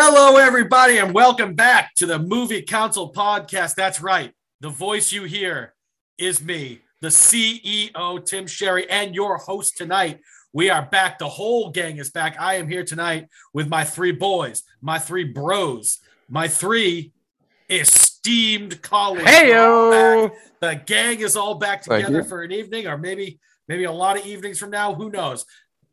Hello, everybody, and welcome back to the Movie Council podcast. That's right. The voice you hear is me, the CEO, Tim Sherry, and your host tonight. We are back. The whole gang is back. I am here tonight with my three boys, my three bros, my three esteemed colleagues. Heyo! The gang is all back together for an evening, or maybe maybe a lot of evenings from now. Who knows?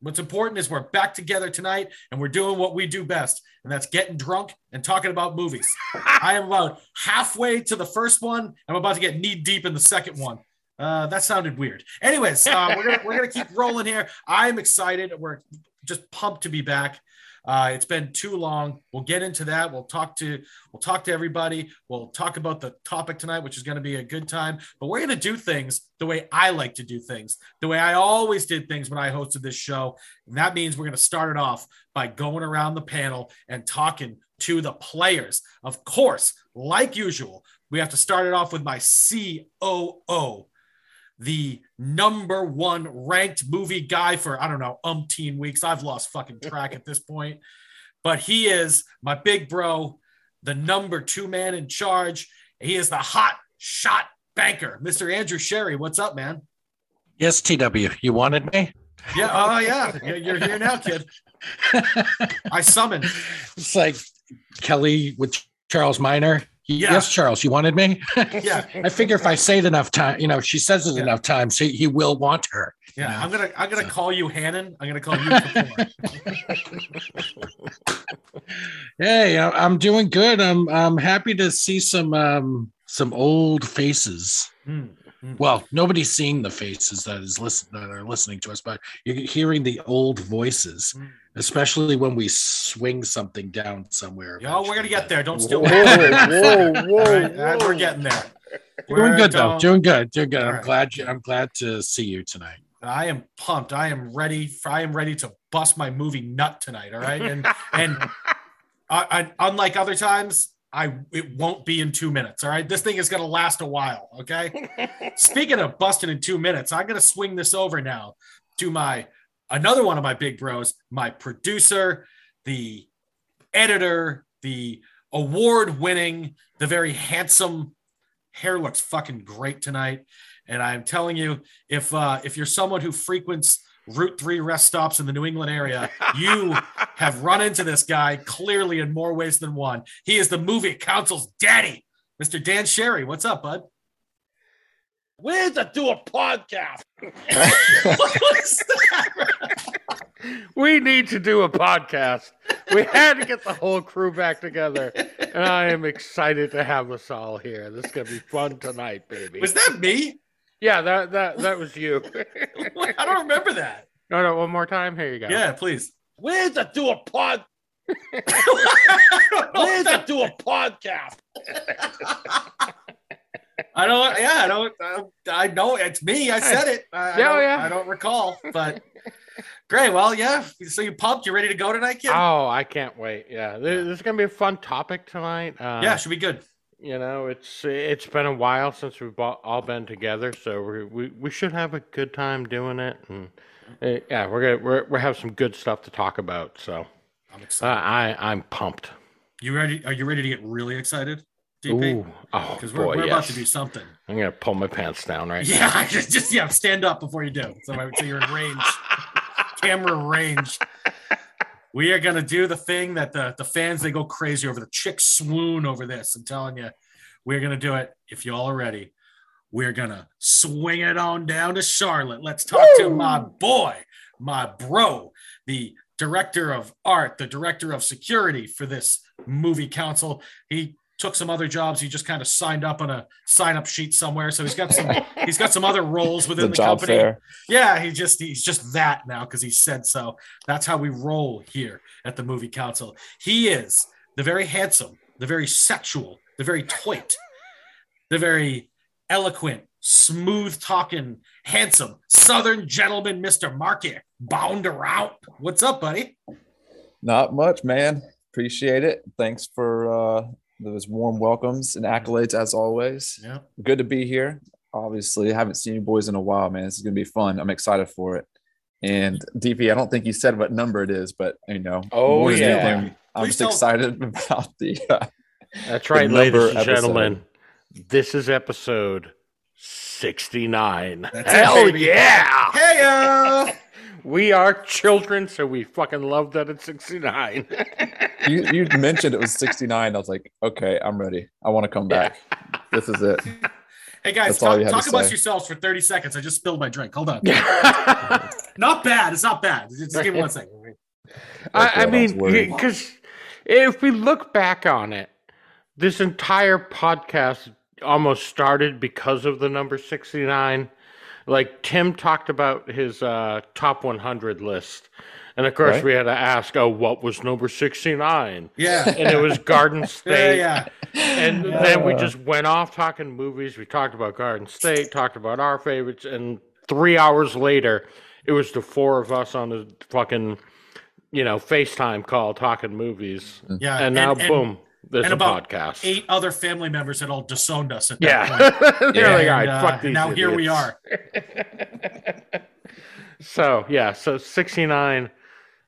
What's important is we're back together tonight, and we're doing what we do best, and that's getting drunk and talking about movies. I am about halfway to the first one. I'm about to get knee deep in the second one. Uh, that sounded weird. Anyways, uh, we're gonna we're gonna keep rolling here. I'm excited. We're just pumped to be back. Uh, it's been too long. We'll get into that. We'll talk to we'll talk to everybody. We'll talk about the topic tonight, which is going to be a good time. But we're going to do things the way I like to do things, the way I always did things when I hosted this show. And that means we're going to start it off by going around the panel and talking to the players. Of course, like usual, we have to start it off with my COO the number one ranked movie guy for I don't know umpteen weeks. I've lost fucking track at this point, but he is my big bro, the number two man in charge. He is the hot shot banker, Mr. Andrew Sherry. What's up, man? Yes, TW, you wanted me? Yeah, oh yeah, Yeah, you're here now, kid. I summoned. It's like Kelly with Charles Miner. Yeah. Yes, Charles, you wanted me? Yeah, I figure if I say it enough time, you know, she says it Yeah. enough times, he, he will want her. yeah. I'm gonna I'm gonna So- call you Hannon. I'm gonna call you. Hey, I- I'm doing good. I'm I'm happy to see some um some old faces. Hmm. Well, nobody's seeing the faces that is listen that are listening to us, but you're hearing the old voices, Hmm. especially when we swing something down somewhere. Yo, we're gonna get there. Don't steal. Whoa, whoa, whoa, right, uh, whoa. we're getting there. Doing We're doing good though. Doing good. Doing good. All I'm right. glad you I'm glad to see you tonight. I am pumped. I am ready. For, I am ready to bust my movie nut tonight. All right, and and I, I, unlike other times, I it won't be in two minutes. All right, this thing is gonna last a while. Okay. Speaking of busting in two minutes, I'm gonna swing this over now to my another one of my big bros, my producer, the editor, the award-winning, the very handsome. Hair looks fucking great tonight. And I'm telling you, if uh, if you're someone who frequents Route Three rest stops in the New England area, you have run into this guy clearly in more ways than one. He is the movie council's daddy, Mr. Dan Sherry. What's up, bud? Where's to do a podcast? what is that? We need to do a podcast. We had to get the whole crew back together. And I am excited to have us all here. This is gonna be fun tonight, baby. Was that me? Yeah, that that that was you. I don't remember that. no, no, one more time. Here you go. Yeah, please. Where's to do a pod? I don't know Where's to do a podcast? I don't. Yeah, I don't. I, I know it's me. I said it. I, I Yeah, don't, yeah. I don't recall, but great. Well, yeah. So you pumped? You ready to go tonight, kid? Oh, I can't wait. Yeah, this, this is gonna be a fun topic tonight. Uh, yeah, should be good. You know it's it's been a while since we've all been together so we we, we should have a good time doing it and uh, yeah we're gonna we're, we have some good stuff to talk about so I'm uh, excited. i i'm pumped You ready? Are you ready to get really excited, DP? Ooh. oh Because we're, boy we're yes. about to do something. i'm gonna pull my pants down right Yeah, I just, just yeah, stand up before you do. So I would say you're in range, camera range. We are gonna do the thing that the the fans they go crazy over. The chicks swoon over this. I'm telling you, we're gonna do it. If y'all are ready, we're gonna swing it on down to Charlotte. Let's talk to my boy, my bro, the director of art, the director of security for this movie council. He took some other jobs. He just kind of signed up on a sign up sheet somewhere. So he's got some he's got some other roles within the job company. fair. Yeah, he just he's just that now because he said so. That's how we roll here at the movie council. He is the very handsome, the very sexual, the very toit, the very eloquent, smooth talking, handsome Southern gentleman, Mr. Market, bound around. What's up, buddy? Not much, man. Appreciate it. Thanks for uh, those warm welcomes and accolades as always. Yeah. Good to be here. Obviously, haven't seen you boys in a while, man. This is gonna be fun. I'm excited for it. And DP, I don't think you said what number it is, but you know, Oh, yeah. anything, I'm Please just tell- excited about the. Uh, That's right, number ladies and episode. gentlemen. This is episode 69. That's Hell baby. yeah! Hey, We are children, so we fucking love that it's 69. you you mentioned it was 69. I was like, okay, I'm ready. I want to come back. This is it. hey guys, That's talk, you had to talk amongst say. yourselves for 30 seconds. I just spilled my drink. Hold on. Not bad. It's not bad. Just give me one second. I, I Okay, I was mean, because if we look back on it, this entire podcast almost started because of the number 69. Like Tim talked about his uh, top 100 list. And of course, Right. we had to ask, oh, what was number 69? Yeah. And it was Garden State. yeah. yeah. And then we just went off talking movies. We talked about Garden State, talked about our favorites, and three hours later, it was the four of us on the fucking, you know, FaceTime call talking movies. Yeah. And now, and- and boom, there's and a about podcast. Eight other family members had all disowned us at that yeah. point. They're like, all right, uh, fuck these now here we are. So, yeah, so 69,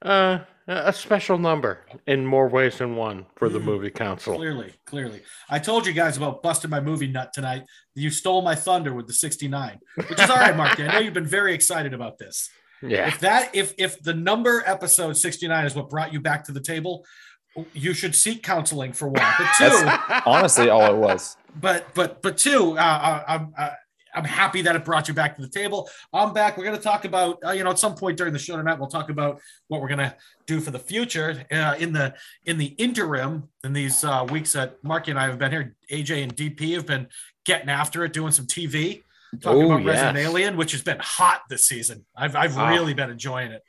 uh, a special number in more ways than one for Mm. the movie council. Clearly, clearly. I told you guys about busting my movie nut tonight. You stole my thunder with the 69, which is all right, Marky. I know you've been very excited about this. Yeah. If that if if the number episode 69 is what brought you back to the table, you should seek counseling for one. But two, That's honestly all it was. but but but two, uh, uh, I'm uh, I'm happy that it brought you back to the table. I'm back. We're going to talk about uh, you know at some point during the show tonight. We'll talk about what we're going to do for the future. Uh, in the in the interim, in these uh, weeks that Marky and I have been here, AJ and DP have been getting after it, doing some TV, talking Oh, about Resident. Alien, which has been hot this season. I've I've Ah. really been enjoying it.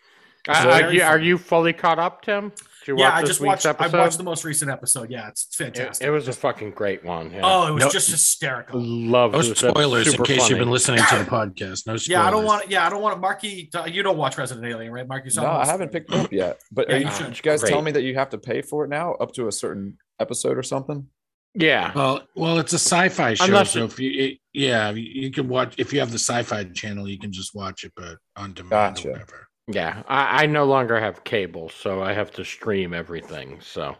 Uh, are, you, are you fully caught up, Tim? Did you yeah, I just watched. episode? I watched the most recent episode. Yeah, it's It, fantastic. it was a fucking great one. Yeah. oh, it was No- just hysterical. Love No this. Spoilers in super case you've been listening to the podcast. No spoilers. Yeah, I don't want. Yeah, I don't want Marky. You don't watch Resident Alien, right, Marky? No, I haven't picked it up yet. But Yeah, are you you, should. you guys Great. tell me that you have to pay for it now, up to a certain episode or something? Yeah. Well, well, it's a sci-fi show, Unless so you- if you, it, yeah, you you can watch if you have the sci-fi channel, you can just watch it, but on demand Gotcha. or whatever. Yeah. I, I no longer have cable, so I have to stream everything. So,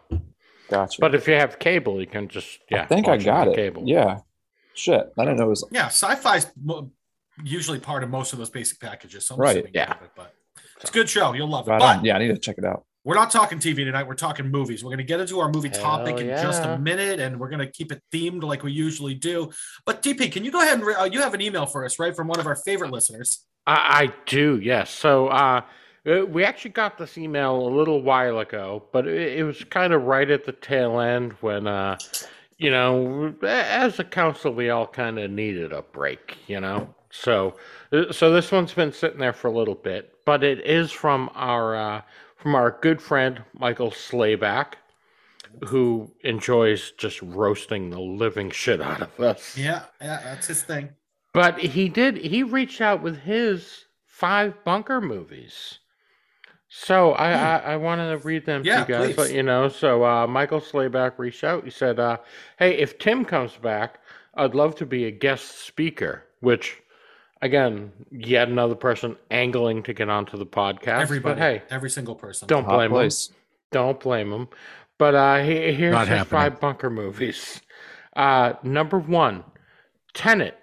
Gotcha. but if you have cable, you can just yeah. I think I got on it. Cable. Yeah. Shit. I didn't know it was. Yeah, sci-fi's mo- usually part of most of those basic packages. So I'm Right. Yeah. it, but it's a good show. You'll love it. Right but on. Yeah, I need to check it out. we're not talking TV tonight. We're talking movies. We're going to get into our movie Hell topic in just a minute, and we're going to keep it themed like we usually do. But DP, can you go ahead and re- uh, you have an email for us, right, from one of our favorite listeners? I, I do. Yes. So, uh, uh, we actually got this email a little while ago, but it, it was kind of right at the tail end when, uh, you know, as a council, we all kind of needed a break, you know. So, uh, so this one's been sitting there for a little bit, but it is from our uh, from our good friend Michael Slayback, who enjoys just roasting the living shit out of us. Yeah, yeah, that's his thing. But he did. He reached out with his five bunker movies. So I I, I wanted to read them Yeah, to you guys. please. Let you know. So uh, Michael Slayback reached out. He said, uh, "Hey, if Tim comes back, I'd love to be a guest speaker." Which, again, yet another person angling to get onto the podcast. Everybody, But hey, every single person. don't Hot blame him. Don't blame him. But uh, he, here's Not his happening. five bunker movies. Uh, number one, Tenet.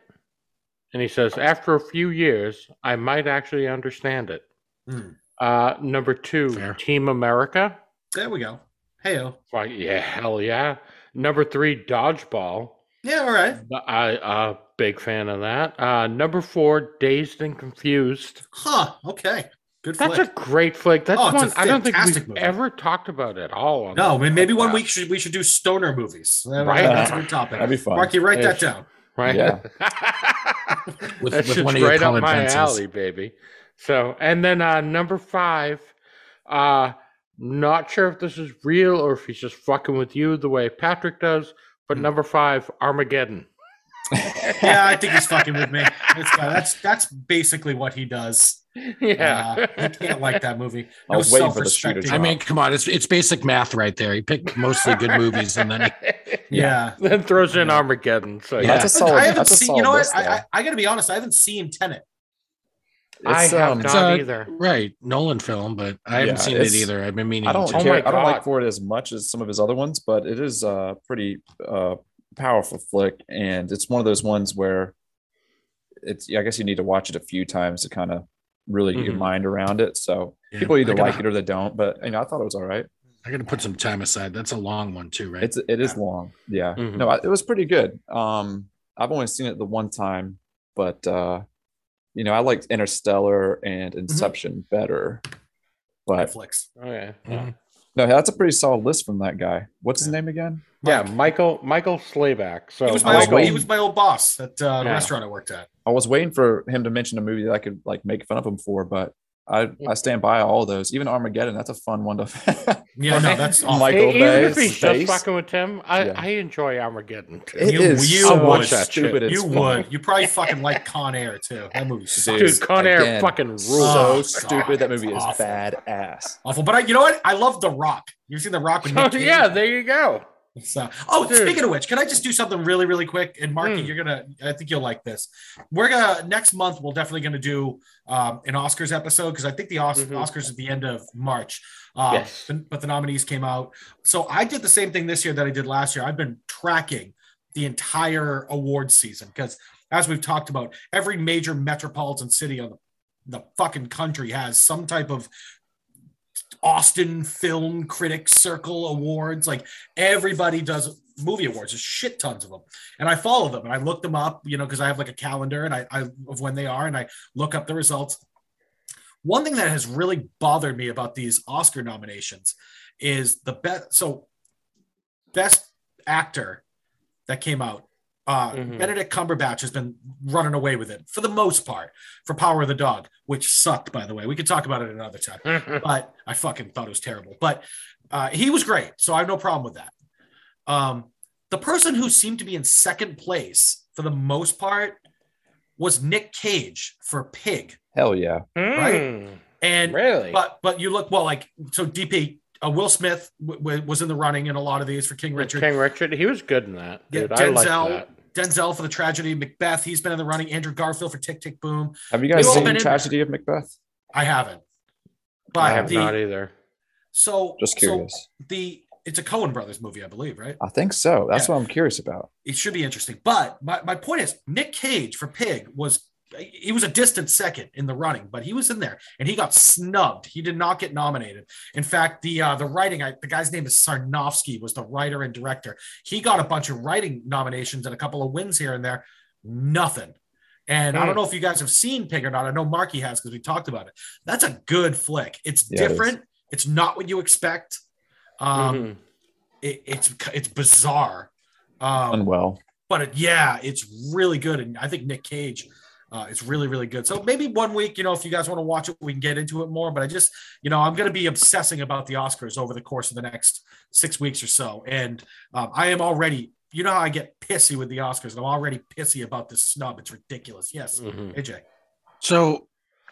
And he says, after a few years, I might actually understand it. Hmm. Uh, number two, Fair. Team America. There we go. Heyo. Why, yeah, hell yeah. Number three, Dodgeball. Yeah, all right. I, uh, big fan of that. Uh, number four, Dazed and Confused. Huh. Okay. Good That's flick. a great flick. That's Oh, it's a one I don't think we've movie. ever talked about at all. on no, I the mean, maybe one podcast. week should, we should do stoner movies. That- Right. That's a good topic. That'd be fun. Marky, write that down. Right? Yeah. With, that with one of your right up my pencils. alley, baby. So, and then uh, number five, uh, not sure if this is real or if he's just fucking with you the way Patrick does. But Hmm. number five, Armageddon. Yeah, I think he's fucking with me. It's, uh, that's that's basically what he does. yeah, Uh, he can't like that movie. I No was waiting for the shoe to self-respecting. I mean, come on, it's it's basic math right there. He picked mostly good movies, and then he, Yeah. then throws in Yeah. Armageddon. So Yeah. That's a Look, solid. I haven't that's a seen. solid You know what? I. I, I got to be honest. I haven't seen Tenet. I It's, have um, not It's, uh, either. right Nolan film, but I haven't seen it either. I've been meaning. I don't to. Oh care. my I don't like God. for it as much as some of his other ones, but it is a pretty uh, powerful flick, and it's one of those ones where it's. I guess you need to watch it a few times to kind of really get your Mhm. mind around it. So Yeah, people either gotta- like it or they don't. But you know, I thought it was all right. I got to put some time aside. That's a long one too, right? It's it is long. Yeah. Mhm. No, I, it was pretty good. Um, I've only seen it the one time, but uh, you know, I liked Interstellar and Inception better. But Netflix. Okay. Mhm. No, that's a pretty solid list from that guy. What's his name again? Yeah, Michael Michael Slayback. So He was my was old, he was my old boss at uh, the Yeah. restaurant I worked at. I was waiting for him to mention a movie that I could like make fun of him for, but I I stand by all of those. Even Armageddon, that's a fun one to. Yeah, no, that's awesome. Michael even if Bay's he's just fucking with Tim, I, Yeah. I enjoy Armageddon too. It You- is you so would. stupid. You fun. would. You probably fucking like Con Air too. That movie sucks. Dude, Con Air again, fucking rules. So Oh, stupid. That movie is awful. badass. Awful. But I, you know what? I love The Rock. You've seen The Rock with oh, Nick Oh, Cage? yeah, there you go. So, oh, Dude. speaking of which, can I just do something really, really quick? And Marky, Hmm. you're gonna, I think you'll like this. We're gonna next month. We're definitely gonna do um, an Oscars episode because I think the Os- Mhm. Oscars at the end of March. Um, Yes. but, but the nominees came out. So I did the same thing this year that I did last year. I've been tracking the entire awards season because, as we've talked about, every major metropolitan city on the, the fucking country has some type of Austin Film Critics Circle Awards. Like everybody does movie awards. There's shit tons of them, and I follow them and I look them up. You know, because I have like a calendar and I, I of when they are, and I look up the results. One thing that has really bothered me about these Oscar nominations is the best. So, best actor that came out. Uh, Mhm. Benedict Cumberbatch has been running away with it for the most part for Power of the Dog, which sucked, by the way. We could talk about it another time but I fucking thought it was terrible. But uh, he was great, so I have no problem with that. Um, the person who seemed to be in second place for the most part was Nick Cage for Pig, Hell yeah. Hmm, and really? but but you look well like so DP. Uh, Will Smith w- w- was in the running in a lot of these for King Richard. King Richard, he was good in that. Yeah, Dude, I like Denzel, that. Denzel for the tragedy of Macbeth. He's been in the running. Andrew Garfield for Tick Tick Boom. Have you guys They've all seen been in Tragedy of Macbeth? I haven't, but I have the, not either. so Just so curious. the it's a Coen Brothers movie, I believe, right? I think so. That's Yeah. what I'm curious about. it should be interesting. But my, my point is, Nick Cage for Pig was he was a distant second in the running, but he was in there and he got snubbed. He did not get nominated. In fact, the uh, the writing, I, the guy's name is Sarnofsky, was the writer and director. He got a bunch of writing nominations and a couple of wins here and there. Nothing. And I Hmm. don't know if you guys have seen Pig or not. I know Marky has because we talked about it. That's a good flick. It's Yeah, it different. it's not what you expect. Um, Mhm. it, it's it's bizarre. Um, Unwell. but it, yeah, it's really good, and I think Nick Cage uh, is really really good. So maybe one week, you know, if you guys want to watch it, we can get into it more. But I just, you know, I'm going to be obsessing about the Oscars over the course of the next six weeks or so, and um, I am already. You know how I get pissy with the Oscars. and I'm already pissy about this snub. It's ridiculous. Yes, Mhm. AJ. So,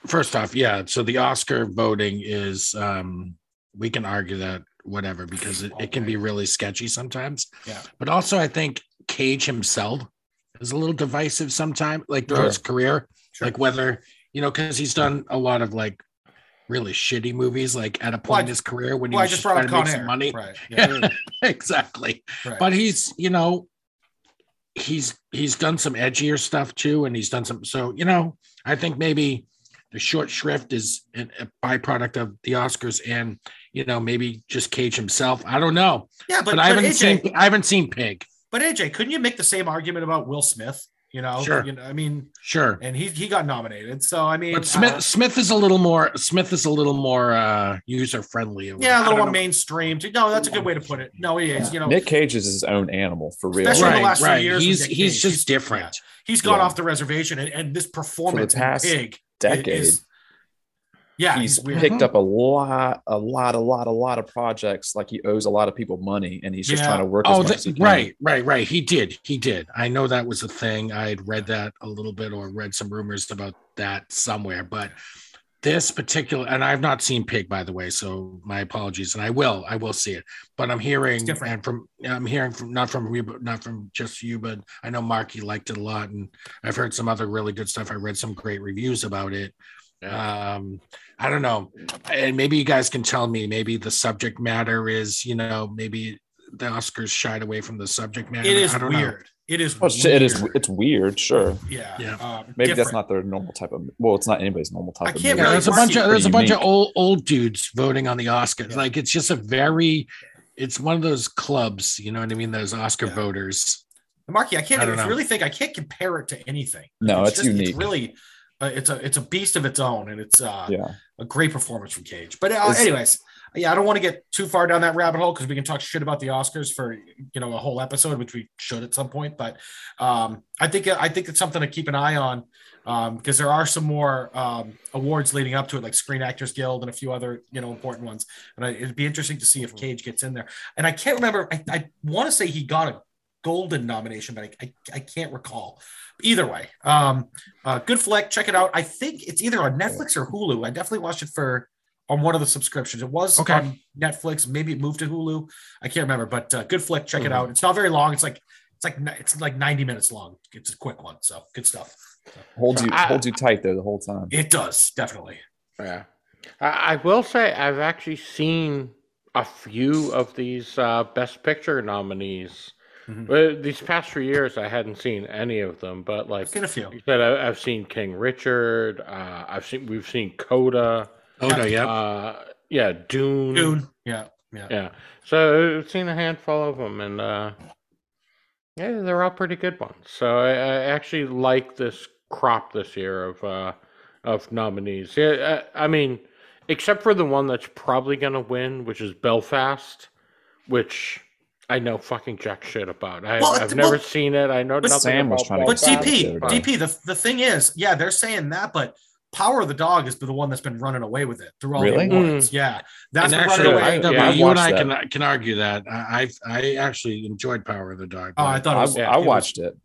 first off, yeah. So the Oscar voting is, um, we can argue that whatever because it, it can be really sketchy sometimes. Yeah. But also, I think Cage himself is a little divisive sometimes, like throughout Sure. his career, Sure. like whether you know, because he's done a lot of like really shitty movies, like at a point Well, in his career when he Well, I was just trying to make some money. Right. Yeah. exactly. right. But he's, you know, he's he's done some edgier stuff too, and he's done some. So you know, I think maybe the short shrift is a byproduct of the Oscars, and you know, maybe just Cage himself. I don't know, yeah, but, but, I haven't AJ, seen I haven't seen Pig. But AJ, couldn't you make the same argument about Will Smith? You know, Sure. You know, I mean, Sure. and he he got nominated. So I mean, But Smith uh, Smith is a little more Smith is a little more uh user friendly. yeah, a little more mainstream. No, that's a good way to put it. No, he is. You know, Nick Cage is his own animal for real. Especially in the Right, last few right. years He's he's Cage. just He's- different. he's gone Yeah. off the reservation, and, and this performance in past Pig Decade. is yeah, he's he's picked uh-huh. up a lot, a lot, a lot, a lot of projects. Like he owes a lot of people money, and he's just Yeah. trying to work. Oh, as much the- as he can. right, right, right. He did. He did. I know that was a thing. I had read that a little bit or read some rumors about that somewhere. But this particular, and I've not seen Pig, by the way, so my apologies. And I will, I will see it. But I'm hearing, different. and from I'm hearing from not from you, but not from just you, but I know Marky liked it a lot, and I've heard some other really good stuff. I read some great reviews about it. Um, I don't know, and maybe you guys can tell me. Maybe the subject matter is, you know, maybe the Oscars shied away from the subject matter. It is I don't know. weird. It is. Well, it's- it is. weird. It's weird, sure. Yeah. Yeah. Um, Maybe different. that's not their normal type of. Well, it's not anybody's normal type I of. can't movie. Yeah, really there's a bunch of there's a Pretty bunch of old old dudes voting on the Oscars. Yeah. Like it's just a very, it's one of those clubs. You know what I mean? Those Oscar Yeah. voters. Marky, I can't I don't even really think I can't compare it to anything. No, it's just- unique. really, uh, it's a it's a beast of its own, and it's uh, Yeah, a great performance from Cage. But uh, anyways, yeah, I don't want to get too far down that rabbit hole because we can talk shit about the Oscars for you know a whole episode, which we should at some point. But um, I think I think it's something to keep an eye on because there are some more um, awards leading up to it, like Screen Actors Guild and a few other you know important ones. And I, it'd be interesting to see if Cage gets in there. And I can't remember. I, I want to say he got a golden nomination, but I, I, I can't recall. Either way, um, uh, good flick. Check it out. I think it's either on Netflix or Hulu. I definitely watched it for on one of the subscriptions. It was Okay. on Netflix. Maybe it moved to Hulu. I can't remember, but uh, good flick. Check it Mhm. out. It's not very long. It's like it's like it's like ninety minutes long. It's a quick one, so good stuff. holds you I- holds you tight there the whole time. It does definitely. Yeah. I, I will say I've actually seen a few of these uh, Best Picture nominees. Mhm. Uh, these past few years, I hadn't seen any of them, but like I've seen a few. you said, I, I've seen King Richard. Uh, I've seen we've seen Coda. Oh no, yeah. Uh, yeah, Dune. Dune. Yeah, yeah. Yeah. So I've seen a handful of them, and uh, yeah, they're all pretty good ones. So I, I actually like this crop this year of uh, of nominees. Yeah, I, I mean, except for the one that's probably gonna win, which is Belfast, which I know fucking jack shit about. I, Well, I've it- never seen it. I know but nothing Sam was about trying But get Belfast. Belfast DP, the. DP, the, the thing is, yeah, they're saying that, but Power of the Dog has been the one that's been running away with it through all Really? the awards. Mm. Yeah, that's and actually, running I- away. IW, yeah, you and I that. can can argue that. I I, I actually enjoyed Power of the Dog. Oh, I thought it I, was. yeah, I it was- watched it.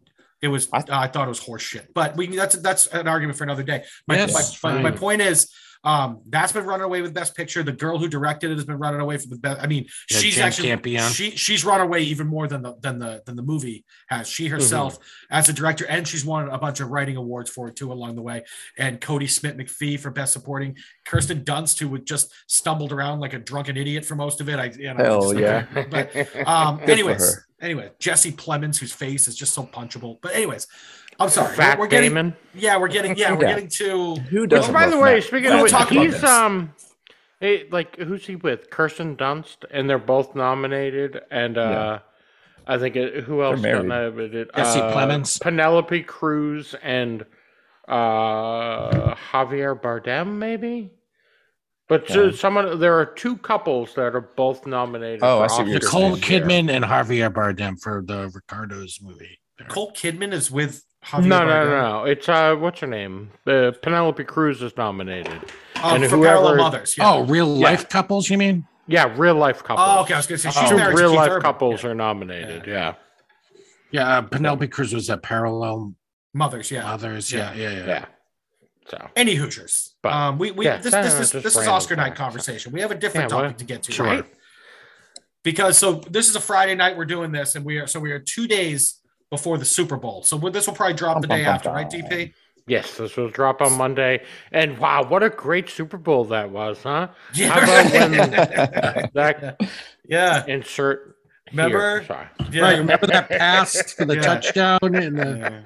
It was. I, I- thought it was horse shit. But we that's that's an argument for another day. My Yes, my, my, my point is, um, that's been running away with Best Picture. The girl who directed it has been running away from the best. I mean, Yeah, she's Jane actually Campion. she she's run away even more than the than the than the movie has. She herself as a director, and she's won a bunch of writing awards for it too along the way. And Kodi Smith McPhee for Best Supporting. Kirsten Dunst, who would just stumbled around like a drunken idiot for most of it. I you know, Hell just- yeah. But um, anyways, anyway, Jesse Plemons, whose face is just so punchable. But anyways, I'm sorry. Fat we're, we're getting, Damon. yeah, we're getting, yeah, we're Yeah. getting to. Who doesn't? by the way, Matt? speaking of talk which, about he's this. um, hey, like who's he with? Kirsten Dunst, and they're both nominated. And uh, I think it, who else got married. nominated? Jesse uh, Plemons. Penelope Cruz, and uh, Javier Bardem, maybe. But so- Yeah. someone, there are two couples that are both nominated. Oh, for I see what you're Oscars Nicole this year. Kidman and Javier Bardem for the Ricardos movie. Nicole Kidman is with Javier No, no, Bardem. no, no. It's uh, what's her name? Uh, Penelope Cruz is nominated. Oh, And for whoever- Parallel Mothers. Yeah. Oh, real life couples? You mean? Yeah, real life couples. Oh, okay. I was going to say she's Two married real Keith life Urban. couples Yeah. are nominated. Yeah. Yeah, uh, Penelope Cruz was at Parallel Mothers. Yeah. Mothers. Yeah, yeah, yeah. yeah. So Any Hoosiers. But- um, we, we yeah, this no, this is this is Oscar night facts. conversation. We have a different Yeah, what- topic to get to, Sure. right? Because so this is a Friday night. We're doing this, and we are so we are two days before the Super Bowl. So this will probably drop the day bum, after, bum, right. DP? yes, this will drop on Monday, and wow, what a great Super Bowl that was, huh? Yeah. How about when that yeah. insert? Remember? Sorry. yeah. Right. Remember that pass for the Yeah. touchdown and the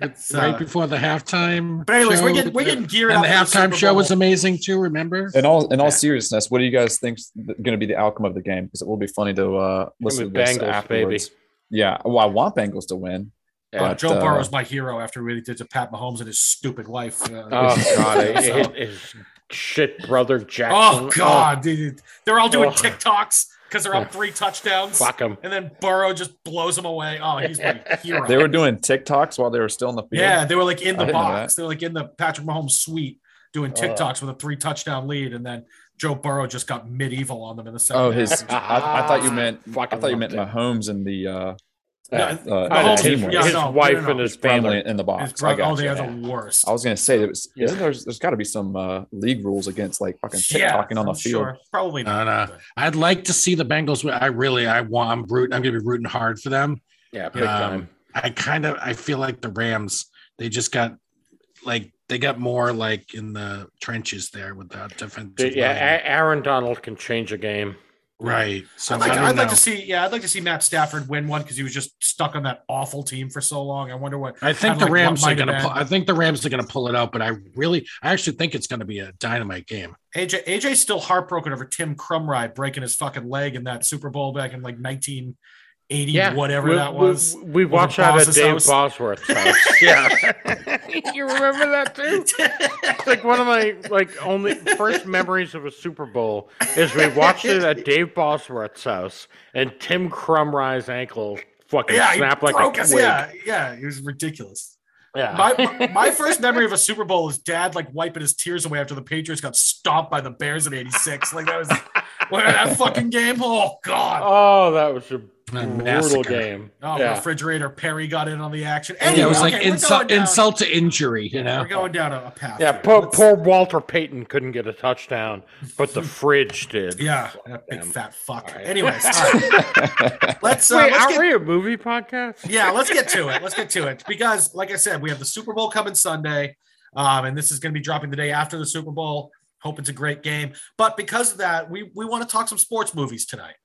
Yeah. right uh, before the halftime. But anyways, we're getting we're getting geared and up. the halftime Super show was amazing too. Remember? In all in all Yeah. seriousness, what do you guys think going to be the outcome of the game? Because it will be funny to uh, listen to this Bengals, afterwards. Yeah, well, I want Bengals to win. Uh, But, Joe uh, Burrow's my hero after what he did to Pat Mahomes and his stupid wife. Uh, Oh god, so- it, shit brother Jackson. oh God, dude. they're all doing Oh. TikToks because they're up three touchdowns. fuck him. And then Burrow just blows them away. Oh, he's my hero. They were doing TikToks while they were still in the field. yeah, they were like in the box. They were like in the Patrick Mahomes suite doing TikToks with a three touchdown lead, and then Joe Burrow just got medieval on them in the second. Oh, his. I, I thought you meant. I thought you meant loved it. Mahomes and the. Uh, No, uh, Mahomes- the team his, yeah, his no, no, wife no, no. and his his family brother. in the box. his brother, oh, they you. are the worst. I was gonna say there was, Yeah. isn't there's there's got to be some uh, league rules against like fucking Yeah, TikToking on the I'm field. sure. Probably No, not. no. I'd like to see the Bengals. I really, I want. I'm rooting. I'm going to be rooting hard for them. Yeah, big Um, time. I kind of. I feel like the Rams. They just got like they got more like in the trenches there with that defensive. Yeah, line. Aaron Donald can change a game. right. So I'd like, to, I'd like to see, yeah, I'd like to see Matt Stafford win one because he was just stuck on that awful team for so long. I wonder what. I think the like Rams are going to. Pull. I think the Rams are going to pull it out, but I really, I actually think it's going to be a dynamite game. AJ AJ's still heartbroken over Tim Krumrie breaking his fucking leg in that Super Bowl back in like 1980, Yeah, whatever we, that was. We, we watched that at Dave house. Bosworth's house. yeah, you remember that too? It's like one of my like only first memories of a Super Bowl is we watched it at Dave Bosworth's house, and Tim Krumrie's ankle fucking yeah, snapped like a twig. yeah, yeah, it was ridiculous. Yeah. My, my my first memory of a Super Bowl is dad like wiping his tears away after the Patriots got stomped by the Bears in '86. Like that was what that fucking game. Oh god. oh, that was a brutal game. Oh, yeah. refrigerator Perry got in on the action. yeah, it was like okay, we're insult, insult to injury. You know. We're going down a, a path. Yeah, poor, poor Walter Payton couldn't get a touchdown, but the fridge did. Yeah, that big fat fuck. All right. Anyways, all right. let's uh, Wait, let's aren't get, we a movie podcast? yeah, let's get to it. Let's get to it because, like I said, we have the Super Bowl coming Sunday, um, and this is going to be dropping the day after the Super Bowl. Hope it's a great game, but because of that, we we want to talk some sports movies tonight.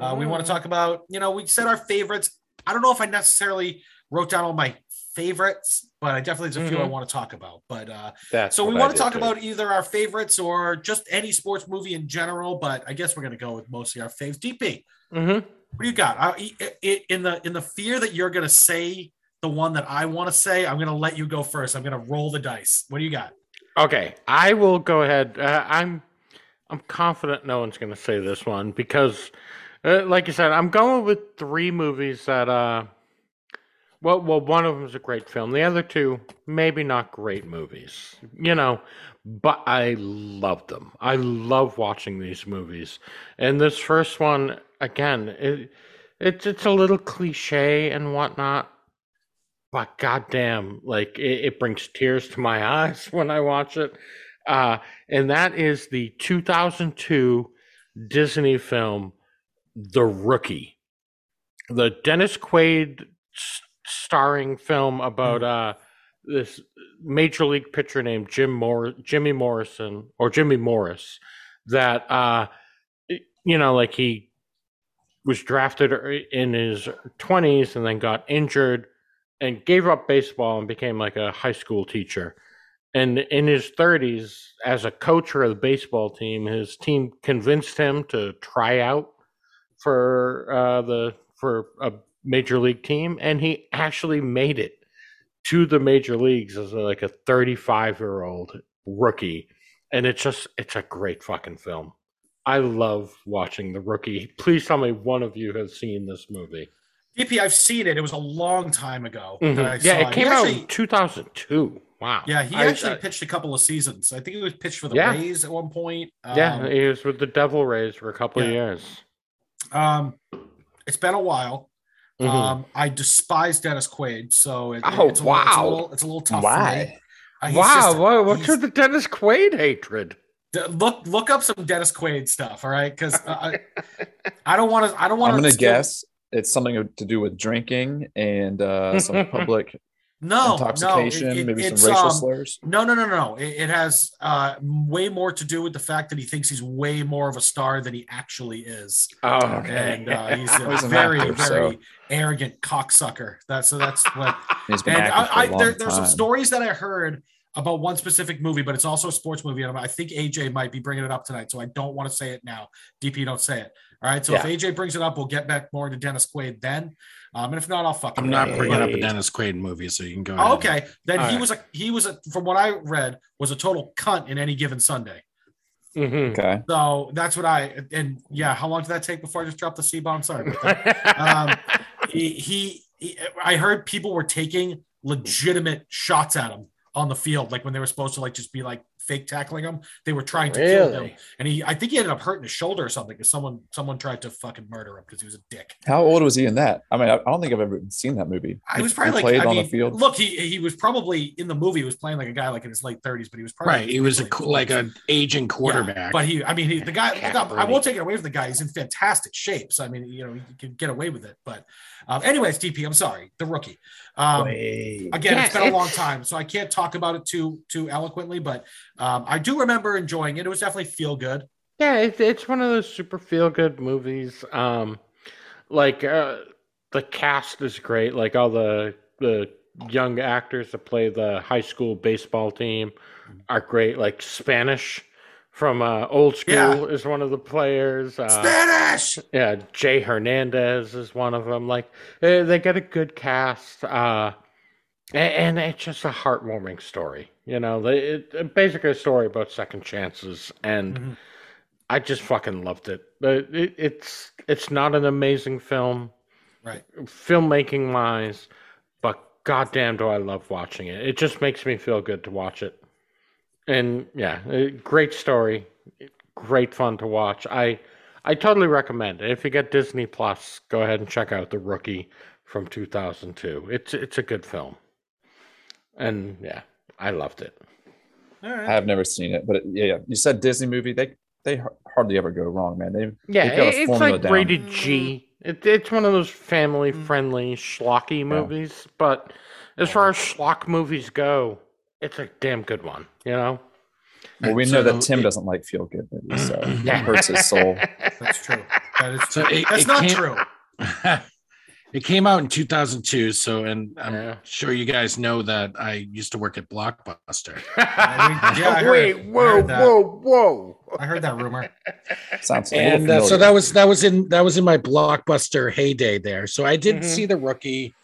Uh, we want to talk about, you know, we said our favorites. I don't know if I necessarily wrote down all my favorites, but I definitely there's a few I Mhm. want to talk about. But uh, That's so we what I want to talk too. about either our favorites or just any sports movie in general. But I guess we're going to go with mostly our faves. DP, Mhm. what do you got? I, i- in the in the fear that you're going to say the one that I want to say, I'm going to let you go first. I'm going to roll the dice. What do you got? Okay, I will go ahead. Uh, I'm I'm confident no one's going to say this one because, uh, like you said, I'm going with three movies that. Uh, well, well, one of them is a great film. The other two, maybe not great movies. You know, but I love them. I love watching these movies. And this first one, again, it, it's it's a little cliche and whatnot, but goddamn, like it, it brings tears to my eyes when I watch it. Uh, and that is the 2002 Disney film, The Rookie, the Dennis Quaid s- starring film about uh, this major league pitcher named Jim Mor- Jimmy Morrison or Jimmy Morris that uh, you know, like he was drafted in his 20s and then got injured and gave up baseball and became like a high school teacher. And in his 30s, as a coach of the baseball team, his team convinced him to try out for uh, the for a major league team, and he actually made it to the major leagues as like a 35 year old rookie. And it's just it's a great fucking film. I love watching the rookie. Please tell me one of you has seen this movie. DP, I've seen it. It was a long time ago. that I Mm-hmm. Yeah, saw it came He out actually- in 2002. Wow. Yeah, he I- actually I- pitched a couple of seasons. I think he was pitched for the Yeah. Rays at one point. yeah, Um, he was with the Devil Rays for a couple of years. Um, it's been a while. Mhm. Um, I despise Dennis Quaid, so it, Oh, it's, a little, it's, a wow. little, it's a little tough for me. Why? Uh, wow, just- what, what's he's- with the Dennis Quaid hatred? D- look look up some Dennis Quaid stuff, all right? Because I, I don't want to. I don't want I'm gonna guess it's something to do with drinking and uh, some public No, intoxication, no, it- it- maybe some racial um, slurs. No, no, no, no. It, it has uh, way more to do with the fact that he thinks he's way more of a star than he actually is, Oh, okay. and uh, he's a He's very, actor, very so- arrogant cocksucker. That's so. That's what. He's been and acting for I, a I, long there, there's some stories that I heard about one specific movie, but it's also a sports movie. And I think AJ might be bringing it up tonight, so I don't want to say it now. DP, don't say it. All right. So if AJ brings it up, we'll get back more into Dennis Quaid then. Um, and if not, I'll fuck. I'm not up. bringing up a Dennis Quaid movie, so you can go. Oh, ahead. okay. Then All he right. was a he was a from what I read was a total cunt in any given Sunday. Mhm. Okay. So that's what I and yeah. How long did that take before I just dropped the C bomb? Sorry. about that. um, he, he, he, I heard people were taking legitimate shots at him on the field, like when they were supposed to like just be like fake tackling him. They were trying to kill him, and he, I think he ended up hurting his shoulder or something because someone, someone tried to fucking murder him because he was a dick. How old was he in that? I mean, I, I don't think I've ever seen that movie. I was He probably like, played I on mean, the field. look, he he was probably in the movie. He was playing like a guy like in his late thirties, but he was probably Right. He was a like, co- like an aging quarterback. Yeah, but he, I mean, he, the guy, the guy- I won't take it away from the guy. He's in fantastic shape. So, I mean, you know, he can get away with it. But, um, anyways, DP, I'm sorry, the rookie. Um, again, Yeah, it's been a long time, so I can't talk about it too too eloquently. But um, I do remember enjoying it. It was definitely feel good. Yeah, it, it's one of those super feel good movies. Um, like uh, the cast is great. Like all the the young actors that play the high school baseball team are great. Like Spanish from uh, Old School Yeah. is one of the players. Uh, Spanish. yeah, Jay Hernandez is one of them. Like they get a good cast, uh, a- and, it's just a heartwarming story. You know, they, it, basically a story about second chances, and Mhm. I just fucking loved it. But it. It's it's not an amazing film, Right. filmmaking wise, but goddamn, do I love watching it. It just makes me feel good to watch it. And yeah, great story, great fun to watch. I I totally recommend it. If you get Disney Plus, go ahead and check out The Rookie from 2002. It's it's a good film. And yeah, I loved it. All right. I have never seen it, but it, yeah, yeah, you said Disney movie. They they hardly ever go wrong, man. They Yeah, They've got a it's like down. rated G. Mm-hmm. It, it's one of those family mm-hmm. friendly schlocky movies, but as far as schlock movies go, it's a damn good one, you know? well, we So know that Tim it- doesn't like feel good movies, so it Yeah. hurts his soul. That's true. That is So it- That's it not can't- true. it came out in 2002. So, and I'm Yeah. sure you guys know that I used to work at Blockbuster. Yeah, we- yeah, I heard- Wait, whoa, whoa, whoa. I heard that rumor. Sounds and uh, so that was that was in that was in my blockbuster heyday there so i did Mhm. see the rookie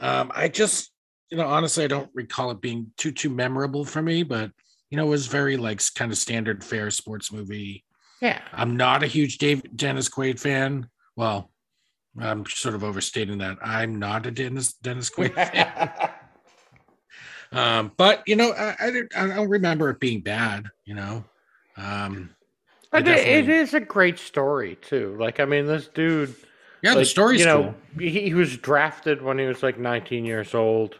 um i just you know honestly i don't recall it being too too memorable for me but you know it was very like kind of standard fair sports movie Yeah. i'm not a huge dave dennis quaid fan well i'm sort of overstating that i'm not a dennis dennis quaid fan um but you know i i, I don't remember it being bad you know um But it, is a great story, too. Like, I mean, this dude. yeah the like, story's you know, cool he, he was drafted when he was like 19 years old.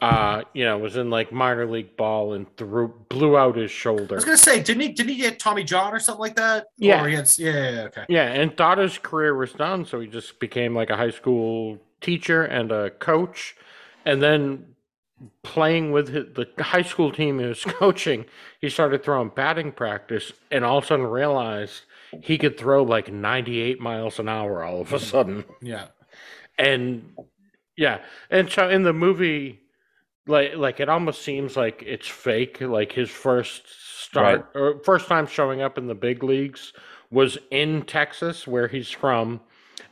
Uh, you know, was in like minor league ball and threw blew out his shoulder. I was gonna say, didn't he? Didn't he get Tommy John or something like that? Yeah. Had, yeah, yeah, yeah, okay. Yeah, and thought his career was done, so he just became like a high school teacher and a coach, and then playing with his, the high school team he was coaching, he started throwing batting practice, and all of a sudden realized he could throw like 98 miles an hour all of a sudden. Yeah. and yeah and so in the movie like like it almost seems like it's fake like his first start or first time showing up in the big leagues was in texas where he's from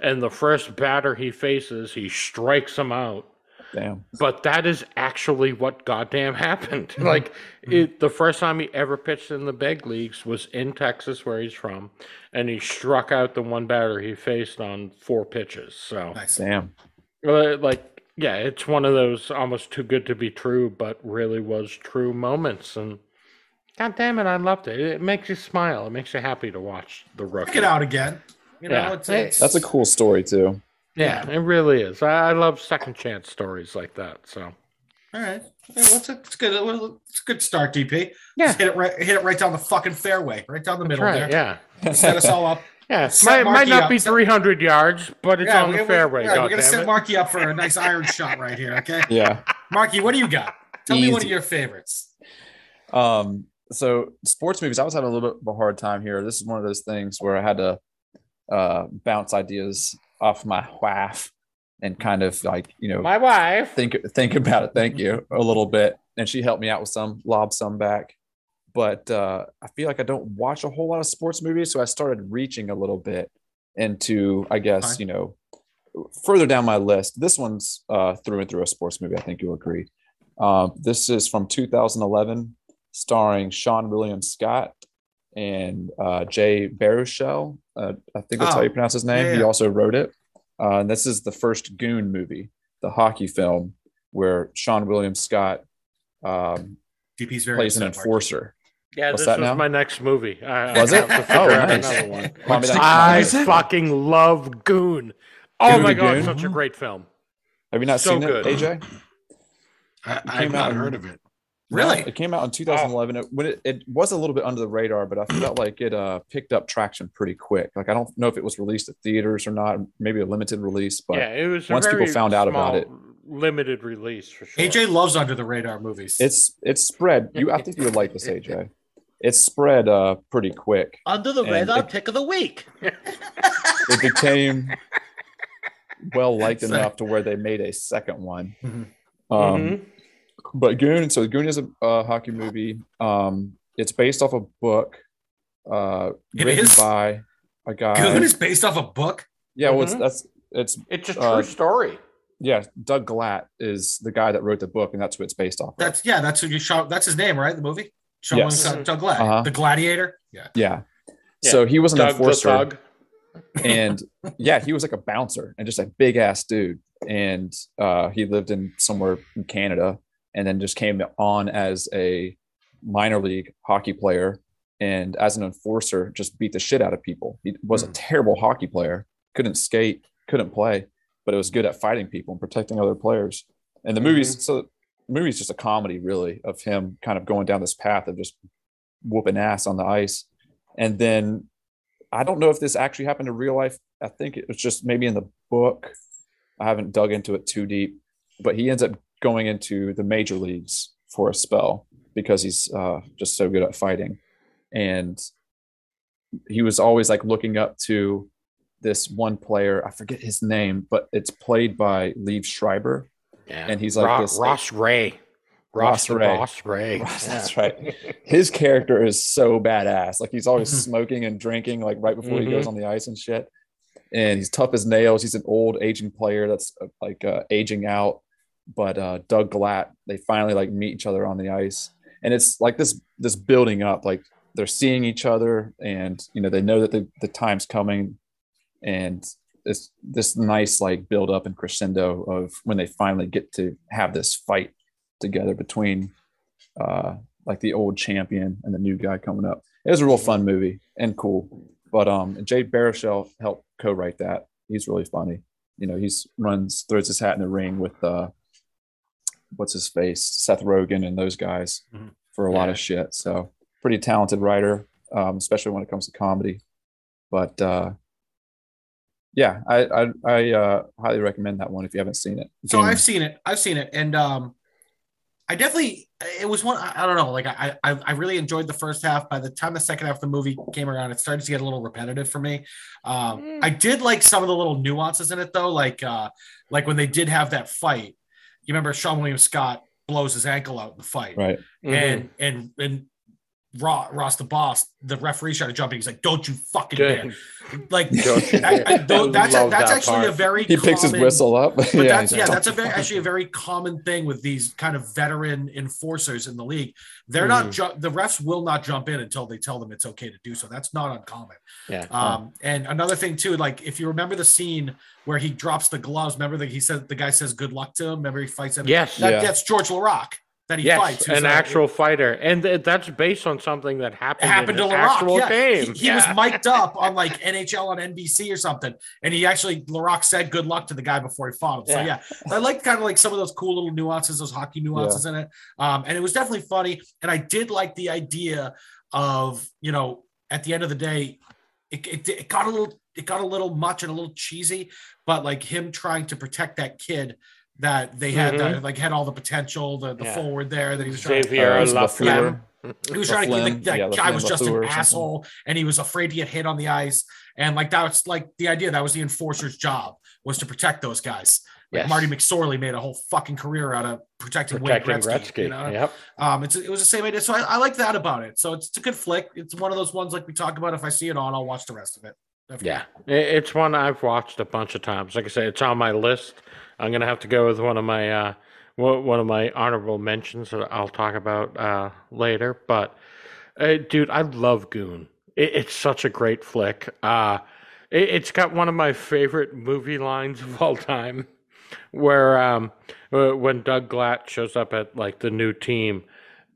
and the first batter he faces he strikes him out Damn. but that is actually what goddamn happened. Like it, the first time he ever pitched in the big leagues was in Texas, where he's from, and he struck out the one batter he faced on four pitches. So, Nice. Damn. uh, like, yeah, it's one of those almost too good to be true, but really was true moments. And god damn it, I loved it. It makes you smile. It makes you happy to watch the rookie. Check it out again. You know, Yeah. it's, it's That's a cool story too. Yeah, it really is. I, I love second chance stories like that. So, all right. Yeah, well, it's, a, it's good. It's a good start, DP. yeah, Just hit it right, hit it right down the fucking fairway, right down the that's middle right. there. Yeah. Set us all up. Yeah, Set might, might Marky not up. be 300 yards, but it's Yeah, on we- the we- fairway. yeah, we're gonna goddammit. set Marky up for a nice iron shot right here. Okay, Yeah. Marky, what do you got? Tell me one of Easy. your favorites. Um, so sports movies, I was having a little bit of a hard time here. This is one of those things where I had to uh, bounce ideas off my wife. and kind of like you know My wife. think think about it. Thank you a little bit, and she helped me out with some, lob some back. But uh, I feel like I don't watch a whole lot of sports movies, so I started reaching a little bit into, I guess, Fine. you know, further down my list. This one's uh, through and through a sports movie. I think you'll agree. Um, this is from 2011, starring Seann William Scott and uh, Jay Baruchel. Uh, I think that's how Oh, you pronounce his name. yeah, He also wrote it. Uh, and this is the first Goon movie, the hockey film, where Seann William Scott um, DP's very plays an enforcer. Yeah, What's this that was now? my next movie. I, Was I it? have to Oh, nice. another one. Mommy, I Is it? fucking love Goon. Oh Goon my god, Goon? such a great film. Have you not So seen good. it, AJ? I, I've came not out in- heard of it. Really? It came out in 2011. It, when it, it was a little bit under the radar, but I felt like it uh, picked up traction pretty quick. Like I don't know if it was released at theaters or not, maybe a limited release, but yeah, it was once people found out about it- limited release for sure. AJ loves under the radar movies. it's it's spread. You, I think you would like this, AJ. It's spread uh, pretty quick. under the radar it- pick of the week. It became well liked Sorry. enough to where they made a second one. Mhm. Um, Mhm. but Goon, so Goon is a uh, hockey movie. Um, it's based off a book uh, It written is? by a guy. Goon is based off a book. yeah, well, it's, Mhm. that's it's It's a true Uh, story. yeah. Doug Glatt is the guy that wrote the book, and that's who it's based off. Of. That's yeah, that's who you shot. That's his name, right? The movie. Seann Yes. William Scott, Doug Glatt, Uh-huh. the Gladiator. Yeah. yeah. Yeah. So he was an Doug enforcer, and yeah, he was like a bouncer and just a big ass dude. And uh, he lived in somewhere in Canada, and then just came on as a minor league hockey player, and as an enforcer, just beat the shit out of people. He was a Mhm. terrible hockey player, couldn't skate, couldn't play, but it was good at fighting people and protecting other players. And the movie's so the movie's just a comedy, really, of him kind of going down this path of just whooping ass on the ice. And then I don't know if this actually happened in real life. I think it was just maybe in the book. I haven't dug into it too deep, but he ends up going into the major leagues for a spell because he's uh, just so good at fighting. And he was always like looking up to this one player. I forget his name, but it's played by Liev Schreiber. Yeah. And he's like Ro- this- Ross Rhea. Ross Ross, the Ray. Boss Ray. Ross, Yeah. That's right. His character is so badass. Like he's always smoking and drinking, like right before he Mhm. goes on the ice and shit. And he's tough as nails. He's an old aging player that's uh, like uh, aging out. But uh, Doug Glatt, they finally like meet each other on the ice, and it's like this this building up. Like they're seeing each other, and you know they know that the, the time's coming, and it's this nice like build up and crescendo of when they finally get to have this fight together between uh, like the old champion and the new guy coming up. It was a real fun movie and cool. But um, Jay Baruchel helped co-write that. He's really funny. You know, he's runs throws his hat in the ring with uh, what's his face, Seth Rogen, and those guys Mhm. for a lot of shit. So pretty talented writer, um, especially when it comes to comedy. But uh, yeah, I I, I uh, highly recommend that one if you haven't seen it. So Goon. I've seen it. I've seen it, and um, I definitely it was one. I, I don't know. Like I, I I really enjoyed the first half. By the time the second half of the movie came around, it started to get a little repetitive for me. Um, Mm. I did like some of the little nuances in it though, like uh, like when they did have that fight. You remember Seann William Scott blows his ankle out in the fight, right. Mhm. and and and Ross, Ross the boss, the referee started jumping. He's like, "Don't you fucking dare!" Like I, I, though, that's a, that's that actually part. a very He picks his whistle up. but yeah, that's yeah, that's a very actually a very common thing with these kind of veteran enforcers in the league. They're Mm-hmm. not ju- the refs will not jump in until they tell them it's okay to do so. That's not uncommon. Yeah. Um, and another thing too, like if you remember the scene where he drops the gloves, remember that he said the guy says good luck to him. Remember he fights him. Yes. that, Yeah. that's Georges Laraque that he Yes, fights. an a- actual fighter, and th- that's based on something that happened, happened in to an Laraque. actual Yeah. game. He, he was mic'd up on like NHL on NBC or something. And he actually, Laraque said good luck to the guy before he fought him. So, Yeah. yeah, I like kind of like some of those cool little nuances, those hockey nuances in it. Um, and it was definitely funny. And I did like the idea of, you know, at the end of the day, it, it, it got a little, it got a little much and a little cheesy, but like him trying to protect that kid that they had, Mhm. that like had all the potential, the, the Yeah. forward there that he was trying to Xavier Uh, it was Lafleur. Lafleur. He was trying to Flynn, like, that yeah, guy was just LaFleur an asshole and he was afraid to get hit on the ice. And like that's like the idea that was the enforcer's job was to protect those guys. Like Yes. Marty McSorley made a whole fucking career out of protecting, Protecting Wayne Gretzky. Gretzky. you know? Yep. Um, it's it was the same idea. So I, I like that about it. So it's, it's a good flick. It's one of those ones like we talk about. If I see it on, I'll watch the rest of it. Definitely. Yeah, it's one I've watched a bunch of times. Like I say, it's on my list. I'm gonna have to go with one of my uh, one of my honorable mentions that I'll talk about uh, later. But uh, dude, I love Goon. It, it's such a great flick. Uh, it, it's got one of my favorite movie lines of all time, where um, uh, when Doug Glatt shows up at like the new team,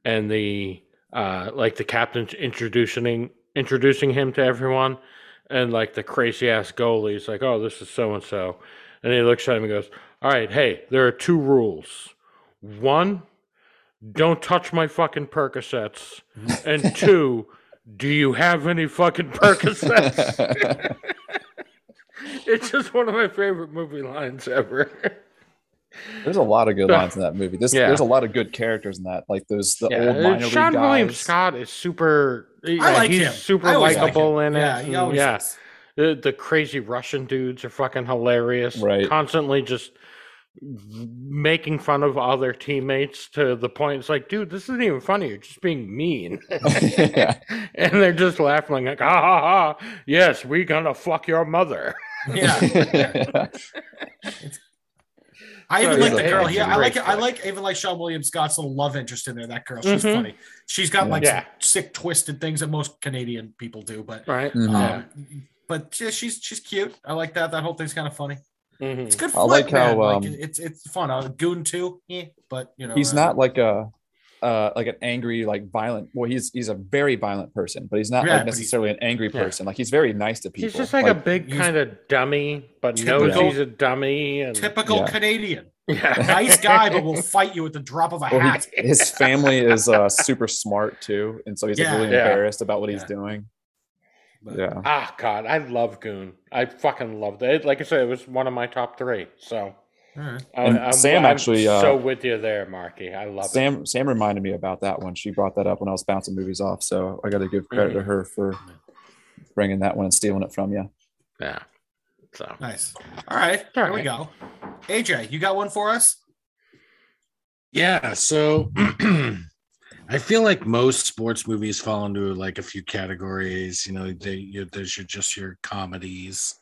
and the uh, like the captain's introducing introducing him to everyone and like the crazy ass goalie's like, "Oh, this is so and so," and he looks at him and goes, "All right, hey, there are two rules. One, don't touch my fucking Percocets, and two, do you have any fucking Percocets?" it's just one of my favorite movie lines ever. There's a lot of good lines in that movie. This Yeah. there's a lot of good characters in that. Like those the old uh, minor Seann league William. Scott is super. I yeah, like he's him. super I always like likable in it. Yeah, he and always yeah. is. The, the crazy Russian dudes are fucking hilarious. Right. Constantly just making fun of other teammates to the point it's like, dude, this isn't even funny. You're just being mean. yeah. and they're just laughing like, ha ha ha. Yes, we gonna fuck your mother. Yeah. I even Sorry, like the girl. he's Yeah, a I like it. I like even like Seann William Scott's little love interest in there. That girl, she's Mhm. funny. She's got like Yeah. some sick, twisted things that most Canadian people do, but Right? Mhm. um, but yeah, she's she's cute. I like that. That whole thing's kind of funny. Mhm. It's good. I Flick, like how, man. Like, um, it's it's fun. Uh, Goon too, yeah, but you know he's uh, not like a uh like an angry like violent well he's he's a very violent person but he's not Yeah, like necessarily an angry Yeah. person like he's very nice to people He's just like, a big kind of dummy, but knows he's a dummy. And typical Yeah. Canadian. yeah. Nice guy, but will fight you at the drop of a well, hat. he, his family is uh super smart too and so he's like Yeah. really Yeah. embarrassed about what he's doing But- yeah Ah, God, I love Goon. I fucking loved it. Like I said, it was one of my top three. So All right. I, I'm, Sam I'm actually, uh, so with you there, Marky. I love it. sam sam reminded me about that one she brought that up when i was bouncing movies off so i gotta give credit Mm-hmm. to her for bringing that one and stealing it from you Yeah. So Nice. All right. All Here we go. AJ, you got one for us? Yeah, so I feel like most sports movies fall into like a few categories. You know, they you, there's your just your comedies,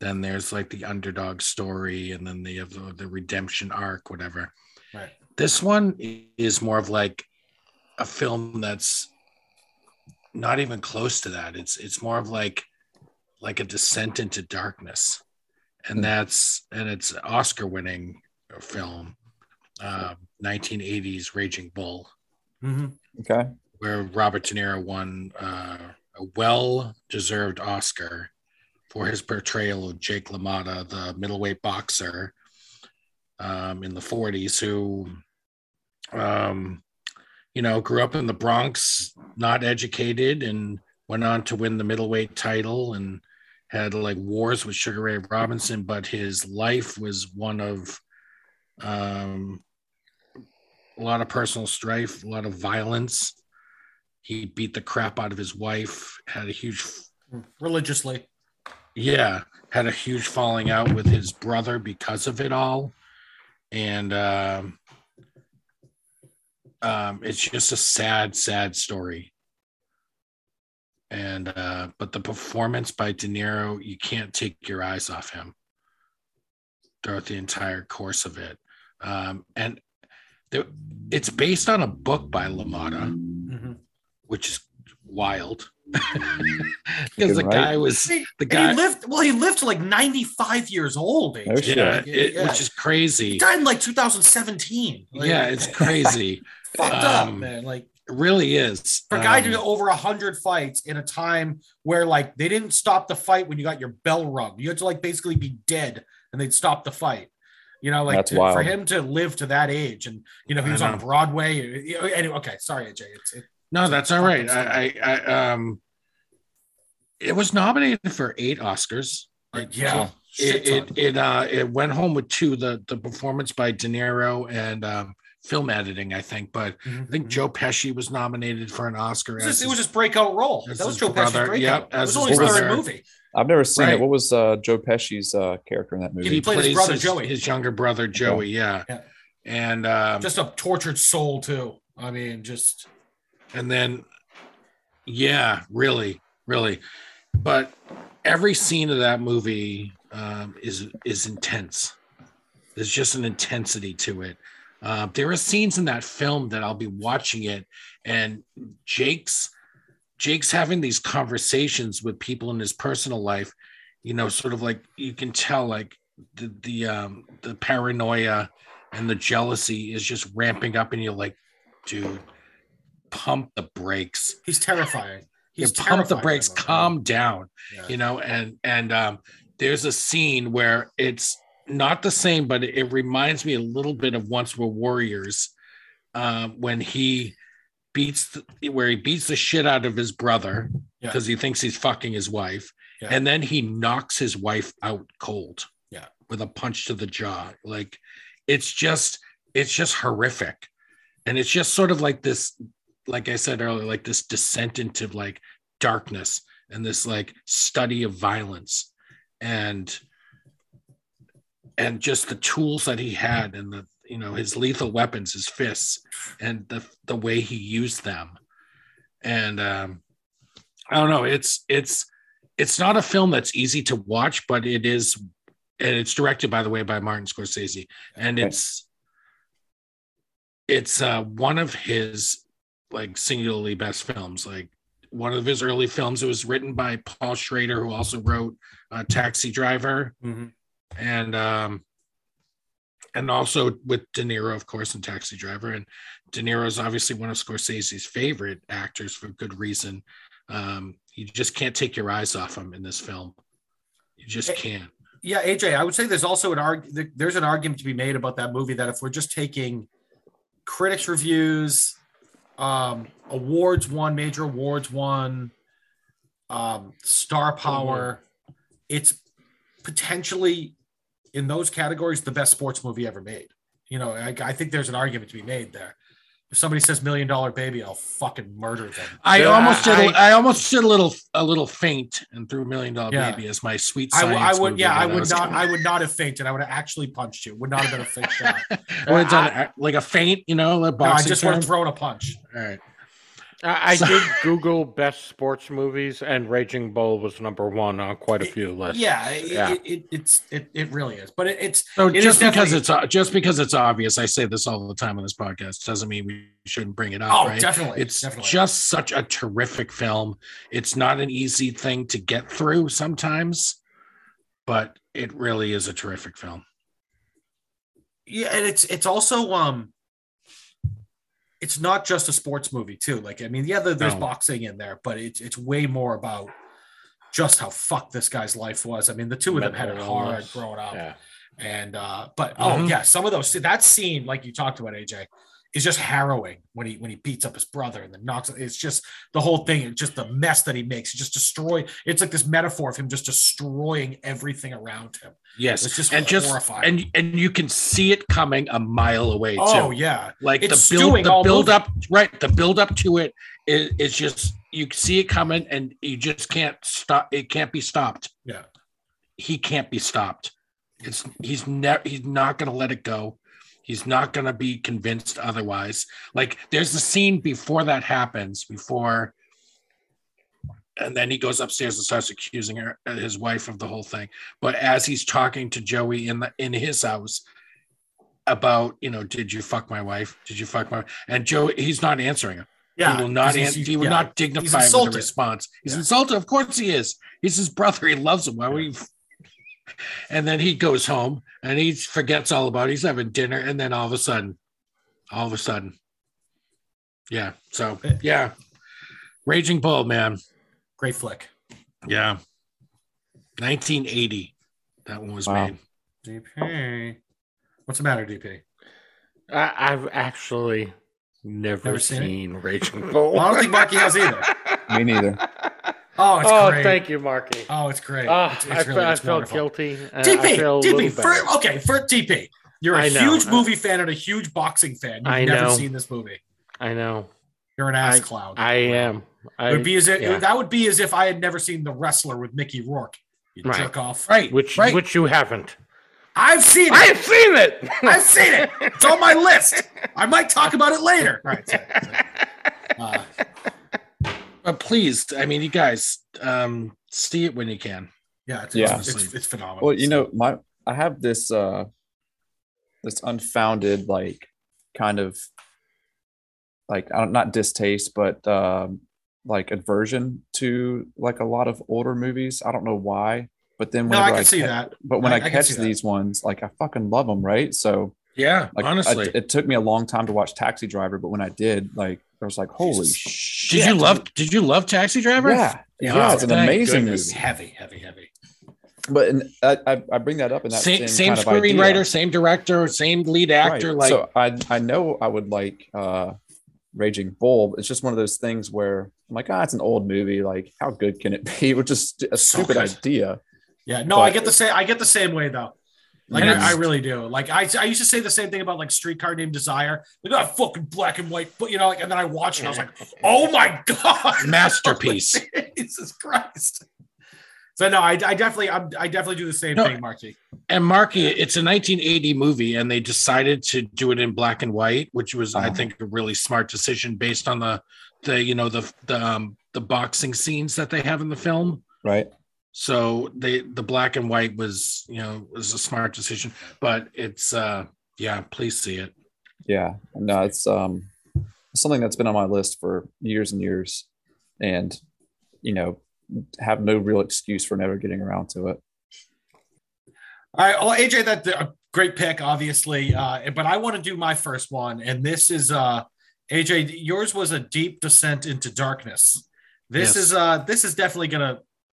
then there's like the underdog story, and then they have the, the redemption arc, whatever. Right. This one is more of like a film that's not even close to that. It's it's more of like like a descent into darkness, and that's and it's an Oscar winning film um, 1980s Raging Bull, Mm-hmm. okay where Robert De Niro won uh, a well deserved Oscar for his portrayal of Jake LaMotta, the middleweight boxer um, in the 40s, who, um, you know, grew up in the Bronx, not educated, and went on to win the middleweight title and had like wars with Sugar Ray Robinson, but his life was one of um, a lot of personal strife, a lot of violence. He beat the crap out of his wife, had a huge, Religiously. yeah, had a huge falling out with his brother because of it all. And um, um, it's just a sad, sad story. And, uh, but the performance by De Niro, you can't take your eyes off him throughout the entire course of it. Um, and it's based on a book by LaMotta, Mm-hmm. which is wild. Because the right. guy was See, the and guy, he lived well, he lived to like 95 years old. AJ. Oh, yeah, Yeah, it- yeah. which is crazy. He died in like 2017. Like, yeah, it's crazy. fucked up, um, man. Like It really is. for a guy Um, to do over a hundred fights in a time where like they didn't stop the fight when you got your bell rung. You had to like basically be dead and they'd stop the fight. You know, like to- for him to live to that age, and you know he was on. Broadway. Anyway, okay, sorry, AJ. It's it, No, that's all right. I, I, I um, it was nominated for eight Oscars. like yeah, It it it uh it went home with two. The the performance by De Niro and um, film editing, I think. But I think Mhm. Joe Pesci was nominated for an Oscar. It was, as just, it was his- his breakout role. That was his Joe Pesci's brother, breakout. yep, it was his only his third movie. I've never seen Right. it. What was uh, Joe Pesci's uh, character in that movie? He played his brother, Joey. his younger brother Joey. Yeah, Yeah. and um, Just a tortured soul too. I mean, just and then yeah really really but every scene of that movie um, is is intense there's just an intensity to it uh, there are scenes in that film that i'll be watching it and jake's jake's having these conversations with people in his personal life you know sort of like you can tell like the the um the paranoia and the jealousy is just ramping up and you're like dude pump the brakes he's terrifying. He's you pump the brakes in that movie. calm down Yeah. you know and and um there's a scene where it's not the same but it reminds me a little bit of Once Were Warriors um when he beats the, where he beats the shit out of his brother Yeah. because he thinks he's fucking his wife Yeah. and then he knocks his wife out cold Yeah. with a punch to the jaw like it's just it's just horrific and it's just sort of like this like i said earlier like this descent into like darkness and this like study of violence and and just the tools that he had and the you know his lethal weapons his fists and the the way he used them. And um i don't know it's it's it's not a film that's easy to watch but it is and it's directed by the way by martin scorsese. And it's it's uh one of his like singularly best films. Like one of his early films it was written by paul schrader who also wrote uh, taxi driver. Mhm. and um and also with De Niro, of course, in Taxi Driver. And De Niro is obviously one of Scorsese's favorite actors for good reason. Um, you just can't take your eyes off him in this film. You just can't. Yeah, AJ, I would say there's also an arg- there's an argument to be made about that movie that if we're just taking critics reviews, um, awards won, major awards won, um, star power, it's potentially in those categories the best sports movie ever made. You know, I, I think there's an argument to be made there. If somebody says Million Dollar Baby, I'll fucking murder them. I Yeah, almost did. a- I- I almost did a little, a little faint, and threw Million Dollar Yeah. Baby as my sweet I, science. w- I would, movie yeah, I would was not, gonna- I would not have fainted. I would have actually punched you. Would not have been a fake shot. I would have done a- like a faint. you know, like No, I boxing just would term. have thrown a punch. All right. I, I did Google best sports movies, and Raging Bull was number one on quite a few lists. Yeah, it, Yeah. It, it, it's it, it really is. But it, it's So It is just because it's just because it's obvious, I say this all the time on this podcast, doesn't mean we shouldn't bring it up. oh, right? definitely. It's definitely. just such a terrific film. It's not an easy thing to get through sometimes, but it really is a terrific film. yeah, and it's it's also um, it's not just a sports movie too. Like I mean, yeah, there's No. boxing in there, but it's it's way more about just how fucked this guy's life was. I mean, the two of them had it hard illness. growing up. Yeah. And uh, but oh Mhm. yeah, some of those that scene, like you talked about, AJ, is just harrowing when he when he beats up his brother and then knocks. It's just the whole thing. It's just the mess that he makes. He just destroy. It's like this metaphor of him just destroying everything around him. Yes, It's just and just horrifying. and and you can see it coming a mile away oh, too. Oh yeah, like It's the build the build movie. up right the build up to it is, is just you see it coming and you just can't stop it can't be stopped Yeah. he can't be stopped it's he's never he's not going to let it go he's not going to be convinced otherwise. Like there's the scene before that happens before and then he goes upstairs and starts accusing her uh, his wife of the whole thing. But as he's talking to joey in the in his house about you know did you fuck my wife? Did you fuck my and joe he's not answering him. Yeah. he will not. an- he will yeah. not dignify with a response. He's Yeah. insulted? Of course he is. He's his brother. He loves him. Why would he and then he goes home and he forgets all about it. he's having dinner and then all of a sudden all of a sudden yeah so yeah raging bull man Great flick. yeah 1980 that one was Wow. made DP. What's the matter, DP? I, I've actually never, Never seen seen, Raging Bull. Well, I don't think Marky has either. Me neither. Oh, it's oh, great. thank you, Marky. Oh, it's great. Ah, It's, I, really I it's felt guilty. and TP, TP, for, okay, for TP. You're a I huge Uh, movie fan and a huge boxing fan. You've I never know. seen this movie. I know. You're an ass clown. I am. I, would be as if yeah. that would be as if I had never seen The Wrestler with Mickey Rourke. You Right. jerk off. Right. which right. which you haven't. I've seen it. I've seen it. I've seen it. It's on my list. I might talk about it later. All right. sorry, sorry. Uh, but please, I mean, you guys, um, see it when you can. yeah, it's, Yeah. it's, it's, it's phenomenal. Well, you know, my I have this uh this unfounded like kind of like I don't not distaste, but um like aversion to like a lot of older movies. I don't know why, but then no, I whenever can see ca- that. But when I- I, I catch see these ones, like I fucking love them, right? So Yeah, like I- honestly. it took me a long time to watch Taxi Driver, but when I did, like I was like, holy Jesus. shit! did you love? Did you love Taxi Driver? Yeah, Yeah, yeah, it's an amazing goodness. movie. Heavy, heavy, heavy. But in, I, I I bring that up in that Same, same, same kind of idea. screenwriter, same director, same lead actor. Right. Like, so I I know I would like uh Raging Bull. It's just one of those things where I'm like, ah, it's an old movie. Like, how good can it be? Which is a So stupid good. idea. Yeah, no, I get the same. I get the same way though. Like And I, I really do. Like I, I used to say the same thing about like Streetcar Named Desire. Like oh, fucking black and white, but you know, like, and then I watched it. I was like, oh my god, Masterpiece. Jesus Christ. So no, I, I definitely, I'm, I definitely do the same No. thing, Marky. and Marky, it's a 1980 movie, and they decided to do it in black and white, which was, I Uh-huh. think, a really smart decision based on the, the you know, the the um, the boxing scenes that they have in the film. Right. So they the black and white was, you know, was a smart decision. But it's, uh yeah, please see it. Yeah. No, it's um something that's been on my list for years and years, and you know, have no real excuse for never getting around to it. All right, well, AJ, that's a great pick, obviously. Uh, but I want to do my first one, and this is uh, AJ. Yours was a deep descent into darkness. This Yes. is uh, this is definitely gonna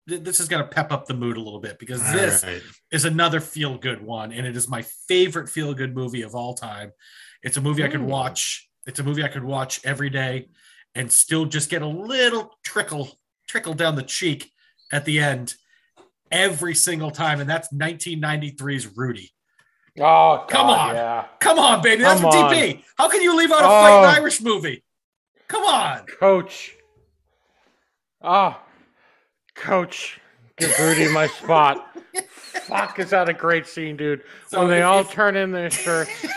th- this is gonna pep up the mood a little bit because this All right. is another feel good one, and it is my favorite feel good movie of all time. It's a movie I could watch. It's a movie I could watch every day, and still just get a little trickle trickle down the cheek at the end every single time, and that's 1993's Rudy. Oh, Come on. yeah, Come on, baby, that's Come for on. DP. How can you leave out a Oh. fighting Irish movie? Come on. Coach. Ah, Coach, give Rudy my spot. Fuck, is that a great scene, dude? So when they if- all if- turn in their shirts.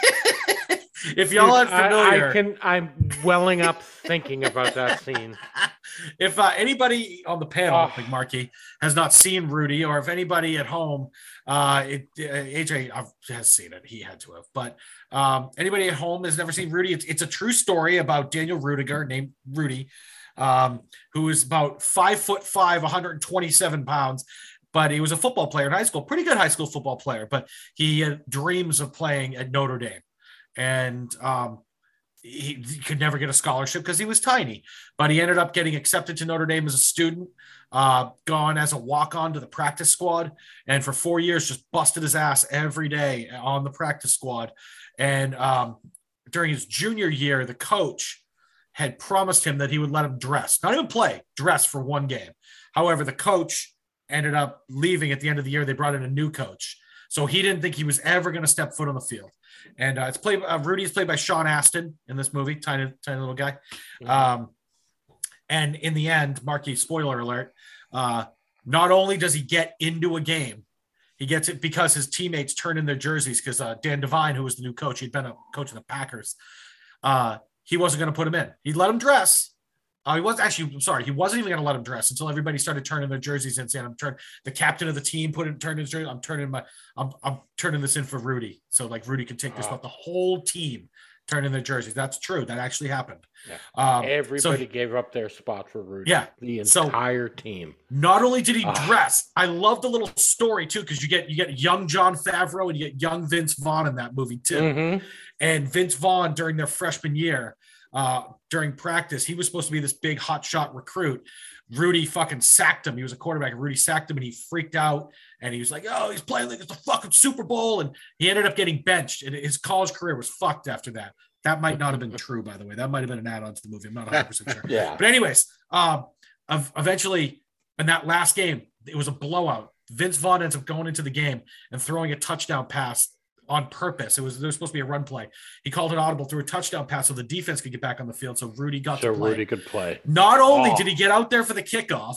If y'all aren't I- familiar, I, can. I'm welling up thinking about that scene. if uh, anybody on the panel, Oh. like Marky, has not seen Rudy, or if anybody at home, uh, it, uh, AJ I've- has seen it, he had to have. But um, anybody at home has never seen Rudy, it's, it's a true story about Daniel Ruettiger, named Rudy, um, who is about five foot five, 127 pounds. But he was a football player in high school, pretty good high school football player. But he had dreams of playing at Notre Dame, and um, he, he could never get a scholarship because he was tiny but he ended up getting accepted to Notre Dame as a student, uh, gone as a walk on to the practice squad, and for four years just busted his ass every day on the practice squad. And um, during his junior year, the coach had promised him that he would let him dress, not even play, dress for one game. However, the coach ended up leaving at the end of the year. They brought in a new coach. So he didn't think he was ever going to step foot on the field. And uh, it's played, uh, Rudy is played by Sean Astin in this movie, tiny, tiny little guy. Um, and in the end, Marky, spoiler alert, uh, not only does he get into a game, he gets it because his teammates turn in their jerseys because uh, Dan Devine, who was the new coach, he'd been a coach of the Packers, uh, he wasn't going to put him in. He'd let him dress. Uh, he was actually, I'm sorry, he wasn't even going to let him dress until everybody started turning their jerseys in, saying, "I'm turning." The captain of the team put it, turned his jersey. I'm turning my, I'm, I'm turning this in for Rudy, so like Rudy can take this. But the whole team turned in their jerseys. That's true. That actually happened. Yeah. Um, Everybody so gave up their spot for Rudy. Yeah, the so- entire team. not only did he Ah. dress, I love the little story too, because you get you get young Jon Favreau and you get young Vince Vaughn in that movie too. Mhm. And Vince Vaughn during their freshman year, uh, during practice, he was supposed to be this big hotshot recruit. Rudy fucking sacked him. He was a quarterback. Rudy sacked him and he freaked out. And he was like, "Oh, he's playing like it's a fucking Super Bowl." And he ended up getting benched. And his college career was fucked after that. That might not have been true, by the way. That might have been an add-on to the movie. I'm not 100 percent sure. Yeah. But anyways, um, eventually in that last game, it was a blowout. Vince Vaughn ends up going into the game and throwing a touchdown pass on purpose. It was there was supposed to be a run play. He called an audible through a touchdown pass so the defense could get back on the field. So Rudy got So to play. Rudy could play. Not only Oh. did he get out there for the kickoff,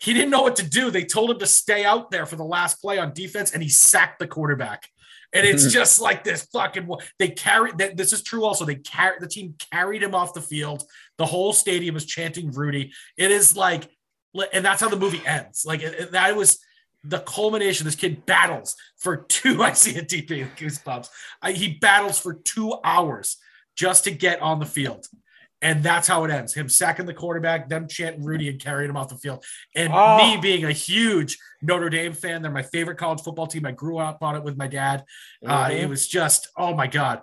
he didn't know what to do. They told him to stay out there for the last play on defense, and he sacked the quarterback. And it's just like this fucking. They carried. th- This is true. Also, they carried the team carried him off the field. The whole stadium is chanting Rudy. It is like, and that's how the movie ends. Like it- it- that was the culmination. This kid battles for two. I see a TP goosebumps. I, he battles for two hours just to get on the field. And that's how it ends. Him sacking the quarterback, them chanting Rudy and carrying him off the field. And Oh. me being a huge Notre Dame fan, they're my favorite college football team. I grew up on it with my dad. Uh, Mhm. it was just, oh my God.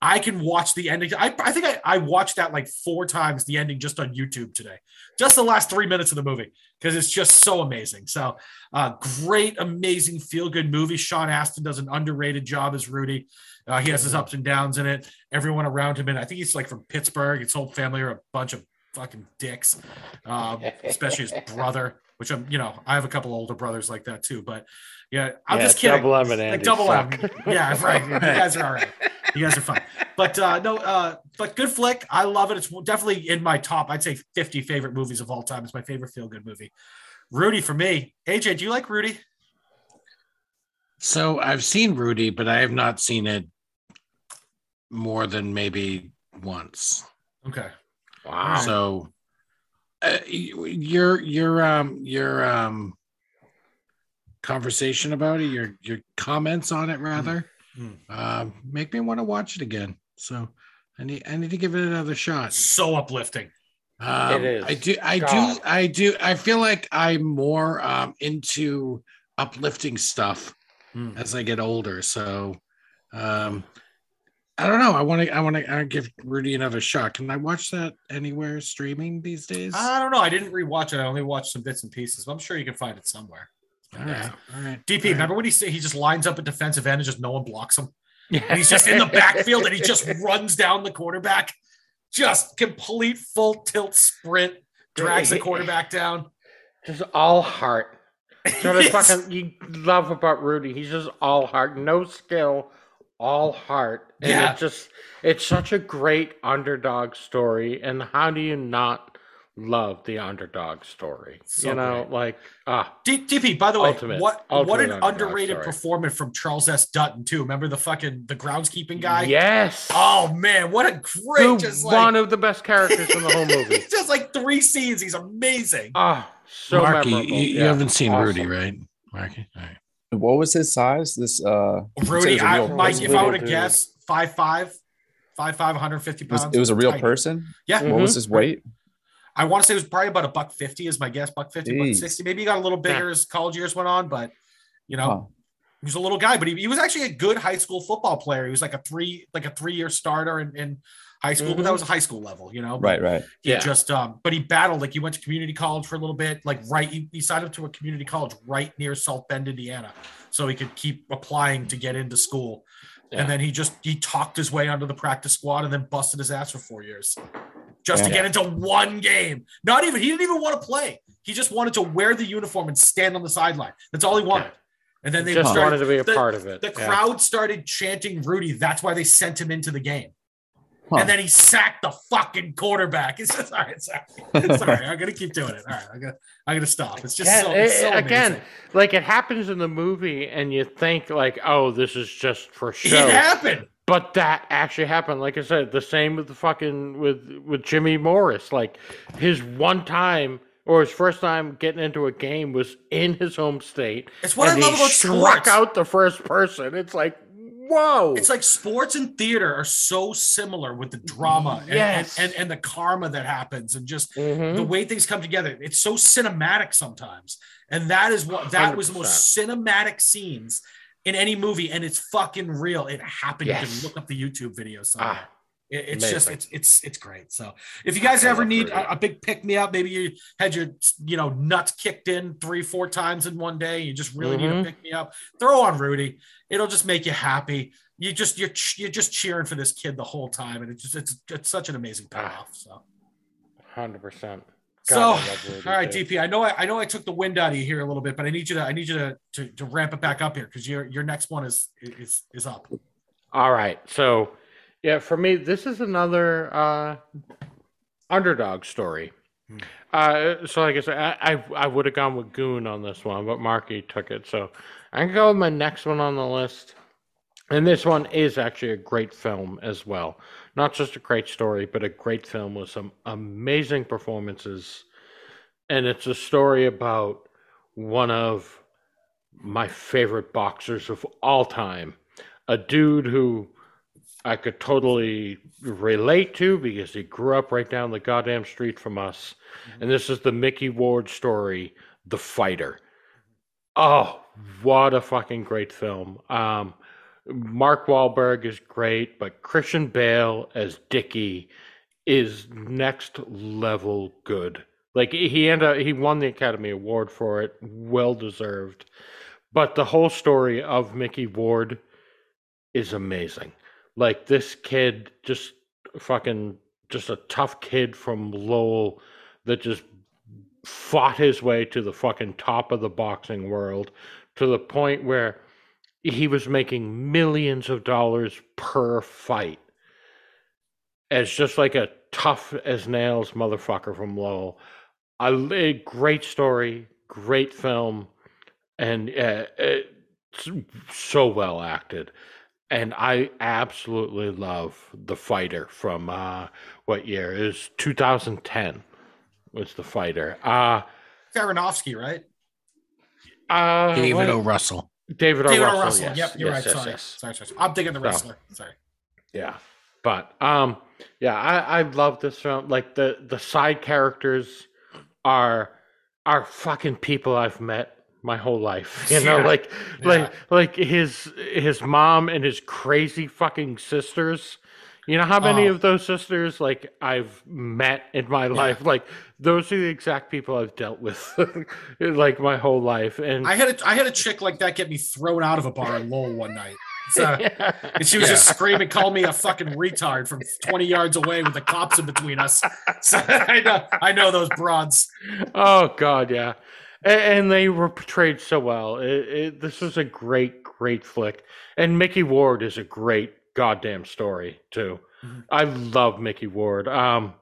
I can watch the ending. I, I think I, I watched that like four times, the ending just on YouTube today, just the last three minutes of the movie, because it's just so amazing. So, uh, great, amazing, feel good movie. Sean Astin does an underrated job as Rudy. Uh, he has his ups and downs in it. Everyone around him, and I think he's like from Pittsburgh. His whole family are a bunch of fucking dicks, um, especially his brother, which I'm, you know, I have a couple older brothers like that too. But yeah, I'm Yeah, just kidding. Double M and Like Andy double M. suck. Yeah, right. You guys are all right. You guys are fine. But uh no, uh, but good flick. I love it. It's definitely in my top, I'd say 50 favorite movies of all time. It's my favorite feel good movie. Rudy for me. AJ, do you like Rudy? So I've seen Rudy, but I have not seen it more than maybe once. Okay. Wow. So uh, your your um your um conversation about it, your your comments on it rather, Mm. um, make me want to watch it again. So I need I need to give it another shot. So uplifting. Um, It is. I do. I God. do. I do. I feel like I'm more um, into uplifting stuff Hmm. as I get older. So, um, I don't know. I want to. I want to I give Rudy another shot. Can I watch that anywhere streaming these days? I don't know. I didn't rewatch it. I only watched some bits and pieces. But I'm sure you can find it somewhere. All right. All right. DP, all right. remember when he say he just lines up at defensive end and just no one blocks him? And he's just in the backfield and he just runs down the quarterback. Just complete full tilt sprint, drags the quarterback down. Just all heart. So Yes. fucking you love about Rudy. He's just all heart, no skill, all heart. And Yeah. it's just it's such a great underdog story. And how do you not love the underdog story? So you know, great. like ah, D- DP, by the way, Ultimate- what what ultimate an underrated story. performance from Charles S. Dutton too. Remember the fucking the groundskeeping guy? yes. Oh man, what a great Who- just one like of the best characters in the whole movie. just like three scenes. He's amazing. Ah, so Marky, memorable. you, you Yeah, haven't seen Rudy, right? Marky. All right. What was his size? This uh Rudy, it was a I, real Mike, if I would to Little dude. guess, five five, five five, 150 it was, pounds. it was a real Tiny. person. Yeah, Mhm. What was his weight? I want to say it was probably about a buck fifty is my guess. Buck fifty, buck sixty. Maybe he got a little bigger as college years went on, but you know, Huh. he was a little guy, but he, he was actually a good high school football player. He was like a three, like a three year starter in, in high school, but that was a high school level, you know. Right, right. He Yeah. just, um, but he battled like he went to community college for a little bit, like right. He, he signed up to a community college right near South Bend, Indiana, so he could keep applying to get into school. Yeah. And then he just he talked his way onto the practice squad and then busted his ass for four years just to get into one game. Not even he didn't even want to play. He just wanted to wear the uniform and stand on the sideline. That's all he wanted. And then they just started, wanted to be a the, part of it. the yeah. crowd started chanting Rudy. That's why they sent him into the game. Huh. And then he sacked the fucking quarterback. It's just all right. Sorry, sorry. I'm gonna keep doing it. All right, I'm gonna I'm gonna stop. It's just Yeah, so, it- so again, like it happens in the movie, and you think like, oh, this is just for show. It happened. But that actually happened. Like I said, the same with the fucking with with Jimmy Morris. Like his one time or his first time getting into a game was in his home state. It's what I love about struck sports. out the first person. It's like, whoa! It's like sports and theater are so similar with the drama and, Yes. and, and, and the karma that happens and just Mhm. the way things come together. It's so cinematic sometimes. And that is what that was the most cinematic scenes in any movie. And it's fucking real. It happened. You can look up the YouTube video somewhere. Ah, It- it's just it's it's it's great. So if you guys I ever need a, a big pick me up, maybe you had your you know nuts kicked in three four times in one day, you just really need Mhm. to pick me up. Throw on Rudy. It'll just make you happy. You just you're you're just cheering for this kid the whole time, and it's just it's it's such an amazing Ah. payoff. So hundred percent. So, God, all love Rudy, right. DP. I know I, I know I took the wind out of you here a little bit, but I need you to I need you to to, to ramp it back up here because your your next one is is is up. All right. So, yeah, for me, this is another uh, underdog story. Hmm. Uh, so, like I said, I, I, I would have gone with Goon on this one, but Marky took it. So, I can go with my next one on the list. And this one is actually a great film as well. Not just a great story, but a great film with some amazing performances. And it's a story about one of my favorite boxers of all time a dude who I could totally relate to because he grew up right down the goddamn street from us. And this is the Micky Ward story, The Fighter. Oh, what a fucking great film. Um, Mark Wahlberg is great, but Christian Bale as Dickie is next level good. Like he ended up, he won the Academy Award for it, well deserved. But the whole story of Micky Ward is amazing. Like this kid, just fucking, just a tough kid from Lowell that just fought his way to the fucking top of the boxing world to the point where he was making millions of dollars per fight as just like a tough as nails motherfucker from Lowell. A, a great story, great film, and uh, it's so well acted. And I absolutely love The Fighter from uh, what year? It was 2010 was The Fighter. Uh, Aronofsky, right? uh, David what- O. Russell. David O. David Russell. Russell. yes, Yep, you're yes, right. yes, sorry. sorry, sorry, sorry. I'm thinking the wrestler. Sorry. Yeah, but um, yeah, I I love this film. Like the the side characters are are fucking people I've met my whole life. You know, Yeah. like Yeah. like like his his mom and his crazy fucking sisters. You know how many Oh. of those sisters like I've met in my life? Like those are the exact people I've dealt with, like my whole life. And I had a I had a chick like that get me thrown out of a bar in Lowell one night. So, uh, and she was just screaming, "Call me a fucking retard" from 20 yards away with the cops in between us. So I know I know those broads. Oh God, yeah, and, and they were portrayed so well. It, it, this was a great, great flick, and Micky Ward is a great goddamn story too. Mhm. I love Micky Ward. Um,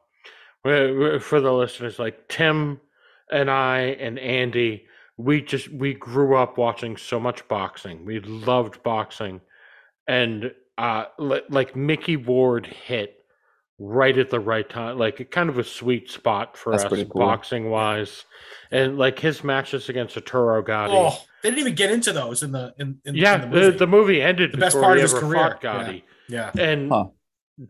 for the listeners, like Tim and I and Andy, we just we grew up watching so much boxing. We loved boxing, and uh, like Mickey Ward hit right at the right time, like kind of a sweet spot for That's us cool. boxing wise, and like his matches against Arturo Gatti. Oh, they didn't even get into those in the in, in, yeah, in the, the movie. the movie ended The best part of his career, fought yeah. Gatti, yeah. and Huh.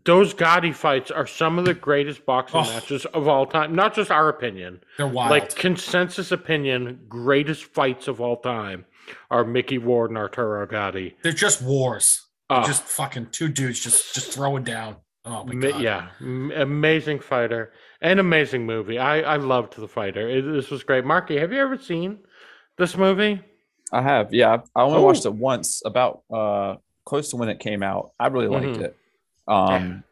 those Gatti fights are some of the greatest boxing Oh. matches of all time. Not just our opinion, They're wild. like consensus opinion, greatest fights of all time are Micky Ward and Arturo Gatti. They're just wars. Oh, Just fucking two dudes just just throwing down. Oh my god. yeah, amazing fighter and amazing movie. I I loved the fighter. It, this was great. Marky, have you ever seen this movie? I have, yeah. I I only Oh. watched it once, about uh close to when it came out. I really liked Mhm. it. Um,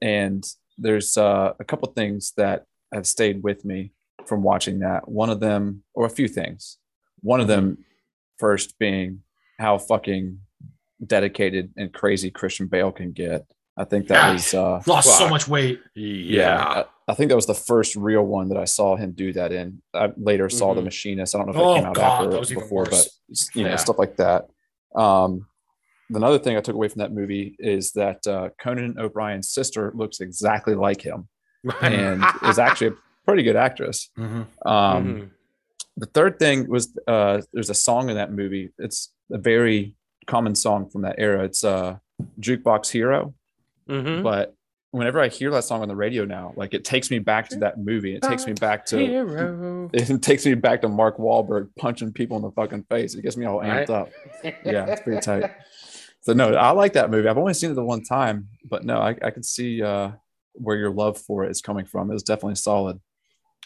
and there's uh, a couple things that have stayed with me from watching that. One of them, or a few things. One of them, first being how fucking dedicated and crazy Christian Bale can get. I think that Yeah. was uh, Lost so much weight. yeah. I, I think that was the first real one that I saw him do that in. I later saw The Mhm. Machinist. I don't know if Oh, that came out God, after that or before, but you know Yeah. stuff like that. Um, another thing I took away from that movie is that uh, Conan O'Brien's sister looks exactly like him and is actually a pretty good actress. Um, Mhm. The third thing was uh, there's a song in that movie. It's a very common song from that era. It's uh, Jukebox Hero. Mhm. But whenever I hear that song on the radio now, like it takes me back to that movie. It takes me back to Hero. it takes me back to Mark Wahlberg punching people in the fucking face. It gets me all amped Right. up. Yeah, it's pretty tight. So no, I like that movie. I've only seen it the one time, but no, I, I can see uh, where your love for it is coming from. It was definitely solid.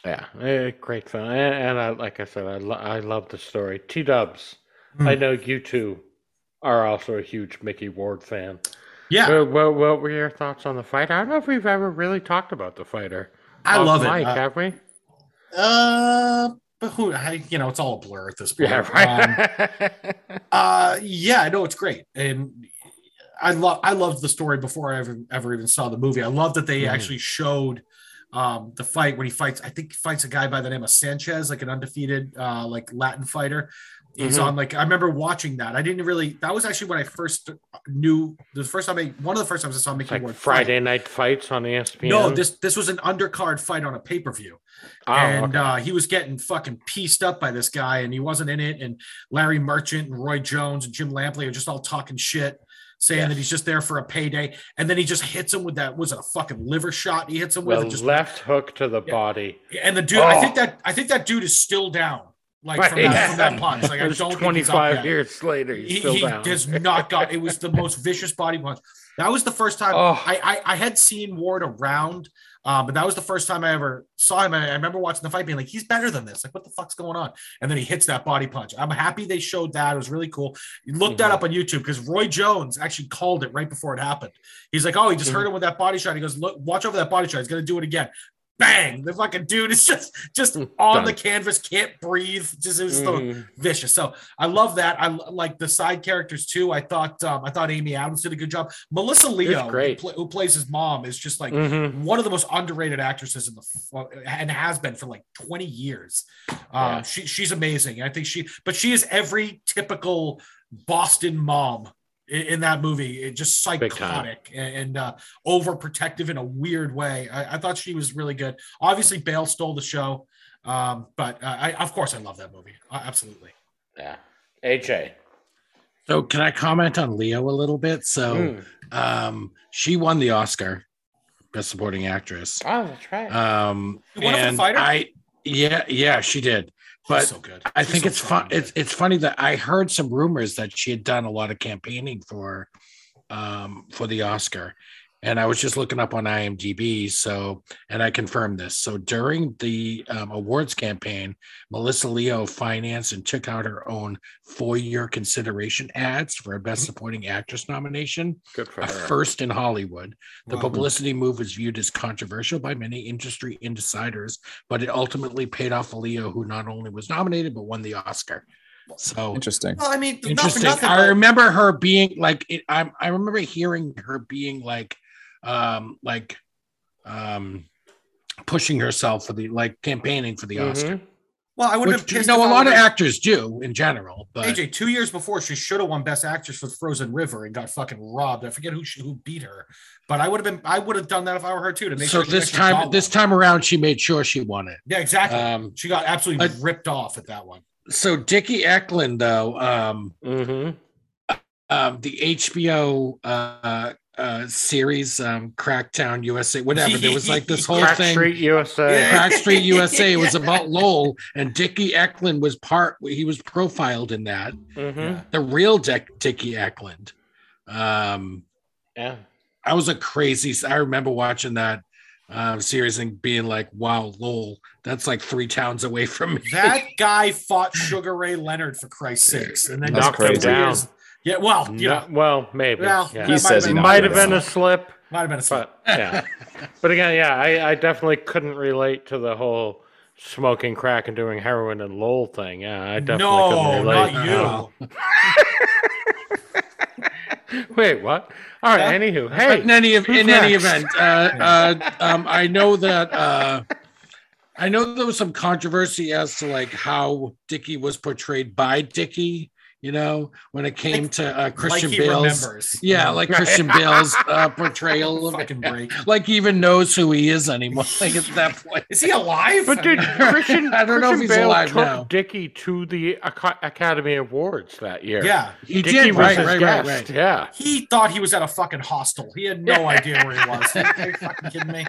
Yeah, eh, great film, and, and I, like I said, I, lo- I love the story. T Dubs, Hmm. I know you two are also a huge Micky Ward fan. Yeah, Well, well, what were your thoughts on the fight? I don't know if we've ever really talked about the fighter. I love it. Uh, have we? Uh, but who? I, you know, it's all a blur at this point. Yeah, Um, right. uh, yeah, I know it's great, and I love I loved the story before I ever ever even saw the movie. I love that they Mhm. actually showed um the fight when he fights. I think he fights a guy by the name of Sanchez, like an undefeated uh like Latin fighter. He's Mhm. on like I remember watching that. I didn't really. That was actually when I first knew the first time I one of the first times I saw Micky like Ward fight. Friday night fights on E ESPN. No, this this was an undercard fight on a pay per view Oh, and okay. uh, he was getting fucking pieced up by this guy, and he wasn't in it. And Larry Merchant and Roy Jones and Jim Lampley are just all talking shit, saying Yes. that he's just there for a payday. And then he just hits him with that was it a fucking liver shot? He hits him with the just left hook to the Yeah. body. and the dude. I Oh. think that I think that dude is still down, like from, Right. that, from that punch. Like I don't think he's up 25 yet. years later. He's He, he does not got. It was the most vicious body punch. That was the first time Oh. I, I I had seen Ward around, um, but that was the first time I ever saw him. And I remember watching the fight, being like, "He's better than this. Like, what the fuck's going on?" And then he hits that body punch. I'm happy they showed that. It was really cool. You look that Mhm. up on YouTube because Roy Jones actually called it right before it happened. He's like, "Oh, he just Mhm. hurt him with that body shot." He goes, "Look, watch over that body shot. He's gonna do it again." Bang! The fucking dude is just just on Done. the canvas, can't breathe. Just it was so vicious. So I love that. i like the side characters too. I thought um, I thought Amy Adams did a good job. Melissa Leo, who, great. who plays his mom, is just like Mhm. one of the most underrated actresses in the and has been for like 20 years. Um, Yeah. she, she's amazing. I think she, but she is every typical Boston mom in, in that movie. It just psychotic and, and uh, overprotective in a weird way. I, I thought she was really good. Obviously, Bale stole the show, um, but uh, I, of course, I love that movie. Uh, absolutely. Yeah. AJ. So can I comment on Leo a little bit? So Mm. um she won the Oscar Best Supporting Actress. Oh, that's right. Um You won it for The and Fighter? I yeah, yeah, she did. But so good. I think so it's fun. It's it's funny that I heard some rumors that she had done a lot of campaigning for um for the Oscar. And I was just looking up on IMDb. So, and I confirmed this. So during the um, awards campaign, Melissa Leo financed and took out her own four year consideration ads for a Best Supporting Actress nomination, Good for a her. first in Hollywood. The Wow. publicity move was viewed as controversial by many industry insiders, but it ultimately paid off for Leo, who not only was nominated but won the Oscar. So Interesting. Well, I mean, not for interesting. nothing, I but- remember her being like, it, I I remember hearing her being like, um, like, um, pushing herself for the like campaigning for the Oscar. Mhm. well, I would have Which been you pissed. know if a I lot of actors do in general, but AJ, two years before, she should have won Best Actress for Frozen River and got fucking robbed. I forget who she, who beat her, but I would have been. I would have done that if I were her too. To make so sure this time this time around she made sure she won it. yeah, exactly. Um, she got absolutely I- ripped off at that one. so Dickie Eklund though, um, Mhm. um, the HBO uh, uh, series, um, Crackdown USA, whatever. There was like this whole Crack thing. Street USA. Crack Street USA was about Lowell, and Dickie Eklund was part. He was profiled in that. Mhm. Yeah. The real Dick, Dickie Eklund. Um, Yeah. I was a crazy. I remember watching that um, series and being like, "Wow, Lowell, that's like three towns away from me." That guy fought Sugar Ray Leonard for Christ's sakes, and then That's knocked him crazy. down. Yeah, well, you No- know, well, maybe. well, yeah. He might says have he been- might have been down. a slip, might have been a slip. but yeah. but again, yeah, I, I definitely couldn't relate to the whole smoking crack and doing heroin and lol thing. Yeah, I definitely No, couldn't not relate. you. Wait, what? All right. Yeah. Anywho, But hey, in any who's in any event, uh, uh, um, I know that uh, I know there was some controversy as to like how Dickie was portrayed by Dickie. You know, when it came Like- to uh, Christian like Bale's, remembers. yeah, like Christian Bale's uh, portrayal of fucking break. like he even knows who he is anymore. Like at that point, Is he alive? But did Christian, I don't know if he's Bale alive took now. Dickie to the Academy Awards that year. yeah, he Dickie did was right, his right, right, right. Yeah. he thought he was at a fucking hostel. He had no idea where he was. Are you fucking kidding me?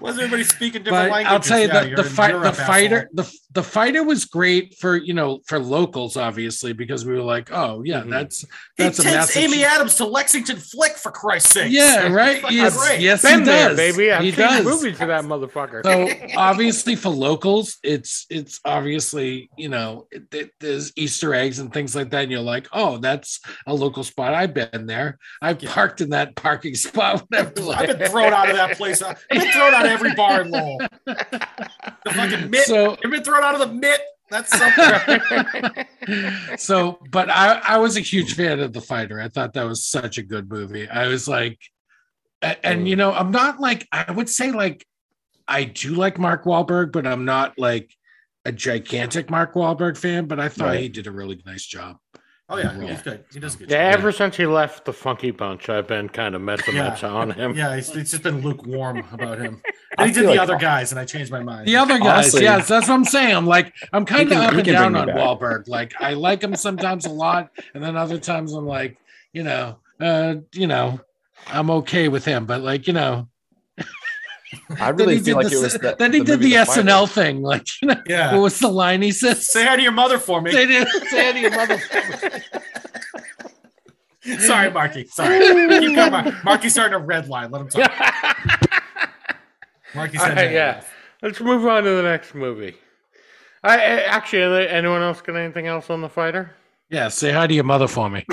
Was everybody speaking different But languages? I'll tell you Yeah, that you're the in fight, the fighter, the the fighter was great for you know for locals, obviously, because we were like, oh yeah, Mhm. that's He a takes. Amy Adams to Lexington Flick for Christ's sake. Yeah, right. Fucking Yes, great. yes, Been he there, does, baby. I've he seen does. movies of that motherfucker. So obviously for locals, it's it's obviously you know it, it- there's Easter eggs and things like that, and you're like, oh, that's a local spot. I've been there. I've Yeah. parked in that parking spot. I've been thrown out of that place. I've been thrown out out every bar in Lowell. The fucking mitt. So You've been thrown out of the mitt. That's something. so but I, I was a huge fan of the fighter i thought that was such a good movie i was like and you know i'm not like i would say like i do like mark Wahlberg, but i'm not like a gigantic mark Wahlberg fan but i thought Right. he did a really nice job oh yeah, he's good. He does good. Yeah, job. ever since he left the Funky Bunch, I've been kind of meta Yeah. meta on him. Yeah, it's, it's just been lukewarm about him. I And he did the like- other guys, and I changed my mind. the other guys Honestly- yes that's what i'm saying i'm like i'm kind of up and down on back. Wahlberg. like i like him sometimes a lot and then other times i'm like you know uh you know i'm okay with him but like you know I then really he feel did like the, it was that. then he did movie the, Fighter. SNL thing, like you know, Yeah. what was the line he says? Say hi to your mother for me. Say it, say it to your mother. Sorry, Marky. Sorry. Keep going, Mark. Marky's starting a red line. Let him talk. Marky All had right, yeah. enough. Let's move on to the next movie. I, I actually, anyone else got anything else on the fighter? Yeah, say hi to your mother for me.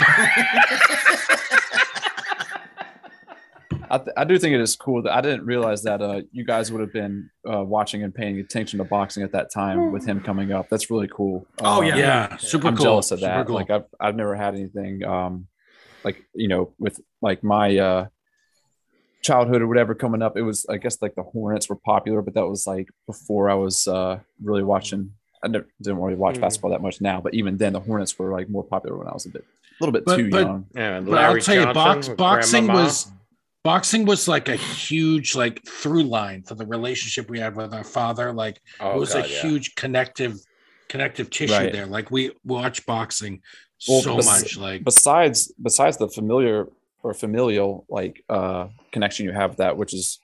I, th- I do think it is cool that I didn't realize that uh, you guys would have been uh, watching and paying attention to boxing at that time with him coming up. That's really cool. Oh, Uh, yeah. Yeah, super I'm cool. jealous of super that. cool. Like I've I've never had anything um like you know with like my uh childhood or whatever coming up. It was I guess like the Hornets were popular, but that was like before I was uh really watching. I never, didn't really watch Mhm. basketball that much now, but even then the Hornets were like more popular when I was a bit a little bit But- too but- young. Yeah, but I'll Larry tell you, box, boxing Grandmama. was boxing was like a huge like through line for the relationship we had with our father. Like Oh, it was God, a yeah. huge connective connective tissue Right. there. Like we watch boxing Well, so bes- much. Like besides besides the familiar or familial like uh connection you have with that which is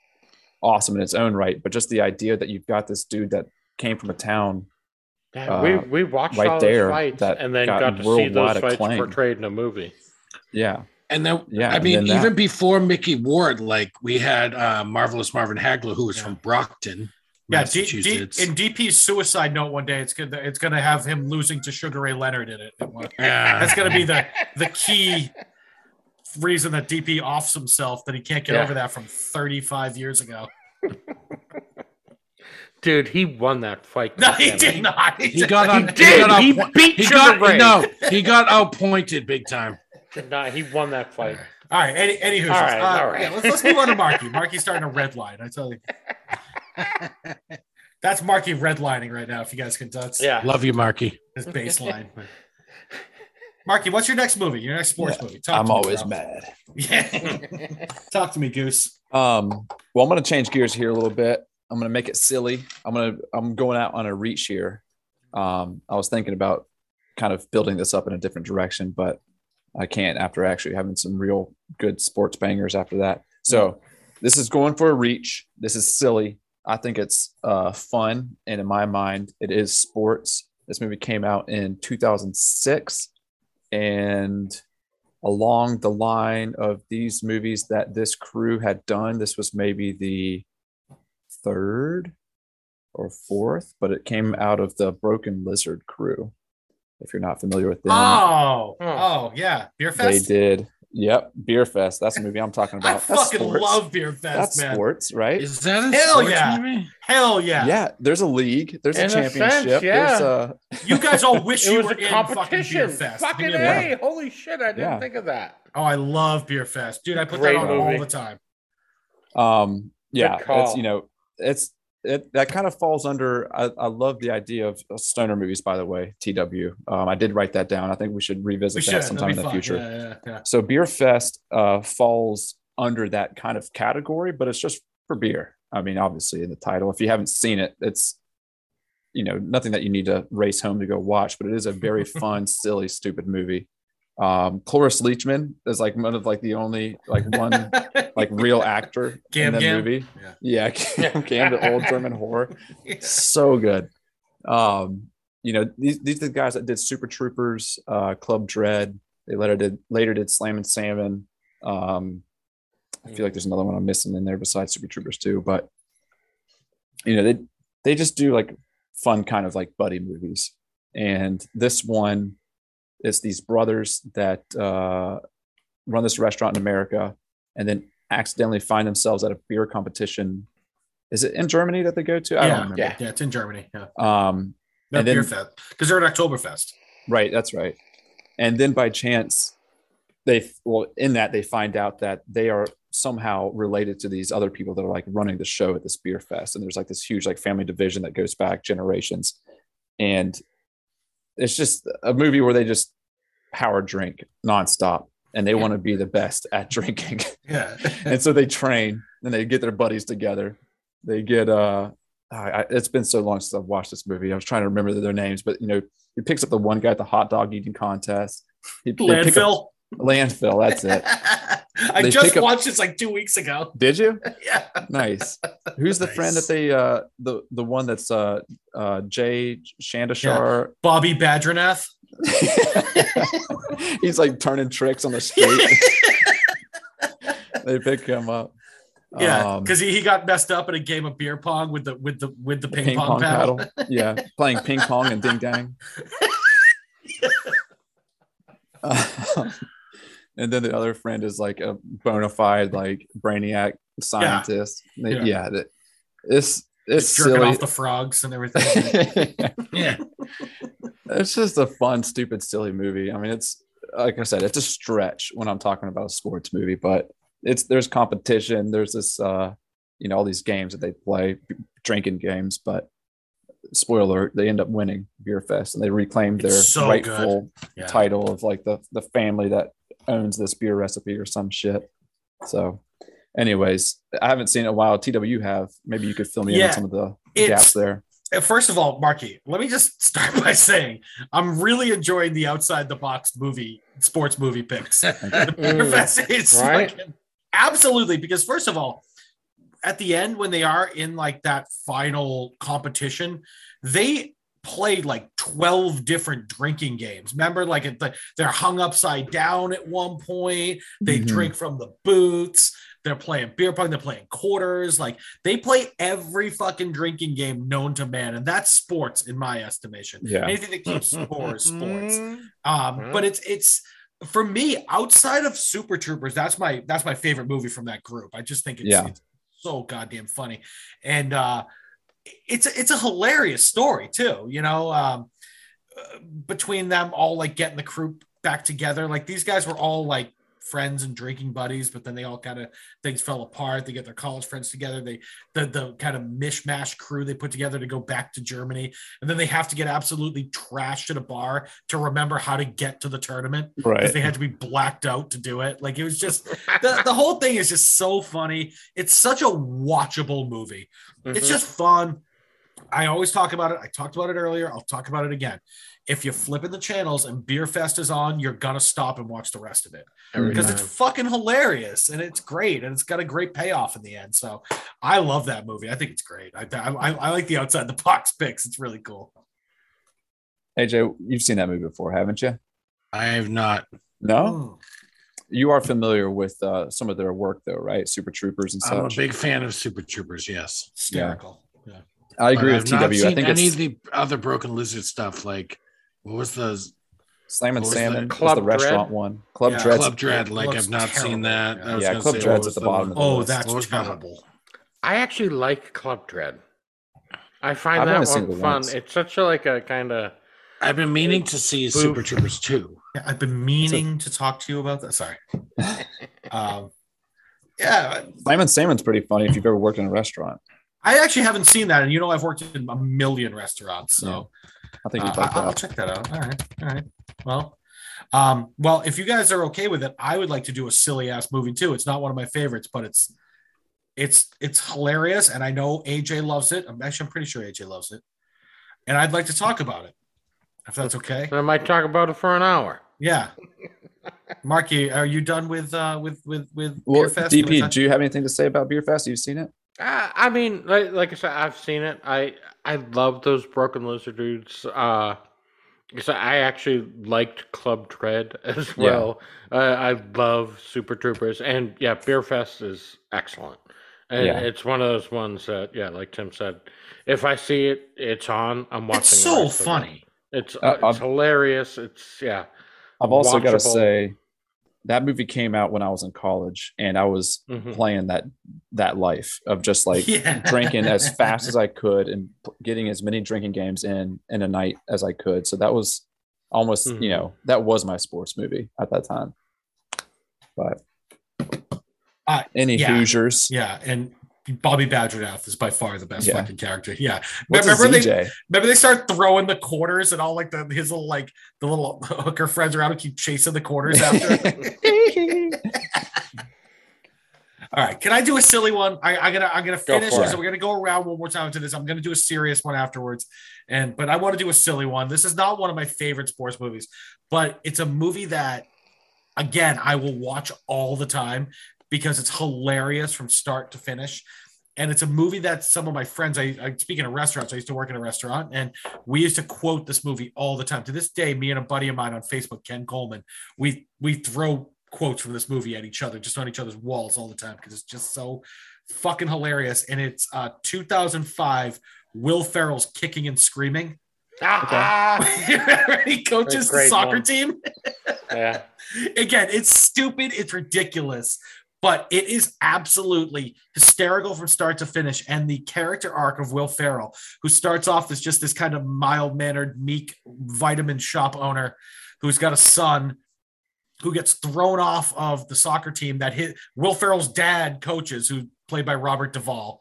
awesome in its own right but just the idea that you've got this dude that came from a town Yeah, we uh, we watched right all there those fights that and then got got to see those fights acclaim. portrayed in a movie. yeah And then, Yeah, I mean, then even before Micky Ward, like we had uh, marvelous Marvin Hagler, who was Yeah. from Brockton, Yeah, D, D, Massachusetts. in DP's suicide note one day, it's gonna it's gonna have him losing to Sugar Ray Leonard in it. yeah, That's gonna be the the key reason that DP offs himself that he can't get Yeah. over that from 35 years ago. Dude, he won that fight. No, he did not. he got on. did. got He outpo- beat he Sugar got, Ray. No, he got outpointed big time. Nah, he won that fight. All right, any any All right, uh, all right. Yeah, let's, let's move on to Marky. Marky's starting a red line. I tell you, that's Marky redlining right now. If you guys can touch Yeah. Love you, Marky. his baseline. Marky, what's your next movie? Your next sports movie? Talk i'm to me, always bro. mad Yeah, talk to me, Goose. um well i'm gonna change gears here a little bit i'm gonna make it silly i'm gonna i'm going out on a reach here um i was thinking about kind of building this up in a different direction but i can't after actually having some real good sports bangers after that. So this is going for a reach. This is silly. I think it's uh fun and in my mind it is sports. This movie came out in 2006 and along the line of these movies that this crew had done this was maybe the third or fourth but it came out of the broken lizard crew if you're not familiar with them Oh, Oh. oh, yeah, Beer Fest. they did yep beer fest that's the movie i'm talking I about that's fucking sports. love Beer Fest, that's man. sports right Is that a Hell sports yeah. movie? Hell yeah. yeah. there's a league there's a In a sense, championship yeah. there's a You guys all wish It you was were a in fucking Beer competition. Fest. Fucking Give me a. A. Holy shit, I didn't Yeah. think of that. Oh, I love Beer Fest, dude. I put Great that on all movie. the time. um yeah call. it's you know it's it that kind of falls under I, I love the idea of stoner movies by the way tw um i did write that down i think we should revisit We that should. sometime in the fun. future Yeah, yeah, yeah. so beer fest uh falls under that kind of category but it's just for beer i mean obviously in the title if you haven't seen it it's you know nothing that you need to race home to go watch but it is a very fun silly stupid movie um cloris leachman is like one of like the only like one like real actor Gam in that Gam? movie. Yeah. Yeah, Gam Gam, the old German horror, so good. Um, you know, these these are the guys that did Super Troopers, uh, Club Dread. They later did later did Slammin' Salmon. Um, I feel like there's another one I'm missing in there besides Super Troopers too, but you know they they just do like fun kind of like buddy movies, and this one is these brothers that uh, run this restaurant in America, and then accidentally find themselves at a beer competition is it in Germany that they go to? I Yeah. Yeah. Yeah, it's in Germany. Yeah, Um, And then- Beer Fest because they're at Oktoberfest. Right, that's right. And then by chance, they well in that they find out that they are somehow related to these other people that are like running the show at this beer fest, and there's like this huge like family division that goes back generations, and it's just a movie where they just power drink nonstop, and they want to be the best at drinking, Yeah, and so they train and they get their buddies together. They get uh. I, it's been so long since I've watched this movie. I was trying to remember their names, but you know, he picks up the one guy at the hot dog eating contest. He, they pick up- landfill. landfill. That's it. I They just pick up- watched this like two weeks ago. Did you? Yeah, Nice. Who's the friend that they uh the the one that's uh uh Jay Chandrasekhar? Bobby Badrinath. He's like turning tricks on the street. they pick him up. Yeah, Um, because he, he got messed up in a game of beer pong with the with the with the ping, pong, paddle. yeah, playing ping pong and ding dang. Um, and then the other friend is like a bona fide like brainiac scientist. They- Yeah. Yeah, that- it's it's jerking silly. off the frogs and everything. Yeah. it's just a fun, stupid, silly movie. I mean, it's like I said, it's a stretch when I'm talking about a sports movie, but it's there's competition. There's this, uh, you know, all these games that they play, drinking games, but spoiler, alert, they end up winning Beer Fest and they reclaim their so rightful Yeah. title of like the the family that owns this beer recipe or some shit. So, anyways, I haven't seen it in a while. TW have. Maybe you could fill me in on some of the gaps there. Uh, First of all, Marky, let me just start by saying I'm really enjoying the outside the box movie sports movie picks. The Mm, Fest is right? fucking- absolutely because first of all, at the end when they are in like that final competition, they played like 12 different drinking games. Remember, like the, they're hung upside down at one point. They Mhm. drink from the boots. They're playing beer pong. They're playing quarters. Like they play every fucking drinking game known to man, and that's sports in my estimation. Yeah. Anything that keeps score is sports. Um, but it's it's for me outside of Super Troopers. That's my that's my favorite movie from that group. I just think it's, Yeah. it's so goddamn funny, and uh, it's it's a hilarious story too. You know, um, uh, between them all like getting the crew back together. Like these guys were all like friends and drinking buddies, but then they all kind of things fell apart. They get their college friends together. They the the kind of mishmash crew they put together to go back to Germany, and then they have to get absolutely trashed at a bar to remember how to get to the tournament because Right. they had to be blacked out to do it. Like it was just the, the whole thing is just so funny. It's such a watchable movie. It's mhm. just fun. I always talk about it. I talked about it earlier. I'll talk about it again. If you're flipping the channels and Beer Fest is on, you're gonna stop and watch the rest of it Every because time. it's fucking hilarious and it's great and it's got a great payoff in the end. So I love that movie. I think it's great. I, I, I like the outside the box picks. It's really cool. AJ, you've seen that movie before, haven't you? I have not. No, Mm. you are familiar with uh, some of their work, though, right? Super Troopers and stuff. I'm a big fan of Super Troopers. Yes. Hysterical. Yeah. I agree But with I've not TW. I think any it's of the other Broken Lizard stuff. Like, what was the Slammin' Salmon that? was Club the restaurant one. Club Yeah. Dread's Club Dread? Like, I've not terrible. seen that. I was Yeah, Club say, Dread's at the bottom of the Oh, list. that's what terrible. I actually like Club Dread. I find I've that one fun. once. It's such a like a kind of I've been meaning to see Boof. Super Troopers 2. Yeah, I've been meaning to talk to you about that. Sorry. um, yeah, Slammin' Salmon's pretty funny if you've ever worked in a restaurant. I actually haven't seen that, and you know I've worked in a million restaurants, so I think uh, you'd like I- I'll check that out. All right, all right. Well, um, well, if you guys are okay with it, I would like to do a silly ass movie too. It's not one of my favorites, but it's it's it's hilarious, and I know AJ loves it. I'm actually I'm pretty sure AJ loves it, and I'd like to talk about it, if that's okay. I might talk about it for an hour. Yeah. Marky, are you done with uh with with with Well, Beer Fest? DP, do you have anything to say about Beer Fest? Have You've seen it? Uh, I mean, like, like I said, I've seen it. I I love those Broken Lizard dudes. Uh, because I actually liked Club Dread as Yeah. well. Uh, I love Super Troopers, and yeah, Beer Fest is excellent. And Yeah. it's one of those ones that, yeah, like Tim said, if I see it, it's on. I'm watching. It's so it. funny. It's Uh, it's I'm- hilarious. It's yeah. I've also got to say that movie came out when I was in college, and I was Mhm. playing that that life of just like Yeah. drinking as fast as I could and getting as many drinking games in in a night as I could. So that was almost, Mhm. you know, that was my sports movie at that time. But Uh, any yeah. Hoosiers? Yeah, and Bobby Badgermouth is by far the best Yeah. fucking character. Yeah, What's remember they remember they start throwing the quarters and all like the his little like the little hooker friends around who keep chasing the quarters after. all right, can I do a silly one? I, I'm gonna I'm gonna finish. for So we're gonna go around one more time to this. I'm gonna do a serious one afterwards, and but I want to do a silly one. This is not one of my favorite sports movies, but it's a movie that again I will watch all the time because it's hilarious from start to finish. And it's a movie that some of my friends, I, I speaking of restaurants, I used to work in a restaurant and we used to quote this movie all the time. To this day, me and a buddy of mine on Facebook, Ken Coleman, we we throw quotes from this movie at each other, just on each other's walls all the time because it's just so fucking hilarious. And it's uh 2005, Will Ferrell's kicking and screaming. Ah, he coaches the soccer one. team yeah. again, it's stupid, it's ridiculous, but it is absolutely hysterical from start to finish. And the character arc of Will Ferrell, who starts off as just this kind of mild mannered, meek vitamin shop owner who's got a son who gets thrown off of the soccer team that hit Will Ferrell's dad coaches, who played by Robert Duvall.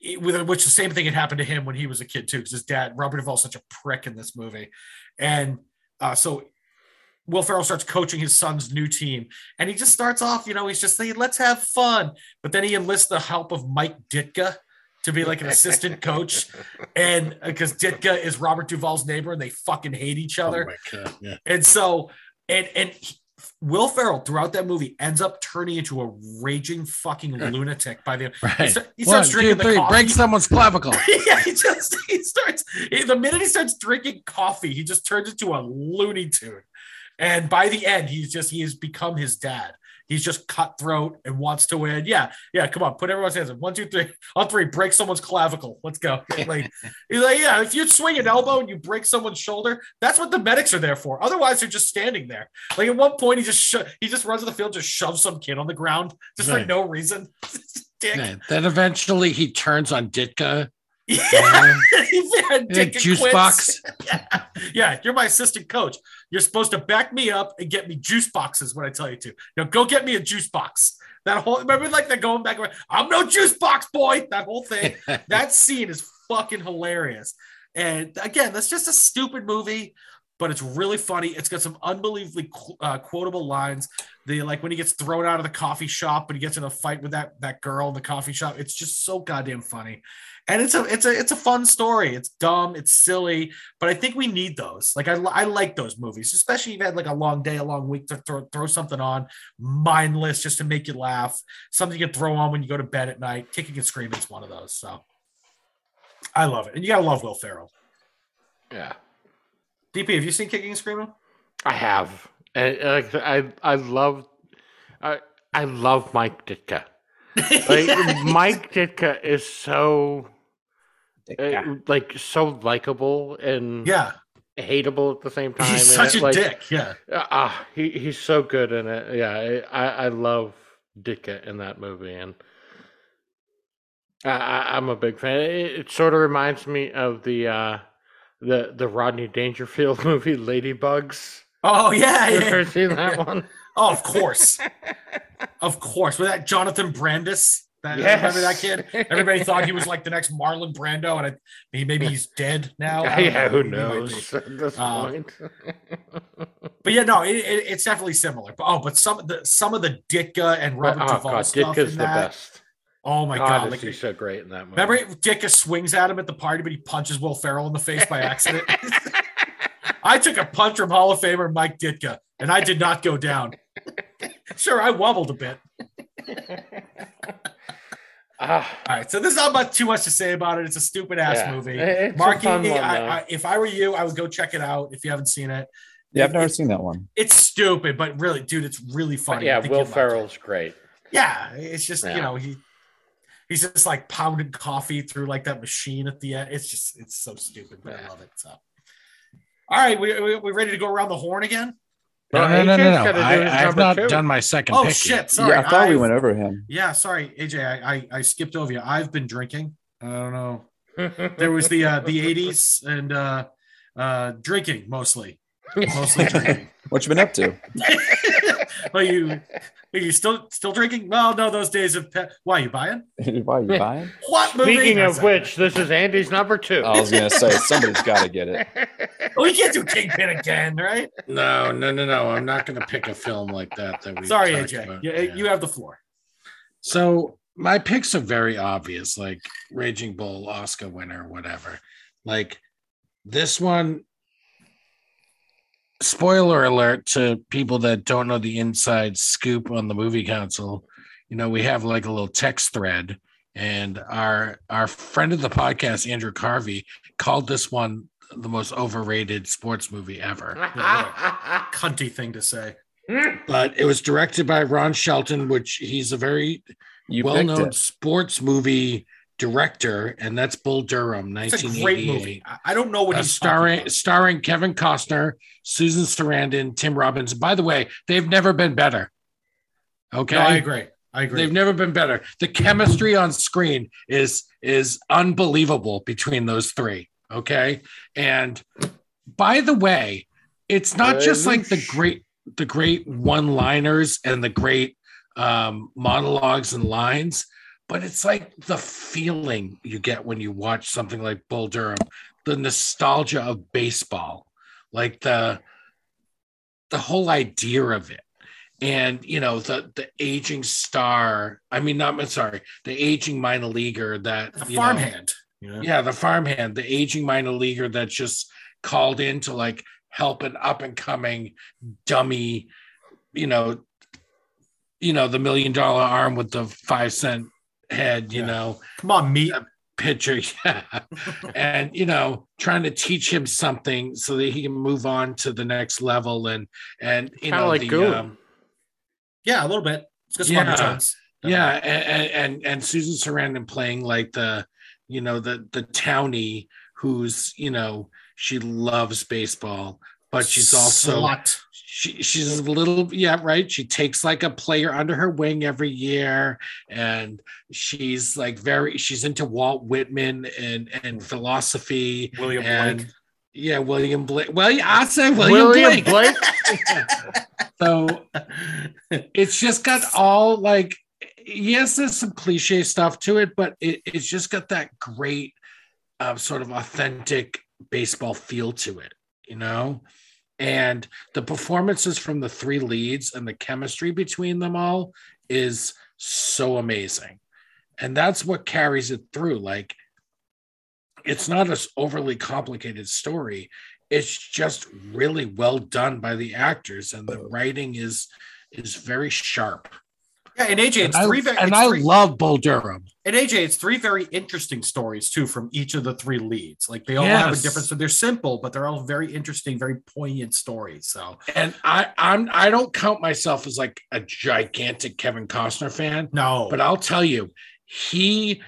It- with which the same thing had happened to him when he was a kid too, because his dad Robert Duvall's such a prick in this movie, and uh, so Will Ferrell starts coaching his son's new team, and he just starts off, you know, he's just saying, "Let's have fun," but then he enlists the help of Mike Ditka to be like an assistant coach, and uh, because Ditka is Robert Duvall's neighbor, and they fucking hate each Oh other, my God, yeah. and so and and he- Will Ferrell throughout that movie ends up turning into a raging fucking lunatic by the end. Right. start- he One, starts two, drinking the three. coffee. Break someone's clavicle. yeah, he just he starts the minute he starts drinking coffee, he just turns into a Looney Tune. And by the end, he's just he has become his dad. He's just cutthroat and wants to win. Yeah, yeah. Come on, put everyone's hands up. One, two, three. On three, break someone's clavicle. Let's go. Like he's like, yeah. If you swing an elbow and you break someone's shoulder, that's what the medics are there for. Otherwise, they're just standing there. Like at one point, he just sho- he just runs to the field, just shoves some kid on the ground just for no reason. Dick. Then eventually he turns on Ditka. Yeah. he Yeah, Dick and juice quits. box. yeah. yeah, you're my assistant coach. You're supposed to back me up and get me juice boxes when I tell you to. Now go get me a juice box. That whole remember like the going back. I'm no juice box boy. That whole thing. that scene is fucking hilarious. And again, that's just a stupid movie, but it's really funny. It's got some unbelievably uh, quotable lines. The like when he gets thrown out of the coffee shop and he gets in a fight with that that girl in the coffee shop. It's just so goddamn funny. And it's a it's a it's a fun story. It's dumb, it's silly, but I think we need those. Like I, I like those movies, especially if you've had like a long day, a long week to throw, throw something on, mindless just to make you laugh. Something you can throw on when you go to bed at night. Kicking and screaming is one of those. So I love it, and you gotta love Will Ferrell. Yeah. DP, have you seen Kicking and Screaming? I have. And, like I I love I I love Mike Ditka. Like Mike Ditka is so uh, like so likable and yeah, hateable at the same time. he's such it, a like, dick. Yeah, Ah, he he's so good in it. Yeah, I I love Ditka in that movie, and I, I, I'm a big fan. It, it sort of reminds me of the uh, the the Rodney Dangerfield movie Ladybugs. Oh yeah, You yeah. ever seen that one? Oh, of course, of course. With that Jonathan Brandis. That, Yes. Remember that kid? Everybody thought he was like the next Marlon Brando, and I, maybe he's dead now. Yeah, know. who He might be. knows at this Uh, point? But yeah, no, it, it, it's definitely similar. But oh, but some of the some of the Ditka and But, Robert oh Duvall god, stuff Ditka's in the best. Oh my god, god! Like, he so great in that movie? remember Ditka swings at him at the party, but he punches Will Ferrell in the face by accident. I took a punch from Hall of Famer Mike Ditka, and I did not go down. sure, I wobbled a bit. Ah, All right, so there's not much too much to say about it. It's a stupid ass yeah. movie. It's Marky, one, I. I, if I were you, I would go check it out if you haven't seen it. Yeah, I've never It- seen that one. It's stupid, but really, dude, it's really funny. I yeah, Will you'd like it. Ferrell's great. Yeah, it's just Yeah. you know he he's just like pounding coffee through like that machine at the end. It's just it's so stupid, but I love it. So, all right, we we, we ready to go around the horn again? No, no, No, no, no, AJ's no. gotta do I, his I've not two. done my second Oh pick shit! Sorry, yeah, I thought we I've- went over him. Yeah, sorry, AJ. I, I I skipped over you. I've been drinking. I don't know. There was the uh, the '80s and uh, uh, drinking mostly, mostly drinking. What you been up to? are you are you still still drinking? Well, no, those days of Pe- Why are you buying? Why are you buying? What movie? Speaking That's of which, this is Andy's number two. I was gonna say somebody's got to get it. we can't do Kingpin again, right? No, no, no, no. I'm not going to pick a film like that. That we Sorry, talked AJ. about. You, Yeah. you have the floor. So my picks are very obvious, like Raging Bull, Oscar winner, whatever. Like this one. Spoiler alert to people that don't know the inside scoop on the movie council. You know, we have like a little text thread, and our our friend of the podcast, Andrew Carvey, called this one the most overrated sports movie ever. Cunty thing to say. But it was directed by Ron Shelton, which he's a very You well-known sports movie director, and that's Bull Durham, It's a great 1988. I- I don't know what Uh, he's starring starring. starring Kevin Costner, Susan Sarandon, Tim Robbins. By the way, they've never been better. Okay, No, I agree. I agree. they've never been better. The chemistry on screen is is unbelievable between those three. Okay, and by the way, it's not just like the great the great one liners and the great um, monologues and lines, but it's like the feeling you get when you watch something like Bull Durham, the nostalgia of baseball, like the the whole idea of it. And you know the the aging star. I mean, not I'm sorry, the aging minor leaguer that the know, farmhand. you yeah, the farmhand, the aging minor leaguer that's just called in to like help an up and coming dummy, you know, you know, the million dollar arm with the five cent head, you Yeah. know, Come on, meat. pitcher. Yeah. and you know, trying to teach him something so that he can move on to the next level and and you Kinda know like the um, Yeah, a little bit. It's Yeah. undertones. yeah and, and and susan sarandon playing like the you know the the townie who's you know she loves baseball but she's also Slut. She, she's a little yeah right she takes like a player under her wing every year and she's like very she's into walt whitman and and philosophy William and Blake. yeah william blake well yeah i say william, William blake, Blake. so it's just got all like yes there's some cliche stuff to it but it, it's just got that great uh, sort of authentic baseball feel to it you know and the performances from the three leads and the chemistry between them all is so amazing. And that's what carries it through. Like it's not an overly complicated story. It's just really well done by the actors and the uh-huh. writing is is very sharp Yeah, and AJ, it's and three I, very and I three- love bull durham and AJ, it's three very interesting stories too from each of the three leads. Like they all have a Yes. difference. So they're simple, but they're all very interesting, very poignant stories. So and i i'm i don't count myself as like a gigantic kevin costner fan no, but I'll tell you, he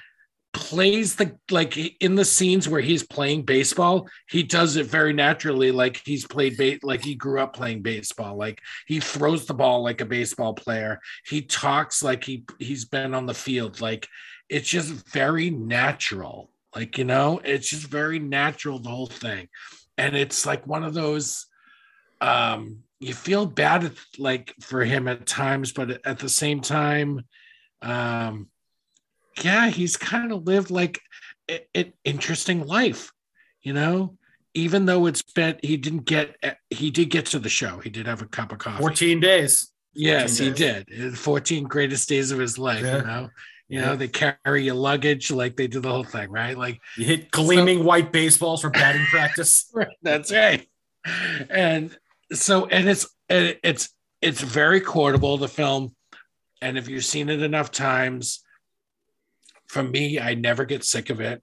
plays the like in the scenes where he's playing baseball, he does it very naturally, like he's played ba- like he grew up playing baseball. Like he throws the ball like a baseball player. He talks like he he's been on the field. Like it's just very natural. Like you know, it's just very natural the whole thing, and it's like one of those. Um, you feel bad at, like for him at times, but at the same time, um yeah he's kind of lived like an interesting life you know even though it's been he didn't get eh, he did get to the show he did have a cup of coffee 14 days. yes 14 he did 14 greatest days of his life Yeah. you know you Yeah. know they carry your luggage like they do the whole thing right like You hit gleaming white baseballs for batting practice. That's right. And so, and it's and it's it's very quotable the film, and if you've seen it enough times, for me, I never get sick of it.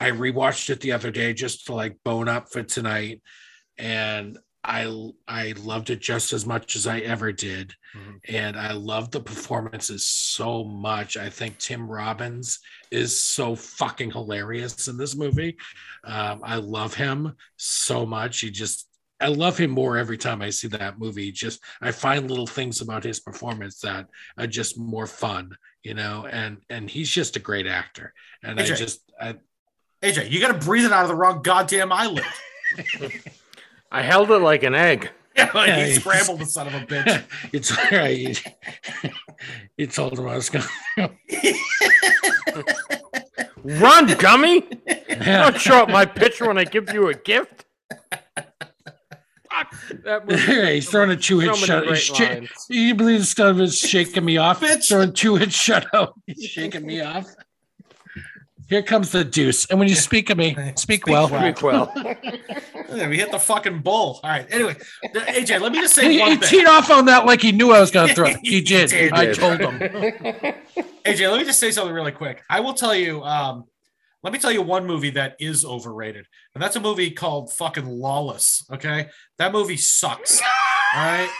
I rewatched it the other day just to like bone up for tonight, and I I loved it just as much as I ever did, Mhm. and I love the performances so much. I think Tim Robbins is so fucking hilarious in this movie. Um, I love him so much. He just I love him more every time I see that movie. Just I find little things about his performance that are just more fun, you know. And and he's just a great actor. And I just I, AJ, you got to breathe it out of the wrong goddamn eyelid. I held it like an egg. Yeah, like Yeah, he scrambled the son of a bitch. it's all right. You told him I was going. Run, dummy! Yeah. Don't show up my picture when I give you a gift. Fuck, that movie- he's throwing a two hit so many shut. sh- you believe this stuff is shaking me off? It's Throwing two hit shutout. He's shaking me off. Here comes the deuce. And when you speak of me, speak, Speak well. well. Speak well. We hit the fucking bull. All right. Anyway, AJ, let me just say He, one he thing. teed off on that like he knew I was going to throw. it. He He did. did. I told him. AJ, let me just say something really quick. I will tell you. Um, let me tell you one movie that is overrated, and that's a movie called fucking Lawless. Okay, that movie sucks. All right.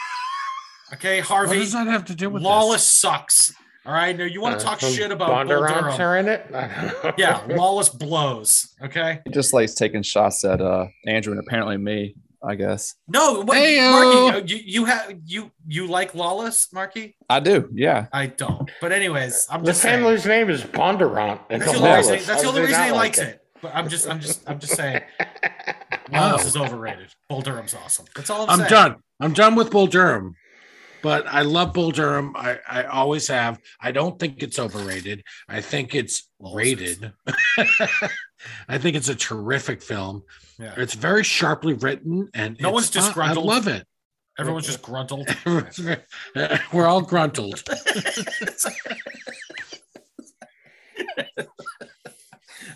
Okay, Harvey. What does that have to do with Lawless sucks. All right. Now you want Uh, to talk some shit about Bull Bondurants are in it? Yeah, Lawless blows. Okay. He just likes taking shots at uh Andrew and apparently me, I guess. No, what, Heyo. Marky, you you have you you like Lawless, Marky? I do, yeah. I don't. But anyways, I'm The just saying. family's name is Bondurant. and That's the the only reason, Lawless. that's the How only do they reason not he like likes it. But I'm just I'm just I'm just saying Lawless is overrated. Bull Durham's awesome. That's all I'm, I'm saying. done. I'm done with Bull Durham. But I love Bull Durham. I, I always have. I don't think it's overrated. I think it's rated. I think it's a terrific film. Yeah. It's very sharply written and No one's fun. disgruntled. I love it. Everyone's just gruntled. We're all gruntled.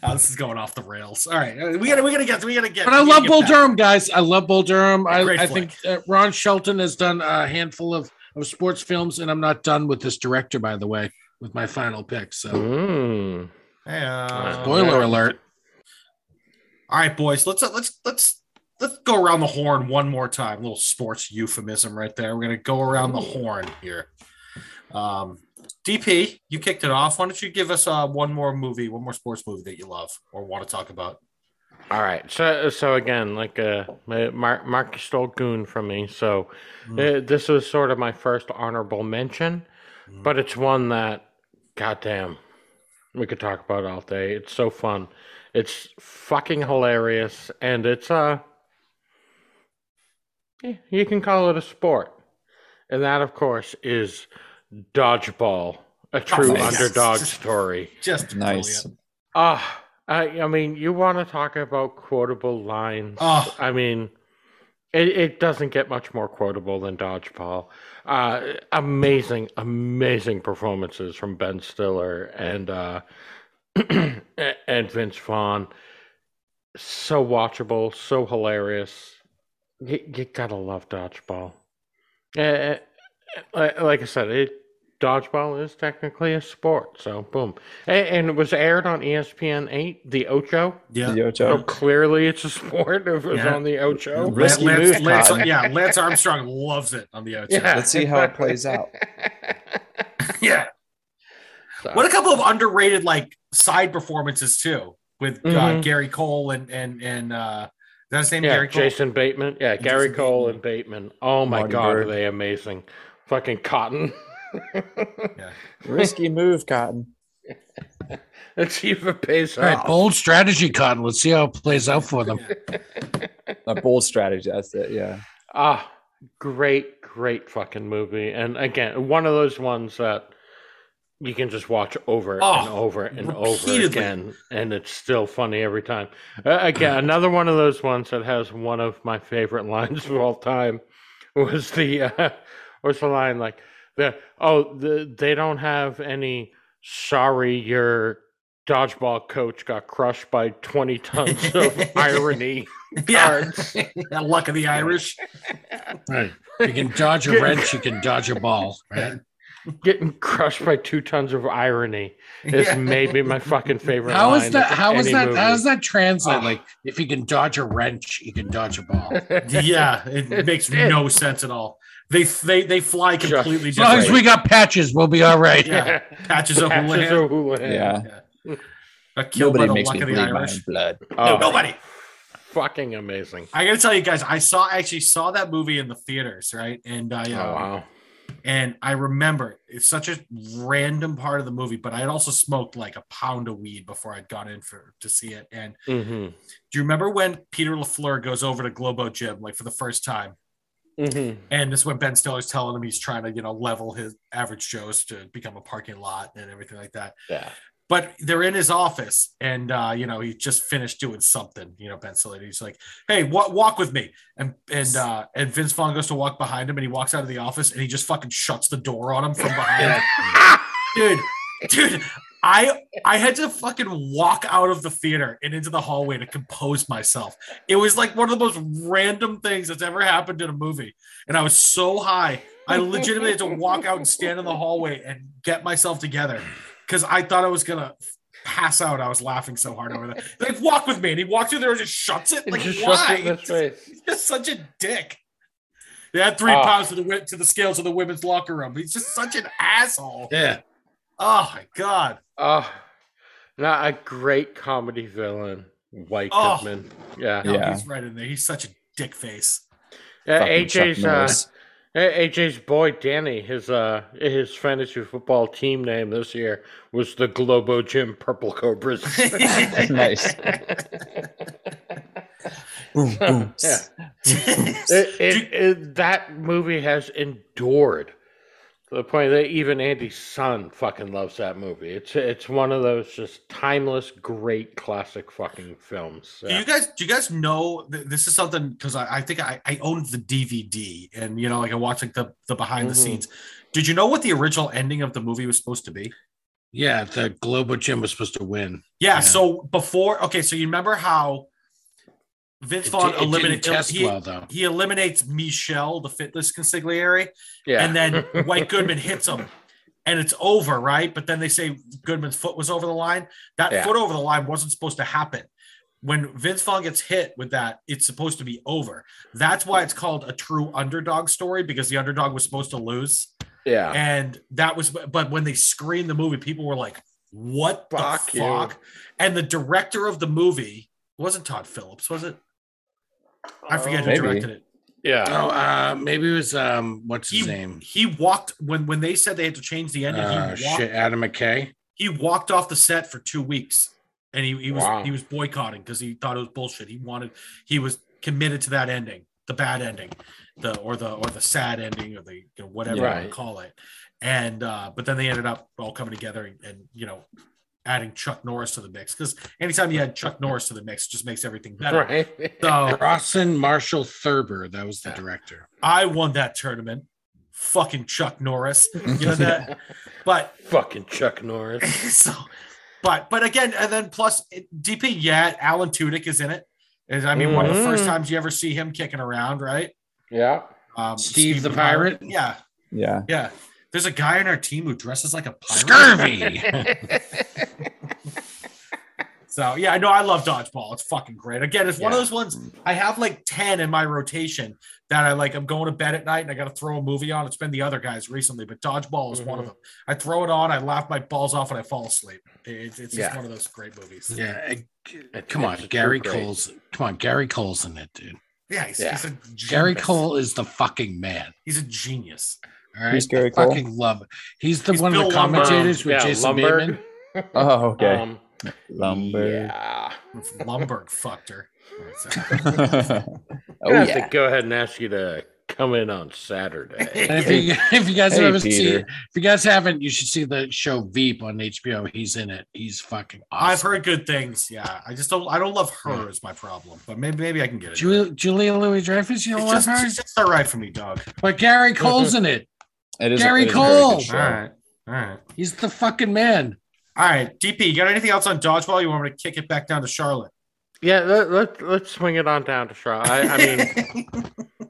Oh, this is going off the rails. All right, uh, we gotta we gotta get we gotta get. But I love Bull back. Durham, guys. I love Bull Durham. I, I think uh, Ron Shelton has done a handful of, of sports films, and I'm not done with this director, by the way, with my final pick. So, Mm. Hey, uh, spoiler alert. All right, boys. Let's uh, let's let's let's go around the horn one more time. A little sports euphemism right there. We're gonna go around the horn here. Um, DP, you kicked it off. Why don't you give us uh, one more movie, one more sports movie that you love or want to talk about? All right. So so again, like uh, Mark Mark stole goon from me. So uh, this was sort of my first honorable mention, Mm. but it's one that, goddamn, we could talk about all day. It's so fun. It's fucking hilarious, and it's uh, yeah, you can call it a sport, and that of course is dodgeball, a true nice. underdog story. Just Nice. brilliant. Ah, I, I mean, you want to talk about quotable lines? Oh. I mean, it, it doesn't get much more quotable than Dodgeball. Uh, amazing, amazing performances from Ben Stiller and uh, and Vince Vaughn. So watchable, so hilarious. You, you gotta love Dodgeball. Uh, like like I said, it dodgeball is technically a sport. So boom, and, and it was aired on ESPN eight, the Ocho. Yeah. The So Ocho. clearly, it's a sport if it was Yeah. on the Ocho. Risky Lance, Lance- yeah, Lance Armstrong loves it on the Ocho. Yeah. Let's see how it plays out. yeah. So- What a couple of underrated like side performances too with uh, Mhm. Gary Cole and and and uh, is that his name? yeah, Gary Cole. Jason Bateman. Yeah, Gary Jason Cole Bateman. and Bateman. Oh my Marty God, Bird. are they amazing? Fucking Cotton. Risky move, Cotton. Let's see if it pays All right, off. bold strategy, Cotton. Let's see how it plays out for them. A bold strategy. That's it. Yeah. Ah, great, great fucking movie. And again, one of those ones that you can just watch over and Oh, over and over again, and it's still funny every time. Uh, again, another one of those ones that has one of my favorite lines of all time was the uh, was the line like the oh the they don't have any sorry your dodgeball coach got crushed by 20 tons of irony Yeah. cards Yeah, luck of the Irish. Right. You can dodge a wrench, you can dodge a ball. Right. getting crushed by two tons of irony is Yeah. maybe my fucking favorite. How is line that? How is that? movie. How does that translate? Oh. Like, if you can dodge a wrench, you can dodge a ball. yeah, it makes no sense at all. They they they fly Just- completely As long as we got patches, we'll be all right. Yeah. Patches of Patches Houlihan. of Houlihan. Yeah. Got killed Nobody by the makes luck me of the bleed my Irish. own blood. Oh, No, nobody. fucking amazing. I gotta tell you guys, I saw actually saw that movie in the theaters, right? And I Oh uh, wow. and I remember it's such a random part of the movie, but I had also smoked like a pound of weed before I'd gone in for to see it. And hmm do you remember when Peter Lafleur goes over to Globo Gym like for the first time? Hmm And this is when Ben Stiller's telling him he's trying to, you know, level his average Joe's to become a parking lot and everything like that. Yeah. But they're in his office, and uh, you know, he just finished doing something. You know, Ben Stiller. He's like, "Hey, wa- walk with me," and and uh, and Vince Vaughn goes to walk behind him, and he walks out of the office, and he just fucking shuts the door on him from behind. dude, dude, I I had to fucking walk out of the theater and into the hallway to compose myself. It was like one of the most random things that's ever happened in a movie, and I was so high. I legitimately had to walk out and stand in the hallway and get myself together because I thought I was gonna pass out. I was laughing so hard over that. Like, walk with me, and he walked through there and just shuts it. It Like, just why? shuts it in his face. He's just such a dick. They had three Oh. pounds to the to the scales of the women's locker room. He's just such an asshole. Yeah. Oh my god. Oh, not a great comedy villain, White Oh. Goodman. Yeah. No, Yeah. he's right in there. He's such a dick face. Yeah, Fucking Chuck AJ's uh, Norris. A- AJ's boy Danny, his uh his fantasy football team name this year was the Globo Gym Purple Cobras. nice. Boom, boom. yeah. It, it, it, that movie has endured to the point that even Andy's son fucking loves that movie. It's it's one of those just timeless, great classic fucking films. Do you guys do you guys know this is something because I, I think I, I owned the DVD and you know like I watched like the the behind the Mhm. scenes. Did you know what the original ending of the movie was supposed to be? Yeah. The Globo Gym was supposed to win. Yeah, Yeah. so before okay, so you remember how Vince Vaughn di- it didn't eliminates he, well he eliminates Michelle, the fitness consigliere, yeah. and then White Goodman hits him, and it's over, right? But then they say Goodman's foot was over the line. That Yeah. foot over the line wasn't supposed to happen. When Vince Vaughn gets hit with that, it's supposed to be over. That's why it's called a true underdog story because the underdog was supposed to lose, yeah. and that was. But when they screened the movie, people were like, "What Fuck the you. fuck?" And the director of the movie wasn't Todd Phillips, was it? I forget who Maybe. directed it. Yeah. Oh, uh, maybe it was um, what's his He name? he walked when when they said they had to change the ending. Uh, he walked shit, Adam McKay. he walked off the set for two weeks and he, he was Wow. he was boycotting because he thought it was bullshit he wanted he was committed to that ending the bad ending the or the or the sad ending or the you know, whatever you want Right. to call it and uh but then they ended up all coming together and, and you know adding chuck norris to the mix because anytime you add chuck norris to the mix it just makes everything better Right. so Rawson Marshall Thurber. That was the director. i won that tournament fucking chuck norris you know that but Fucking Chuck Norris. so, but but again, and then plus DP, yeah, Alan Tudyk is in it. Is I mean, one of the first Mhm. times you ever see him kicking around, right? Yeah. Um, Steve the Pirate? Yeah, Yeah. yeah. There's a guy in our team who dresses like a pirate. Scurvy. So yeah, I know I love dodgeball. It's fucking great. Again, it's one of those ones I have like 10 in my rotation that I like. I'm going to bed at night and I got to throw a movie on. It's been the other guys recently, but dodgeball is one of them. I throw it on, I laugh my balls off, and I fall asleep. It's, it's just one of those great movies. yeah. Come on, it's Gary great. Cole's. Come on, Gary Cole's in it, dude. Yeah, he's, Yeah. he's a Gary. Cole is the fucking man. He's a genius. All right, Who's Gary I Cole? fucking love it. He's the He's one Bill of the Lumbergh. commentators with yeah, Jason Lumbergh. Bateman. Oh, okay. Um, Lumber. Yeah. Lumbergh fucked her. So- oh I have yeah. to go ahead and ask you to come in on Saturday. And if you if you guys Hey, have ever seen, Peter. if you guys haven't, you should see the show Veep on HBO. He's in it. He's fucking awesome. I've heard good things. Yeah, I just don't. I don't love her is my problem, but maybe maybe I can get it. Julia, Julia Louis Dreyfus. You don't It's love just, her, it's just all right for me, dog. but Gary Cole's in it. It is Gary a very good Cole. show. All right, all right, He's the fucking man. All right. DP, you got anything else on dodgeball? You want me to kick it back down to Charlotte? Yeah, let, let, let's swing it on down to Charlotte. I, I mean,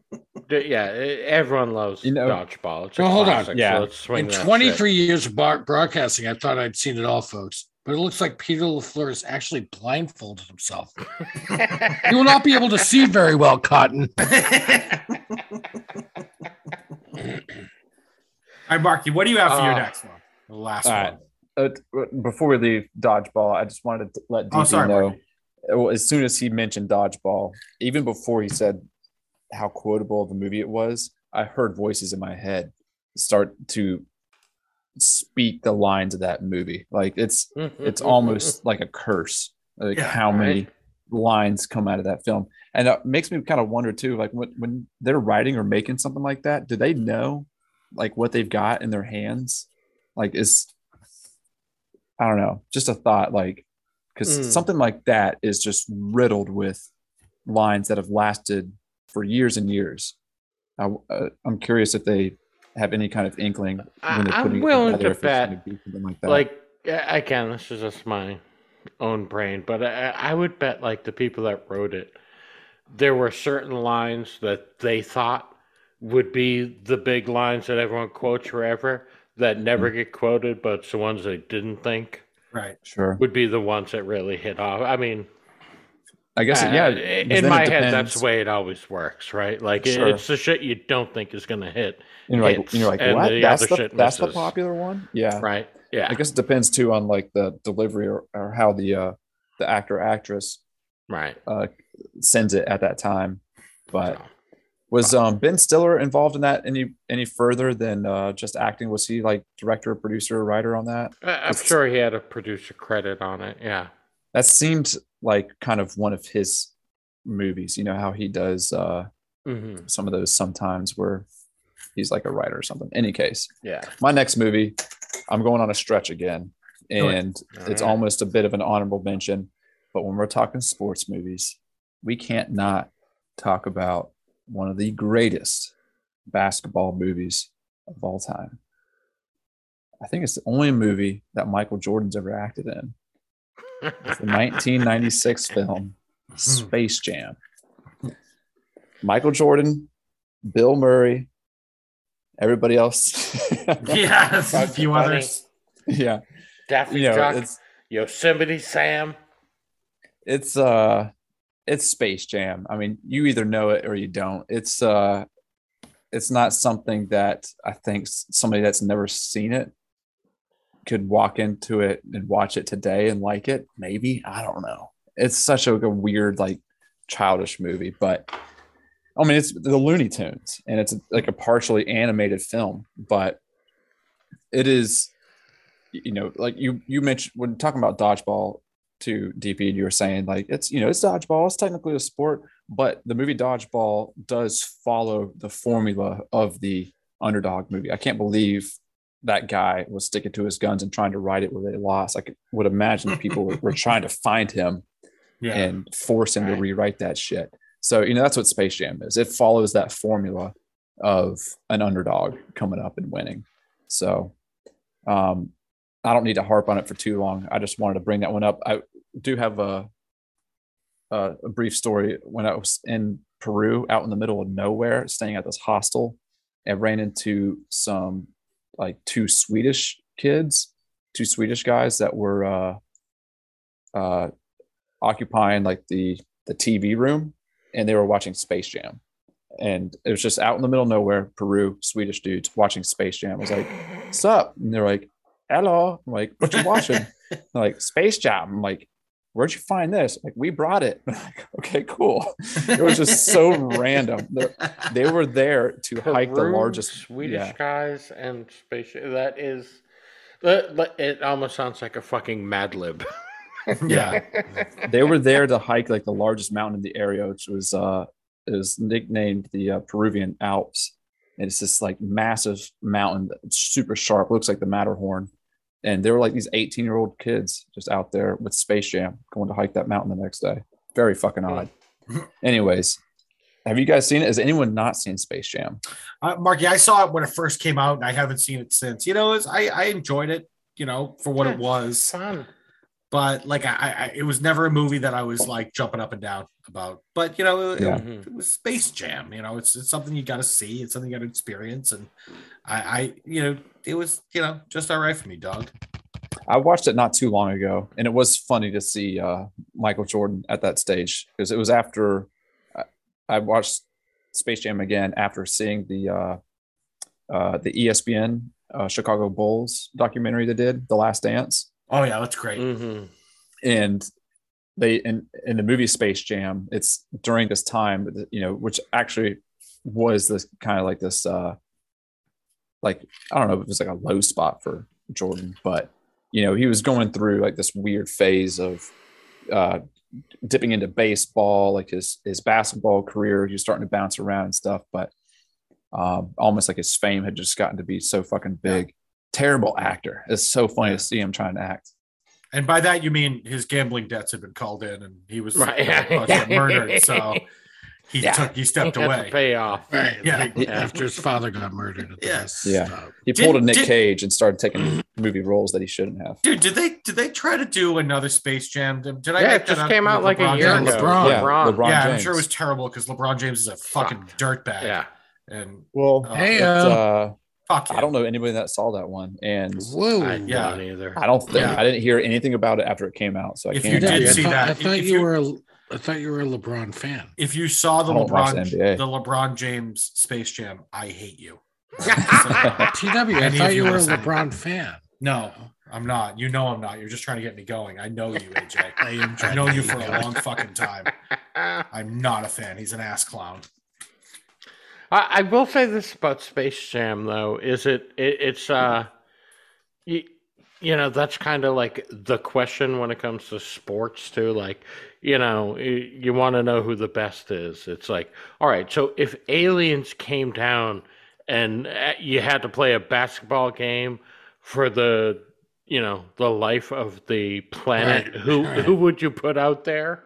d- yeah, everyone loves You know- dodgeball. It's Well, hold on. classic, so Yeah. let's swing In that 23 years of bar- broadcasting, I thought I'd seen it all, folks. But it looks like Peter LaFleur has actually blindfolded himself. you will not be able to see very well, Cotton. All right, Marky, what do you have for your Uh, next one? The last all one. right. Uh, before we leave dodgeball, I just wanted to let DP Oh, sorry, know Marky. well, as soon as he mentioned dodgeball, even before he said how quotable of a movie it was, I heard voices in my head start to speak the lines of that movie. Like it's it's almost like a curse. Like Yeah, how many right. lines come out of that film, and it makes me kind of wonder too. Like when when they're writing or making something like that, do they know like what they've got in their hands? Like is I don't know, just a thought. Like because Mm. something like that is just riddled with lines that have lasted for years and years. I, uh, I'm curious if they have any kind of inkling I- I'm willing to if it's gonna bet, like that. like again, this is just my own brain, but I, I would bet like the people that wrote it, there were certain lines that they thought would be the big lines that everyone quotes forever that never get quoted, but it's the ones they didn't think Right. sure. would be the ones that really hit off. I mean, I guess uh, yeah. in my head, that's the way it always works, right? Like it- it's the shit you don't think is going to hit, And you're like, and you're like, and what? the That's other the shit that's the popular one. Yeah. right? Yeah. I guess it depends too on like the delivery or, or how the uh the actor actress Right. uh sends it at that time. But So, was um Ben Stiller involved in that any any further than uh just acting? Was he like director, producer, writer on that? I'm sure he had a producer credit on it. Yeah. That seemed like kind of one of his movies. You know how he does uh hmm some of those sometimes where he's like a writer or something. Any case, Yeah. my next movie, I'm going on a stretch again, and it's Alright. almost a bit of an honorable mention. But when we're talking sports movies, we can't not talk about one of the greatest basketball movies of all time. I think it's the only movie that Michael Jordan's ever acted in. It's the 1996 film Space Jam. Michael Jordan, Bill Murray, everybody else. yes, a few others. yeah, Daffy you know, Duck, it's Yosemite Sam. it's uh it's Space Jam. I mean, you either know it or you don't. It's uh it's not something that I think somebody that's never seen it could walk into it and watch it today and like it. Maybe I don't know. It's such a, a weird, like childish movie, but I mean, it's the Looney Tunes and it's like a partially animated film, but it is, you know, like you you mentioned when talking about dodgeball to DP, and you were saying like it's you know it's dodgeball, it's technically a sport, but the movie Dodgeball does follow the formula of the underdog movie. I can't believe that guy was sticking to his guns and trying to write it where they lost. I could, would imagine people were, were trying to find him Yeah. and force him Right. to rewrite that shit. So, you know, that's what Space Jam is. It follows that formula of an underdog coming up and winning. So, um, I don't need to harp on it for too long. I just wanted to bring that one up. I do have a, a, a brief story when I was in Peru, out in the middle of nowhere, staying at this hostel, and ran into some like two Swedish kids, two Swedish guys that were uh, uh, occupying like the the TV room, and they were watching Space Jam. And it was just out in the middle of nowhere, Peru, Swedish dudes watching Space Jam. I was like, "What's up?" And they're like, "Hello." I'm like, "What you watching?" Like, "Space Jam." I'm like, "Where'd you find this?" Like, we brought it. Like, okay, cool. It was just so random. They- They were there to hike the largest Swedish yeah. guys and space. That is, that, that- it almost sounds like a fucking Mad Lib. yeah. they were there to hike like the largest mountain in the area, which was uh is nicknamed the uh, Peruvian Alps. And it's this like massive mountain that's super sharp, looks like the Matterhorn. And there were like these 18 year old kids just out there with Space Jam going to hike that mountain the next day. Very fucking odd. Anyways, have you guys seen it? Has anyone not seen Space Jam? Uh, Marky, I saw it when it first came out, and I haven't seen it since. You know, it's, I I enjoyed it. You know, for what it was, Fun. but like I, I, it was never a movie that I was like jumping up and down about. But you know, it, Yeah. Mhm. it was Space Jam. You know, it's it's something you got to see. It's something you got to experience, and I, I, you know, it was you know just all right for me, dog. I watched it not too long ago, and it was funny to see uh, Michael Jordan at that stage because it was after I, I watched Space Jam again after seeing the uh, uh, the ESPN uh, Chicago Bulls documentary they did, The Last Dance, Oh yeah, that's great. Mhm. and they in in the movie Space Jam, it's during this time, you know, which actually was this kind of like this, uh like I don't know if it was like a low spot for Jordan, but you know, he was going through like this weird phase of uh dipping into baseball, like his his basketball career. He was starting to bounce around and stuff, but um, almost like his fame had just gotten to be so fucking big. Terrible actor. It's so funny to see him trying to act. And by that you mean his gambling debts had been called in, and he was Right. about to get murdered. So he Yeah. took he stepped He away. pay off. Right. Yeah. like, Yeah. After his father got murdered. At the Yeah. last Yeah. stop. He pulled a Nick did- Cage and started taking movie roles that he shouldn't have. Dude, did they did they try to do another Space Jam? Did did I Yeah, it just came with out like a year James? ago. LeBron. Yeah, LeBron. LeBron yeah, I'm sure it was terrible because LeBron James is a fucking dirtbag. Yeah. and Well, Oh, Hey, it's, uh, uh, fuck. I don't know anybody that saw that one, and Whoa. I Yeah. don't either. I don't think Yeah. I didn't hear anything about it after it came out. So I If you can't. did I see thought, that, I thought if you you- were a I thought you were a LeBron fan. If you saw the I don't watch LeBron the the LeBron James Space Jam, I hate you. TW, I thought you you were a. LeBron fan. No, I'm not. You know I'm not. You're just trying to get me going. I know you, AJ. I am I've trying known to you for a long fucking time. I'm not a fan. He's an ass clown. I, I will say this about Space Jam though, is it, it it's uh you, you know, that's kind of like the question when it comes to sports too. Like, you know, you want to know who the best is. It's like, all right, so if aliens came down and uh, you had to play a basketball game for the you know the life of the planet, Right, who right. who would you put out there?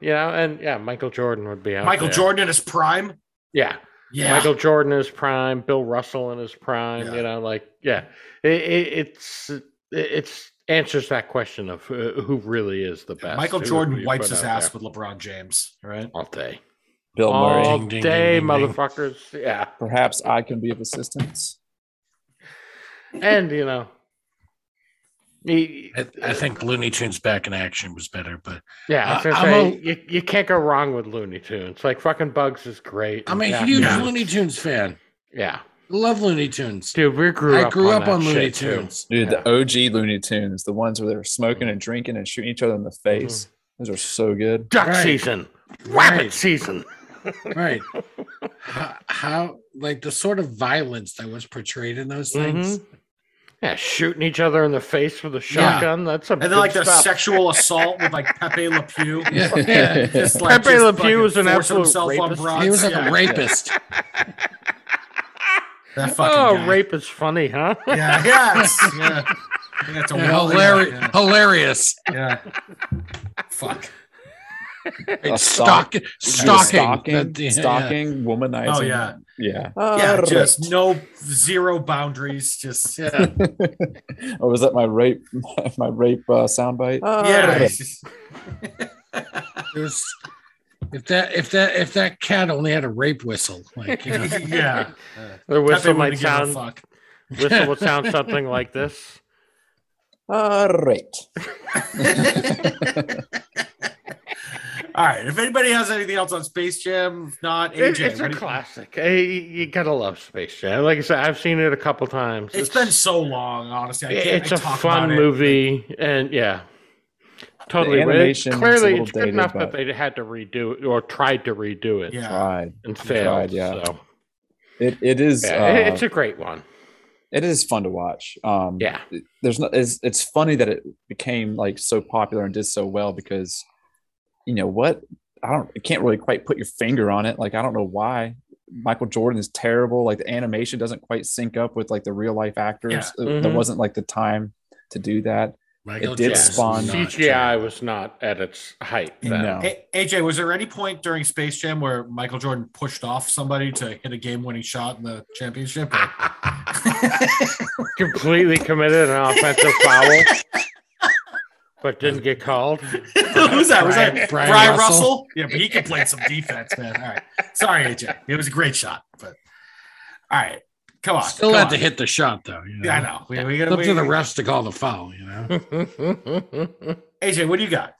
You know, and yeah, Michael Jordan would be out Michael there. Jordan in his prime. Yeah. Yeah. Michael Jordan in his prime, Bill Russell in his prime. Yeah. You know, like yeah, it, it, it's it, it's answers that question of uh, who really is the best. Michael Jordan wipes his ass there? with LeBron James. all Right. all day, Bill Murray. all Ding, ding, day, ding, ding, ding. motherfuckers. Yeah, Perhaps I can be of assistance. and you know, he, I, I think Looney Tunes back in action was better, but yeah, I was I- say a- you, you can't go wrong with Looney Tunes. Like fucking Bugs is great. I'm a huge Yeah. Looney Tunes fan. yeah, Love Looney Tunes. dude. We grew I up. grew on up on Looney shit, too. Tunes. Dude, Yeah. the OG Looney Tunes, the ones where they were smoking and drinking and shooting each other in the face. Those are so good. Duck Right. season, rabbit Right. season. Right. how, how like the sort of violence that was portrayed in those things. Mhm. Yeah, shooting each other in the face with a shotgun. That's some And then like good the stuff. sexual assault with like Pepe Le Pew. Yeah, yeah. Just like Pepe Le Pew was an absolute himself on rapist. He was like Yeah. a rapist. That fucking Oh, guy. rape is funny, huh? Yeah, yes. Yeah. Yeah, it's a Yeah, well- hilarious. Yeah, hilarious. yeah. Fuck. A Stock, sock- stalking. stalking, That- yeah, stalking, womanizing. Oh, yeah. yeah. Yeah, Ah, just right. no zero boundaries. Just Yeah. oh, was that my rape? My rape uh, soundbite? yeah. right. it's There's, if that if that if that cat only had a rape whistle, like you know, yeah. The whistle might wouldn't give a sound fuck. whistle would sound something like this. All right. All right. If anybody has anything else on Space Jam, if not It- AJ. it's a you- classic. Hey, you gotta love Space Jam. Like I said, I've seen it a couple times. it's been so long, honestly. I can't it's I a talk fun about it. movie, and yeah, totally. But animation clearly, little it's good dated, enough but- that they had to redo it or tried to redo it Yeah. Tried. and Tried, failed. yeah. So It it is. yeah, uh, it's a great one. it is fun to watch. Um, Yeah. there's no. It's, it's funny that it became like so popular and did so well because, you know what? I don't. I can't really quite put your finger on it. Like I don't know why. Michael Jordan is terrible. Like the animation doesn't quite sync up with like the real life actors. Yeah. Uh, There wasn't like the time to do that. Michael It did Jackson spawn- was not CGI terrible. was not at its height. Then. No. Hey, AJ, was there any point during Space Jam where Michael Jordan pushed off somebody to hit a game-winning shot in the championship? Completely committed an offensive foul, but didn't get called. Who's that? Was that Bryon- Bryon, Bryon Russell? Russell? Yeah, but he can play some defense, man. All right. Sorry, AJ. It was a great shot, but all right. Come on. Still come had on. to hit the shot though. You know? Yeah, I know. We, we gotta, up to the refs to call the foul. You know. AJ, what do you got?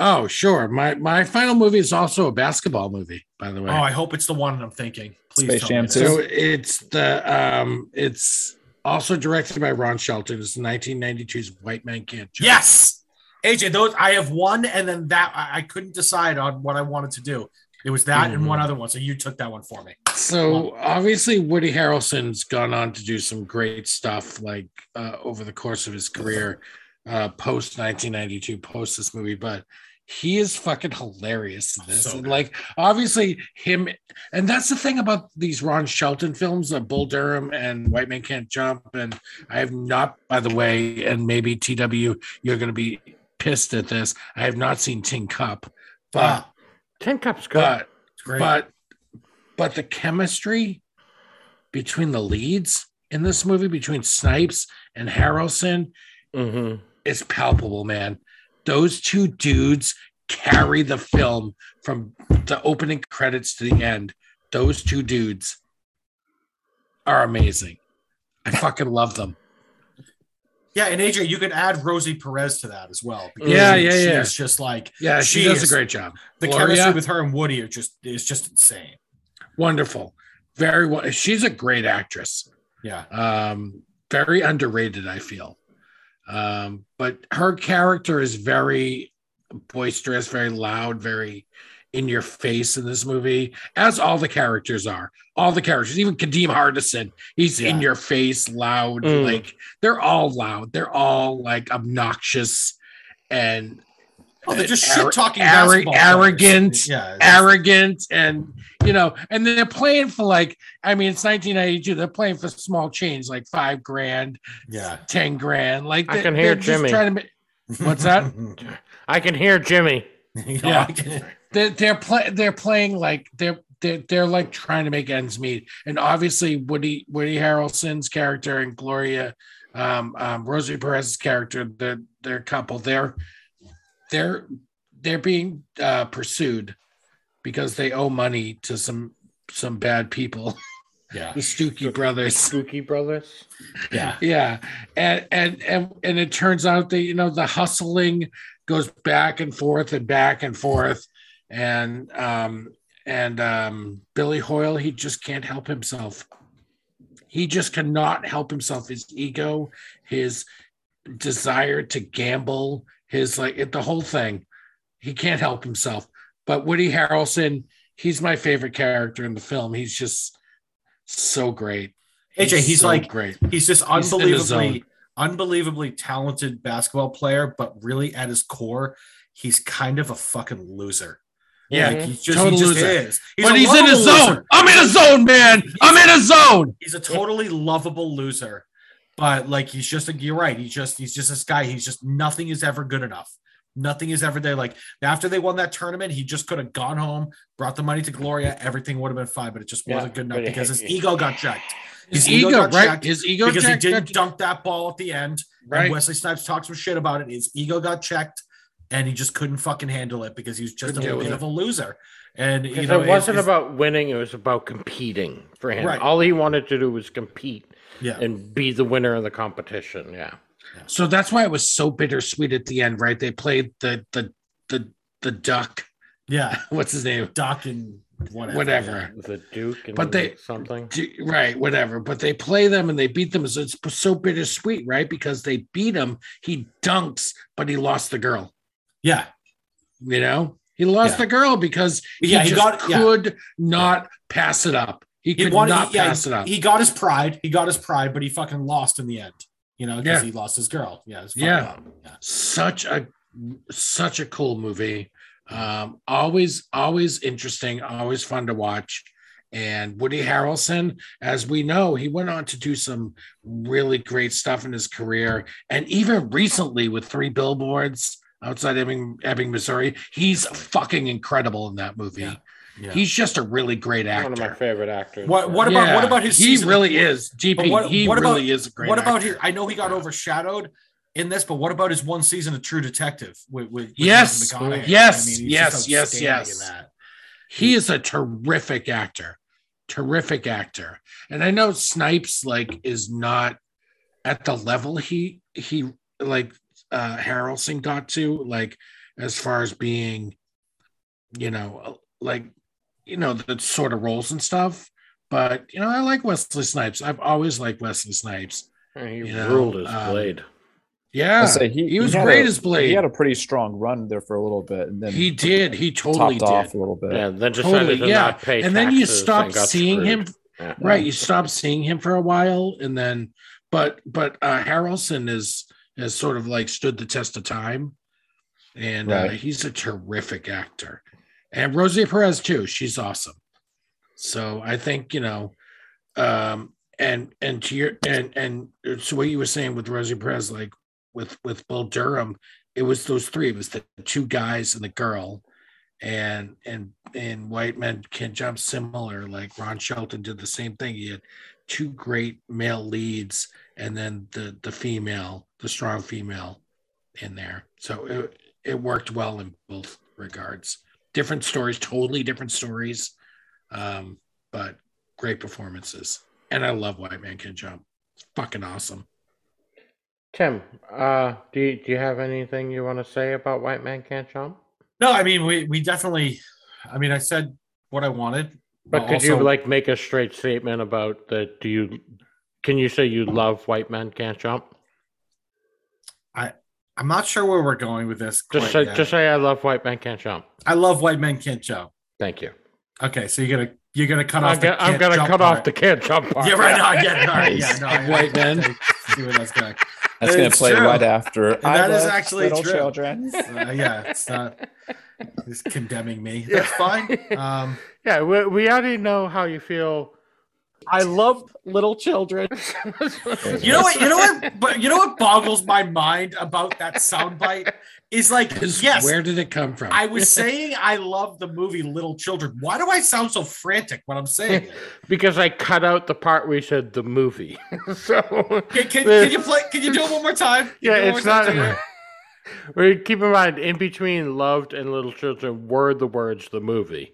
Oh, sure. My my final movie is also a basketball movie, by the way. Oh, I hope it's the one I'm thinking. Please Space tell Jam me it 2? is. so it's the um it's also directed by Ron Shelton. It's 1992's White Man Can't Jump. Yes. AJ, those I have one, and then that I, I couldn't decide on what I wanted to do. It was that and Mm-hmm. one other one. So you took that one for me. So obviously, Woody Harrelson's gone on to do some great stuff, like uh, over the course of his career, uh, post 1992, post this movie. But he is fucking hilarious in this. So and like, obviously, him, and that's the thing about these Ron Shelton films, uh, Bull Durham and White Man Can't Jump. And I have not, by the way, and maybe TW, you're going to be pissed at this. I have not seen Tin Cup, but Ah, Tin Cup's good. but it's great. but but the chemistry between the leads in this movie between Snipes and Harrelson hmm is palpable, man. Those two dudes carry the film from the opening credits to the end. Those two dudes are amazing. I fucking love them. yeah, and AJ, you could add Rosie Perez to that as well. because Yeah, she- yeah, she yeah. is just like Yeah, she, She does is- a great job. the Gloria? chemistry with her and Woody are just is just insane. Wonderful. Very well. She's a great actress. Yeah. um very underrated i feel um but her character is very boisterous very loud very in your face in this movie as all the characters are all the characters even kadeem hardison he's in your face loud Mm. like they're all loud they're all like obnoxious and Oh, they're just shit talking arro- arrogant Yeah. arrogant and you know and they're playing for like i mean it's 1992 they're playing for small change like five grand Yeah. 10 grand like I can hear Jimmy. trying to ma- What's that? I can hear Jimmy. Yeah. they're they're, play, they're playing like they're they're, they're like trying to make ends meet and obviously woody woody harrelson's character and gloria um, um rosie perez's character they're they're a couple they're they're they're being uh pursued because they owe money to some some bad people yeah. the Stucci brothers Spooky Brothers. Yeah. yeah and and and and it turns out that you know the hustling goes back and forth and back and forth and um and um billy hoyle he just can't help himself he just cannot help himself his ego his desire to gamble his like it, the whole thing he can't help himself but woody harrelson he's my favorite character in the film he's just so great AJ, he's so like great he's just He's in the zone. unbelievably unbelievably talented basketball player, but really at his core, he's kind of a fucking loser. Yeah, Like, he's just, total he just loser. is. but he's in a zone. loser. I'm in a zone, man. I'm in a zone. He's a totally lovable loser. But like he's just like you're right. He's just he's just this guy. He's just nothing is ever good enough. Nothing is ever there. Like after they won that tournament, he just could have gone home, brought the money to Gloria. Everything would have been fine, but it just Yeah, wasn't good enough because his ego got checked. His, ego, got right? checked His ego because checked, he didn't got- dunk that ball at the end. right. And Wesley Snipes talked some shit about it. His ego got checked, and he just couldn't fucking handle it because he was just Couldn't a bit with of a loser. And you know, it wasn't it's- about winning; it was about competing for him. Right. All he wanted to do was compete yeah, and be the winner of the competition. Yeah. So that's why it was so bittersweet at the end, right? They played the the the the duck. yeah, What's his name? Doc and whatever. Whatever. The Duke and But they- something. D- Right, whatever. But they play them and they beat them. So it's so bittersweet, right? Because they beat him. He dunks, but he lost the girl. Yeah, You know, he lost Yeah. the girl because he, Yeah, he just got- yeah. could not pass it up. He he wanted. not yeah, pass it up. He got his pride. He got his pride, but he fucking lost in the end. You know, because Yeah. he lost his girl. Yeah, it's Yeah. yeah. such a such a cool movie um always always interesting always fun to watch and woody harrelson as we know he went on to do some really great stuff in his career and even recently with three billboards outside ebbing, ebbing missouri he's fucking incredible in that movie Yeah. Yeah. he's just a really great actor. One of my favorite actors. What- what about- Yeah, about his he season- really is gp what- he what about- really is a great what about actor. his? I know he got overshadowed in this, but what about his one season of True Detective with, with, with Yes. Matthew McConaughey? Yes. Yes, yes, yes. he is a terrific actor terrific actor and i know snipes like is not at the level he he like uh harrelson got to like as far as being you know like you know the sort of roles and stuff but you know i like wesley snipes i've always liked wesley snipes he you know, ruled his um, blade. Yeah, say he, he was had great a- as Blade. He had a pretty strong run there for a little bit, and then He did. He totally topped off a little bit. Yeah, then decided Totally, to yeah. not pay And then you taxes stop and got seeing him. Yeah. Right, you stop seeing him for a while, and then, but but uh, Harrelson is has sort of like stood the test of time, and uh, he's a terrific actor, and Rosie Perez too. She's awesome. So I think you know, um, and and to your and and so what you were saying with Rosie Perez, like with with Bull Durham, it was those three. It was the two guys and the girl, and and and white men can jump similar. Like Ron Shelton did the same thing. He had two great male leads, and then the the female, the strong female, in there. So it it worked well in both regards. Different stories, totally different stories, um, but great performances. And I love White Man Can Jump. It's fucking awesome. Tim, uh, do you, do you have anything you want to say about White Man Can't Jump? No, I mean we we definitely. I mean, I said what I wanted, But could you like make a straight statement about that? Do you can you say you love White Man Can't Jump? I'm not sure where we're going with this. Just quite say yet. just say I love White Men Can't Jump. I love white men can't jump. Thank you. Okay, so you're gonna you're gonna cut off. I'm, the gonna- I'm gonna jump cut off the can't jump part. Yeah, right. No, I get it. All right. Yeah, no, I, White men. I see where that's going. That's gonna play true. right after. And that is love actually little true. children. Uh, yeah, it's not. It's condemning me. That's fine. Um, Yeah, we, we already know how you feel. I love little children. you know what? You know what? But you know what boggles my mind about that soundbite is like, yes, Where did it come from? I was saying I love the movie Little Children. Why do I sound so frantic when I'm saying it? because I cut out the part where you said the movie. so Can, can, can you play? Can you do it one more time? yeah, Can you it's not. time? we keep in mind, in between "loved" and "little children" were the words "the movie."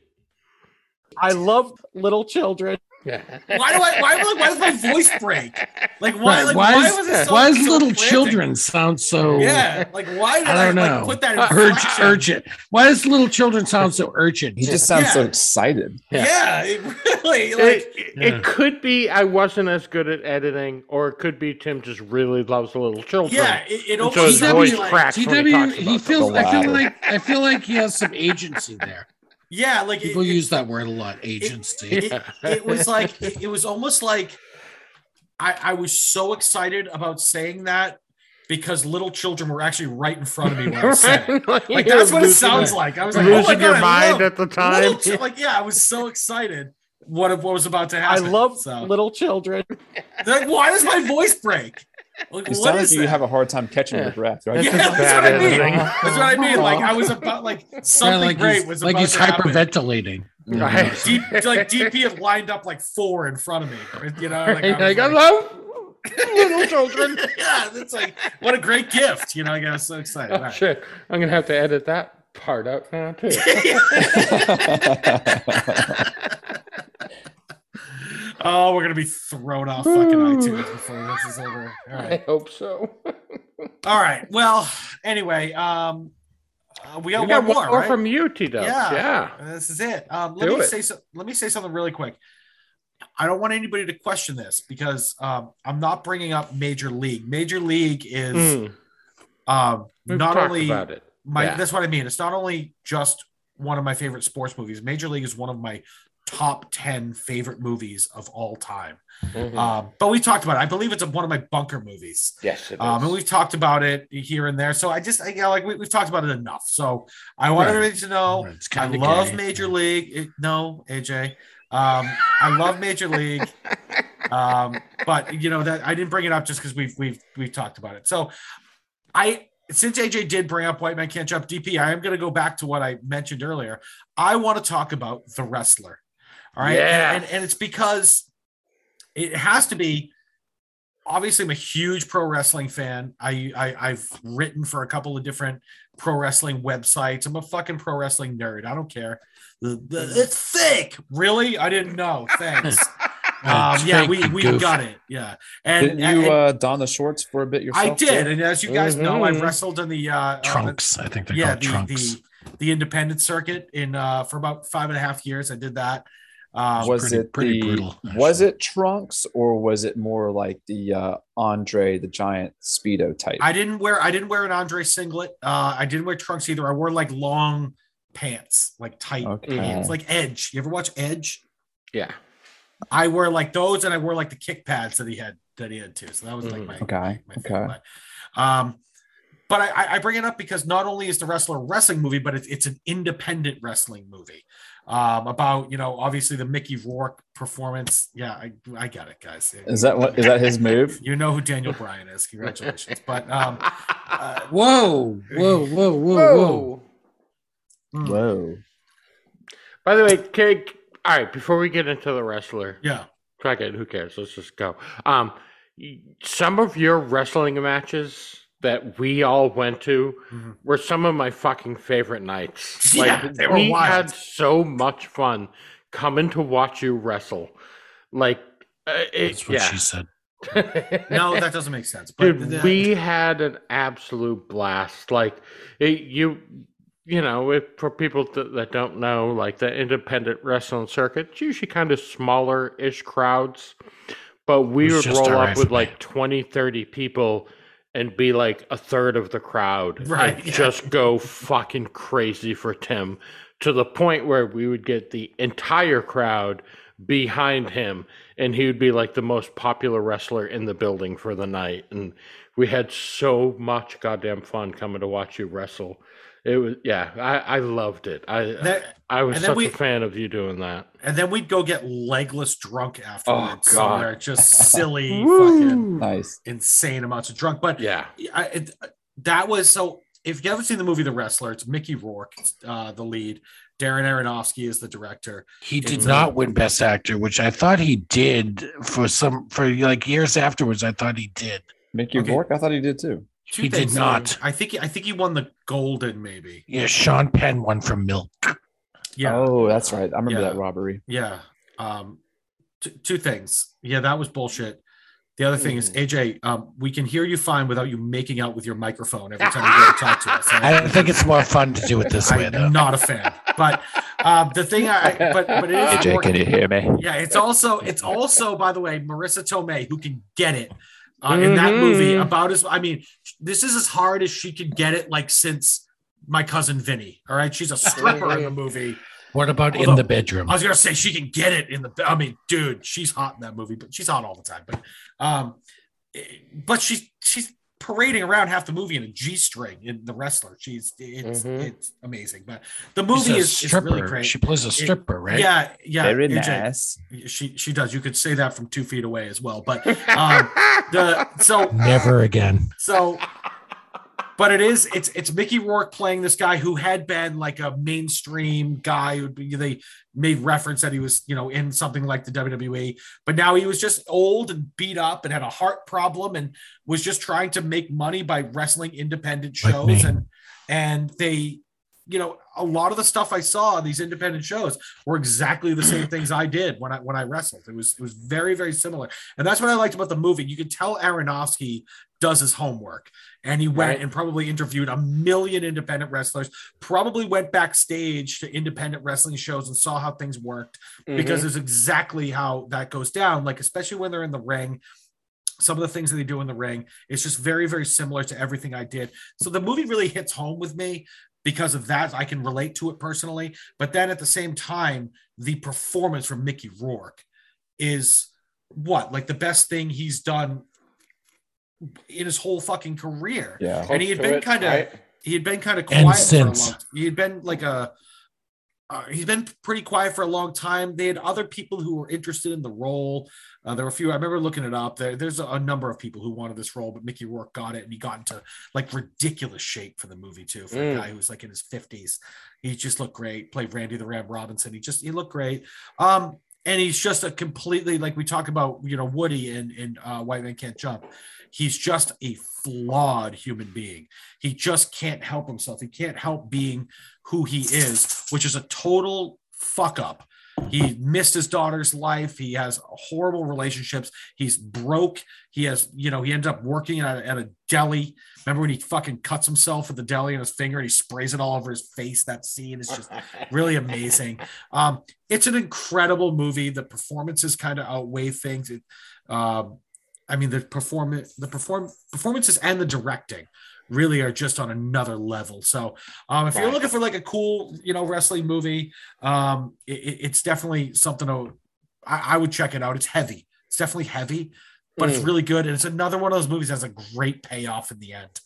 I love little children. Yeah. Why do I? Why, why does my voice break? Like why? Right, Like, why, why, is, was it so, why does so little frantic? children sound so Yeah, like why did I I, don't like, know. put that Uh, urg- urgent? Why does little children sound so urgent? He just sounds so excited. Yeah, it really like It, it, Yeah. it could be I wasn't as good at editing, or it could be Tim just really loves little children. yeah, it, it And so his voice like, cracks when he TW, talks he about feels. the I feel like I feel like he has some agency there. Yeah, like People it, use that word a lot. Agency. it, it was like it, it was almost like I, I was so excited about saying that because little children were actually right in front of me when I said it. like, Like that's what it sounds it- like. I was like, oh my losing god, your I mind at the time. little chi- like yeah, I was so excited. What what was about to happen? I love so. little children. Like, why does my voice break? Like, You what sound like is you that? have a hard time catching Yeah. your breath, right? That's yeah, just that's what I mean. That's what I mean. Like I was about like something like great was like about he's to happen. hyperventilating. Right. Deep, like DP had lined up like four in front of me. You know, like, I was Like, I like- love little children. yeah, it's like what a great gift. You know, I was so excited. Oh, All right. shit. I'm gonna have to edit that part out now too. Oh, we're gonna be thrown off fucking iTunes before this is over. All I hope so. All right. Well, anyway, um, uh, we got We got one more, right? from you, T Dubs. Yeah. Yeah. This is it. Um, let Do me it. say so, let me say something really quick. I don't want anybody to question this because um, I'm not bringing up Major League. Major League is Mm, um, not only about it. my Yeah. that's what I mean. It's not only just one of my favorite sports movies. Major League is one of my top 10 favorite movies of all time. Mhm. Um, but we talked about it. I believe it's one of my bunker movies. yes, it Um, and we've talked about it here and there. So I just, I, you know, like we, we've talked about it enough. So I want Right. everybody to know It's I kinda love gay. Major League. It- no, AJ. Um, I love Major League. Um, but you know that I didn't bring it up just because we've we've we've talked about it. So I since AJ did bring up White Man Can't Jump DP, I am going to go back to what I mentioned earlier. I want to talk about the wrestler. All right, Yeah. and, and, and it's because it has to be. Obviously, I'm a huge pro wrestling fan. I, I I've written for a couple of different pro wrestling websites. I'm a fucking pro wrestling nerd. I don't care. The, the, it's fake. Really? I didn't know. Thanks. Um, yeah, we we goof. got it. Yeah, and, Didn't and- you uh, don the shorts for a bit yourself? I did, too? and as you guys know, I've wrestled in the uh, uh, Trunks. I think they're yeah, called the, trunks. the the independent circuit in uh for about five and a half years. I did that. Um, was pretty- it pretty the brutal, was it Trunks or was it more like the uh, Andre the Giant speedo type? I didn't wear I didn't wear an Andre singlet. Uh, I didn't wear trunks either. I wore like long pants, like tight Okay. pants, like Edge. You ever watch Edge? Yeah. I wore like those, and I wore like the kick pads that he had that he had too. So that was like Mhm. my Okay, my okay. favorite. Um, but I- I, I bring it up because not only is the wrestler a wrestling movie, but it's, it's an independent wrestling movie um, about you know obviously the Mickey Rourke performance. Yeah, I, I get it, guys. Is that what is that his move? you know who Daniel Bryan is? Congratulations. But um, uh, Whoa, whoa, whoa, whoa, whoa. mm, Whoa. By the way, Kate, all right, before we get into the wrestler, yeah, fuck it, who cares? Let's just go. Um, some of your wrestling matches that we all went to Mhm. were some of my fucking favorite nights. Yeah, Like they were we wild. had so much fun coming to watch you wrestle. Like, uh, it, That's what yeah. she said. no, that doesn't make sense. But Dude, the- we had an absolute blast. Like it, you, you know, if, for people th- that don't know, like the independent wrestling circuit, it's usually kind of smaller-ish crowds, but we would roll up with like 20, 30 people and be like a third of the crowd Right, yeah. just go fucking crazy for Tim to the point where we would get the entire crowd behind him and he would be like the most popular wrestler in the building for the night and we had so much goddamn fun coming to watch you wrestle it was yeah i i loved it i That- i was such we- a fan of you doing that and then we'd go get legless drunk afterwards. Oh, God. somewhere, just silly, fucking Nice. insane amounts of drunk. But yeah I, it, that was so. If you haven't seen the movie The Wrestler, it's Mickey Rourke, uh, the lead. Darren Aronofsky is the director. He did It's, not uh, win Best Actor, which I thought he did for some for like years afterwards. I thought he did. Mickey Okay. Rourke, I thought he did too. Two He did not. I think. I think he won the Golden, maybe. Yeah, Sean Penn won from Milk. Yeah. Oh, that's right. I remember Yeah. that robbery. Yeah. Um, t- two things. Yeah, that was bullshit. The other thing is, Mm. AJ, um, we can hear you fine without you making out with your microphone every time you go to talk to us. I think it's more fun to do it this way. I'm not a fan. But um, the thing I but but it is AJ, more- can you hear me? yeah, it's also it's also by the way Marisa Tomei who can get it uh, in that movie Mhm. about as I mean this is as hard as she could get it like since my cousin Vinny. All right, she's a stripper in the movie. What about in the bedroom? I was gonna say she can get it in the. I mean, dude, she's hot in that movie, but she's hot all the time. But, um, eh, but she's she's parading around half the movie in a g string in the wrestler. She's it's Mhm. it's amazing. But the movie is, is really stripper. great. She plays a stripper, right? Yeah, yeah. Very AJ, nice. She she does. You could say that from two feet away as well. But um, the so Never again. so, but it is it's it's Mickey Rourke playing this guy who had been like a mainstream guy. Who they made reference that he was you know in something like the WWE, but now he was just old and beat up and had a heart problem and was just trying to make money by wrestling independent shows me. and and they. You know, a lot of the stuff I saw on these independent shows were exactly the same things I did when I when I wrestled. It was it was very very similar, and that's what I liked about the movie. You could tell Aronofsky does his homework and he went Right. and probably interviewed a million independent wrestlers probably went backstage to independent wrestling shows and saw how things worked because Mm-hmm. it's exactly how that goes down. Like especially when they're in the ring some of the things that they do in the ring it's just very very similar to everything i did. So the movie really hits home with me because of that. I can relate to it personally. But then at the same time the performance from mickey rourke is what? Like the best thing he's done in his whole fucking career Yeah. and he had been kind of right? he had been kind of And quiet for a since. long he had been like a uh, he's been pretty quiet for a long time. They had other people who were interested in the role. Uh, there were a few. I remember looking it up. There, there's a, a number of people who wanted this role, but Mickey Rourke got it, and he got into like ridiculous shape for the movie too. For a Mm. guy who was like in his fifties, he just looked great. Played Randy the Ram Robinson. He just he looked great. Um, and he's just a completely like we talk about, you know, Woody and in uh, White Man Can't Jump. He's just a flawed human being. He just can't help himself. He can't help being who he is, which is a total fuck up. He missed his daughter's life. He has horrible relationships. He's broke. He has, you know, he ended up working at a, at a deli. Remember when he fucking cuts himself at the deli on his finger and he sprays it all over his face? That scene is just really amazing. Um, it's an incredible movie. The performances kind of outweigh things. It, um, I mean, the performance, the perform performances and the directing really are just on another level. So, um, if you're looking for like a cool, you know, wrestling movie, um, it, it- it's definitely something to, I, I would check it out. It's heavy. It's definitely heavy, but it's Mm. really good. And it's another one of those movies that has a great payoff in the end.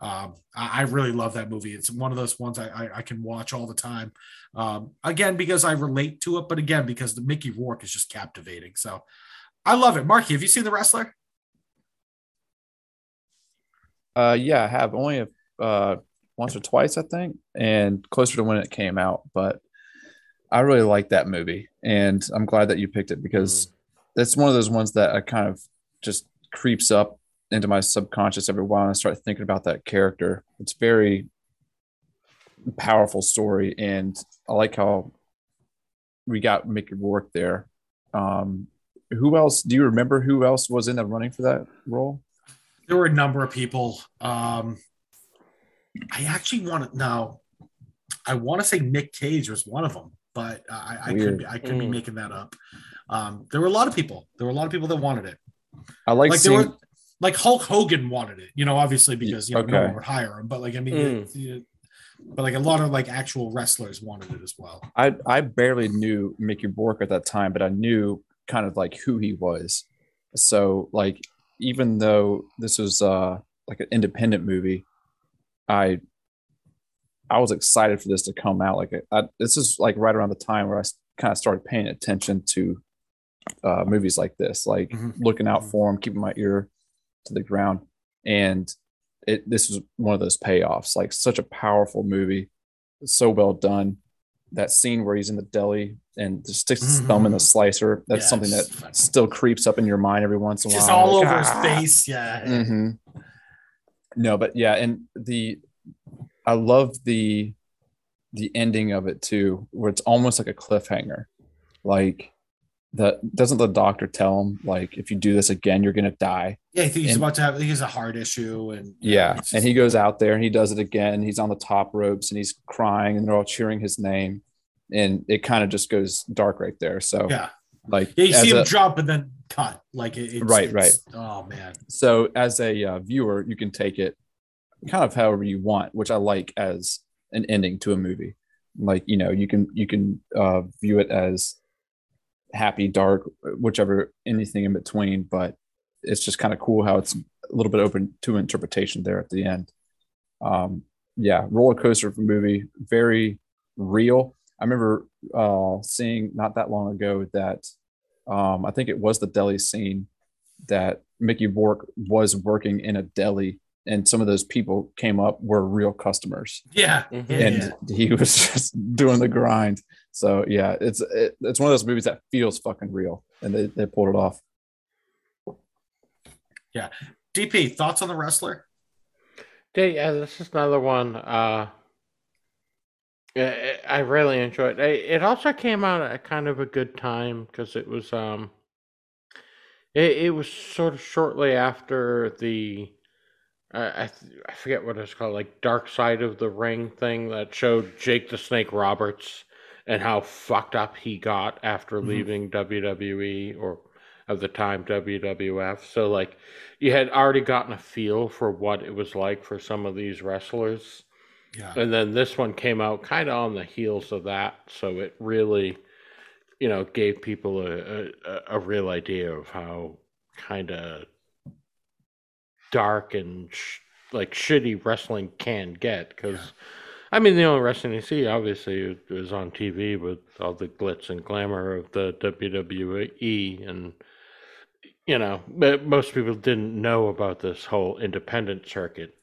Um, I, I really love that movie. It's one of those ones I, I, I can watch all the time. Um, again, because I relate to it, but again, because the Mickey Rourke is just captivating. So I love it. Marky, have you seen The Wrestler? Uh, yeah, I have only uh once or twice, I think, and closer to when it came out. But I really like that movie, and I'm glad that you picked it because it's one of those ones that I kind of just creeps up into my subconscious every while, and I start thinking about that character. It's very powerful story, and I like how we got Mickey Rourke there. Um, who else? Do you remember who else was in the running for that role? There were a number of people. Um, I actually want to now. I want to say Nick Cage was one of them, but I, I could be, I could be Mm. making that up. Um, there were a lot of people. There were a lot of people that wanted it. I like, Like seeing. there were, like Hulk Hogan wanted it. You know, obviously because you know no one would hire him. But like I mean, Mm. it- you- but like a lot of like actual wrestlers wanted it as well. I I barely knew Mickey Rourke at that time, but I knew kind of like who he was. So like even though this was uh like an independent movie, I I was excited for this to come out. Like I, this is like right around the time where I kind of started paying attention to uh, movies like this, like Mhm. looking out Mhm. for them, keeping my ear to the ground, and it this was one of those payoffs. Like such a powerful movie, so well done. That scene where he's in the deli and just sticks his thumb in the slicer. That's Yeah, something that still creeps up in your mind every once in a while. Just all Like, over "Ah." his face. Yeah. Mhm. No, but yeah, and the I love the the ending of it too, where it's almost like a cliffhanger. Like the doesn't the doctor tell him like if you do this again, you're gonna die. Yeah, he's And- about to have. Think he's a heart issue, and Yeah. it's And he goes out there and he does it again. He's on the top ropes and he's crying and they're all cheering his name. And it kind of just goes dark right there. So yeah, like yeah. You see him a- jump and then cut. Like it, it's, Right, it's- Oh man, so as a uh, viewer you can take it kind of however you want which i like as an ending to a movie like you know you can you can uh, view it as happy dark whichever anything in between but it's just kind of cool how it's a little bit open to interpretation there at the end um yeah roller coaster of a movie very real i remember uh seeing not that long ago that um i think it was the deli scene that Mickey Rourke was working in a deli and some of those people came up were real customers yeah, Mhm. and yeah. he was just doing the grind. So yeah, it's it, it's one of those movies that feels fucking real and they, they pulled it off. Yeah, DP thoughts on the wrestler? Yeah, yeah, this is another one. Uh, I I really enjoyed. It It also came out at kind of a good time because it was um, it, it was sort of shortly after the, uh, I I forget what it's called, like Dark Side of the Ring thing that showed Jake the Snake Roberts and how fucked up he got after Mhm. leaving WWE or of the time WWF. So like you had already gotten a feel for what it was like for some of these wrestlers. Yeah, And then this one came out kind of on the heels of that, so it really, you know, gave people a a, a- real idea of how kind of dark and sh- like shitty wrestling can get. Because, I mean, the only wrestling you see, obviously, is on TV with all the glitz and glamour of the WWE, and you know, most people didn't know about this whole independent circuit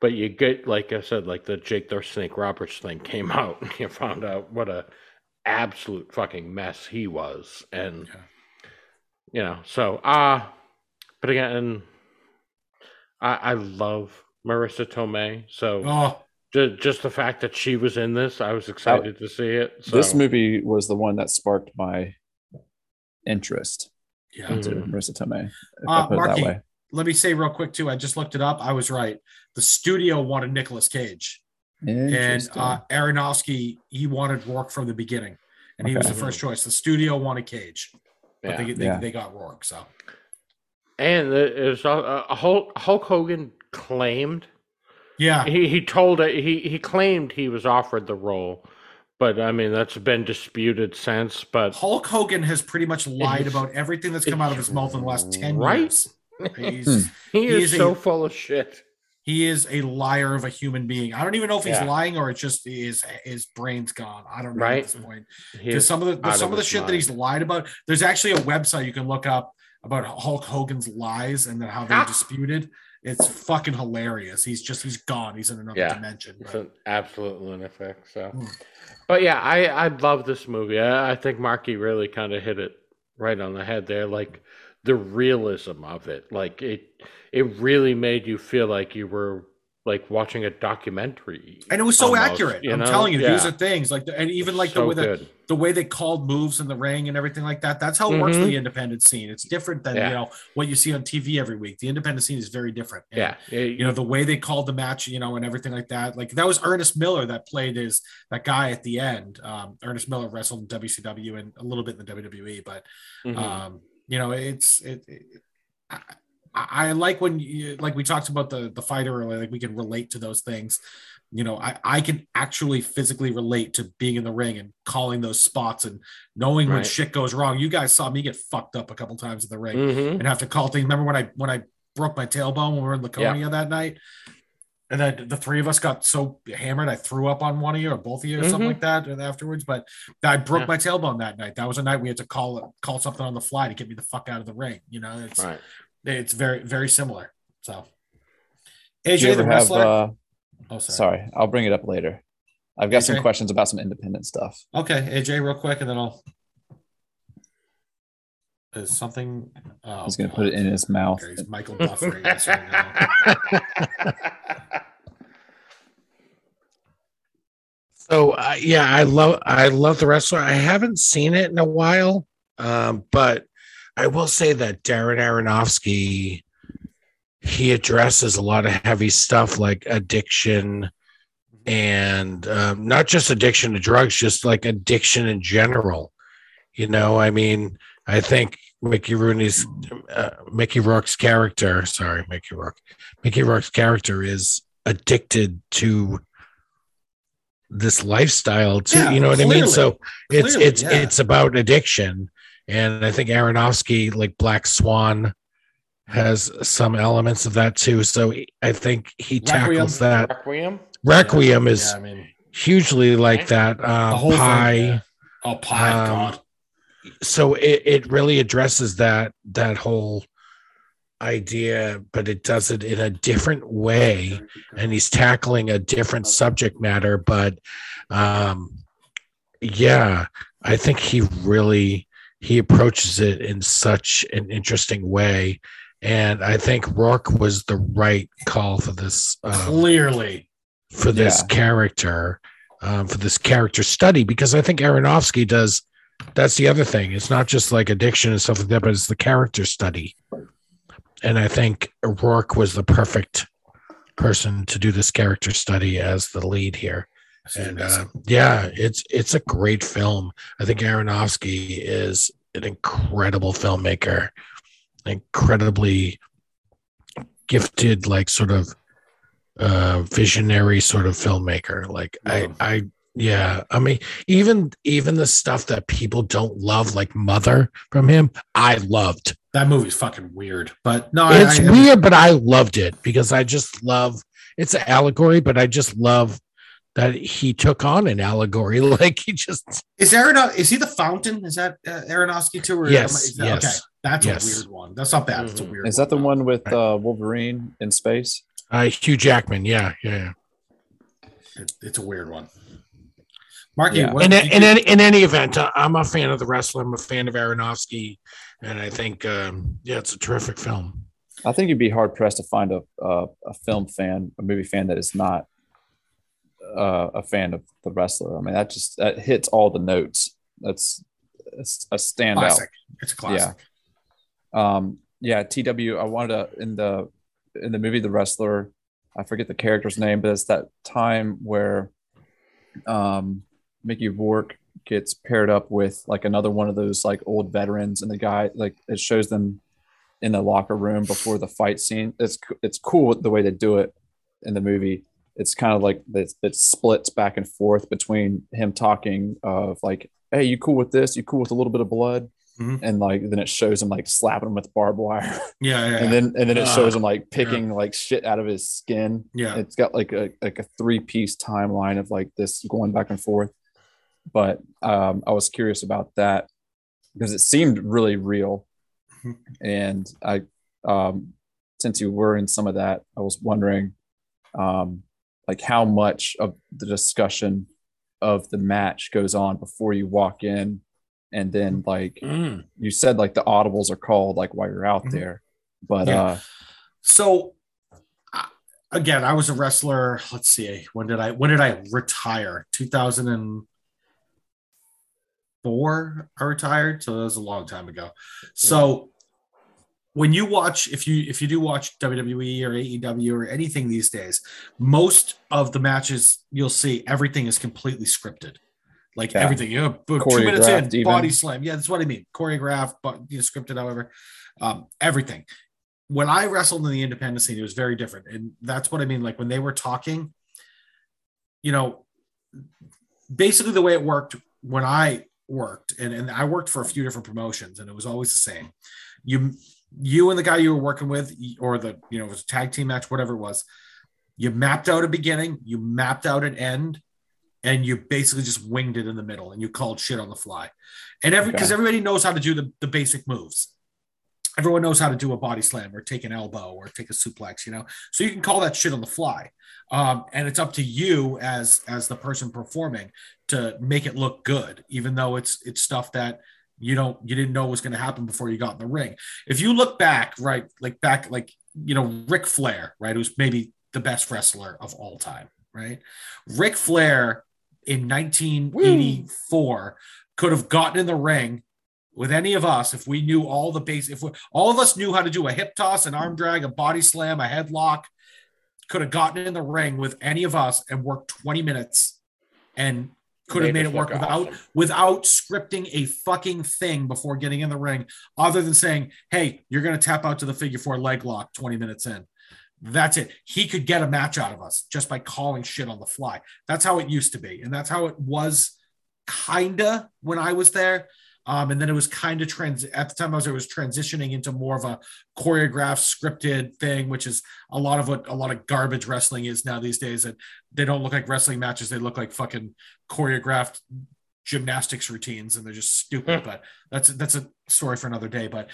but you get like I said, like the Jake the Snake Roberts thing came out, and you found out what a absolute fucking mess he was, and Yeah. you know, so uh but again, I I love Marisa Tomei, so oh, Just the fact that she was in this, I was excited to see it. So. This movie was the one that sparked my interest Yeah. into Mhm. Marisa Tomei. If Uh, I put it Marky, that way. let me say real quick too. I just looked it up. I was right. The studio wanted Nicolas Cage, and uh, Aronofsky he wanted Rourke from the beginning, and he was the first choice. The studio wanted Cage, but Yeah. they, they, Yeah. they got Rourke. So And there's a, a Hulk, Hulk Hogan claimed yeah, he he told it he he claimed he was offered the role, but I mean that's been disputed since. But Hulk Hogan has pretty much lied about everything that's come out of his mouth in the last ten Right? years. He's, he, He is, is a- so full of shit. he is a liar of a human being. I don't even know if he's Yeah. lying or it's just his his brain's gone. I don't know Right. at this point. Because some of the some of the his shit that he's lied about. There's actually a website you can look up about Hulk Hogan's lies and then how they're Ah. disputed. It's fucking hilarious. He's just he's gone. He's in another Yeah. dimension. It's but- an absolute lunatic. So, Hmm. but yeah, I I love this movie. I, I think Marky really kind of hit it right on the head there. Like the realism of it, like it it really made you feel like you were like watching a documentary. and it was so almost, accurate. you I'm telling you, these are things like, the, and even like So the way that the way they called moves in the ring and everything like that. That's how it works for Mhm. the independent scene. It's different than Yeah. you know what you see on TV every week. The independent scene is very different. And, Yeah, it- you know the way they called the match, you know, and everything like that. Like that was Ernest Miller that played his that guy at the end. Um, Ernest Miller wrestled in WCW and a little bit in the WWE, but mhm. um, you know, it's it. it I, I like when you like we talked about the the fighter earlier. Like we can relate to those things. You know, I I can actually physically relate to being in the ring and calling those spots and knowing when shit goes wrong. You guys saw me get fucked up a couple times in the ring Mhm. and have to call things. Remember when I when I broke my tailbone when we were in Laconia that night? And then the three of us got so hammered, I threw up on one of you or both of you or something Mhm. like that and afterwards. But I broke Yeah. my tailbone that night. That was a night we had to call call something on the fly to get me the fuck out of the ring. You know, it's Right. It's very very similar. So AJ the ever have? Uh, oh, sorry. sorry, I'll bring it up later. I've got some questions about some independent stuff. Okay, AJ, real quick, and then I'll. Is something? Oh, He's gonna put it in his mouth. Okay, he's Michael buffering us right now. So uh, yeah, I love I love the wrestler. I haven't seen it in a while, um, but I will say that Darren Aronofsky he addresses a lot of heavy stuff like addiction and um, not just addiction to drugs, just like addiction in general. You know, I mean, I think Mickey Rooney's uh, Mickey Rourke's character, sorry, Mickey Rourke, Mickey Rourke's character is addicted to this lifestyle too. Yeah, you know what I mean? So it's Clearly, it's yeah. it's about addiction, and I think Aronofsky, like Black Swan, has some elements of that too. So I think he tackles that. Requiem. Requiem is Yeah, I mean, hugely like that. the Um, whole pie. thing. yeah. Oh, pie! Um, God, so it, it really addresses that that whole idea but it does it in a different way and he's tackling a different subject matter but um yeah i think he really he approaches it in such an interesting way and i think rourke was the right call for this um, clearly. for this Yeah. character, um, for this character study, because I think Aronofsky does. That's the other thing. It's not just like addiction and stuff like that, but it's the character study. And I think Rourke was the perfect person to do this character study as the lead here. And uh, yeah, it's it's a great film. I think Aronofsky is an incredible filmmaker, incredibly gifted, like sort of uh visionary sort of filmmaker. Like I I yeah, I mean even even the stuff that people don't love, like Mother from him, I loved. that movie's fucking weird, but no, I- It's I, weird, but I loved it because I just love it's an allegory, but I just love that he took on an allegory. Like he just Is Aaron? Is he the fountain? Is that uh, Aronofsky too? Or Yes, is that- yes, Okay, that's yes. a weird one. That's not bad. That's a Mhm. weird. Is that the one with uh, Wolverine in space? uh Hugh Jackman, yeah, yeah. It, it's a weird one. Marky, Yeah. what in, in, any, in any event, uh, I'm a fan of the wrestler. I'm a fan of Aronofsky, and I think, um, yeah, it's a terrific film. I think you'd be hard pressed to find a, a a film fan, a movie fan that is not uh, a fan of the wrestler. I mean, that just that hits all the notes. That's it's a standout. Classic. It's classic. Um, yeah, TW. I wanted to in the in the movie The Wrestler. I forget the character's name, but it's that time where um, Mickey Rourke gets paired up with like another one of those like old veterans, and the guy like it shows them in the locker room before the fight scene. It's it's cool the way they do it in the movie. It's kind of like it, it splits back and forth between him talking of like, "Hey, you cool with this? You cool with a little bit of blood?" Mhm. And like then it shows him like slapping him with barbed wire, Yeah, yeah, and then and then it Ah, shows him like picking like shit out of his skin. yeah. It's got like a like a three piece timeline of like this going back and forth. But um, I was curious about that because it seemed really real, Mhm. and I um, since you were in some of that, I was wondering um, like how much of the discussion of the match goes on before you walk in, and then like Mm. you said like the audibles are called like while you're out Mhm. there, but Yeah. uh, So again, I was a wrestler. Let's see, when did I when did I retire? 2004 I retired, so that was a long time ago. So when you watch if you if you do watch WWE or AEW or anything these days, most of the matches you'll see everything is completely scripted. Like Yeah. everything, you know, two minutes in, even. body slam. Yeah, that's what I mean. Choreographed, but you know, scripted, however, um, everything when I wrestled in the independent scene, it was very different. And that's what I mean. Like when they were talking, you know, basically the way it worked when I worked, and, and I worked for a few different promotions, and it was always the same. You you and the guy you were working with, or the you know, it was a tag team match, whatever it was, you mapped out a beginning, you mapped out an end, and you basically just winged it in the middle and you called shit on the fly. And every because Okay. everybody knows how to do the, the basic moves everyone knows how to do a body slam or take an elbow or take a suplex you know so you can call that shit on the fly um, and it's up to you as as the person performing to make it look good even though it's it's stuff that you don't you didn't know was going to happen before you got in the ring. If you look back right like back like you know Ric Flair right who's maybe the best wrestler of all time right? Ric Flair in 1984 could have gotten in the ring with any of us if we knew all the base if we, all of us knew how to do a hip toss an arm drag a body slam a headlock could have gotten in the ring with any of us and worked 20 minutes and could have Made it work without awesome. without scripting a fucking thing before getting in the ring other than saying hey you're going to tap out to the figure four leg lock 20 minutes in. That's it. He could get a match out of us just by calling shit on the fly. That's how it used to be and that's how it was kinda when i was there um, and then it was kind of trans at the time I was, it was transitioning into more of a choreographed, scripted thing, which is a lot of what a lot of garbage wrestling is now these days. That they don't look like wrestling matches; they look like fucking choreographed gymnastics routines, and they're just stupid. but that's that's a story for another day. But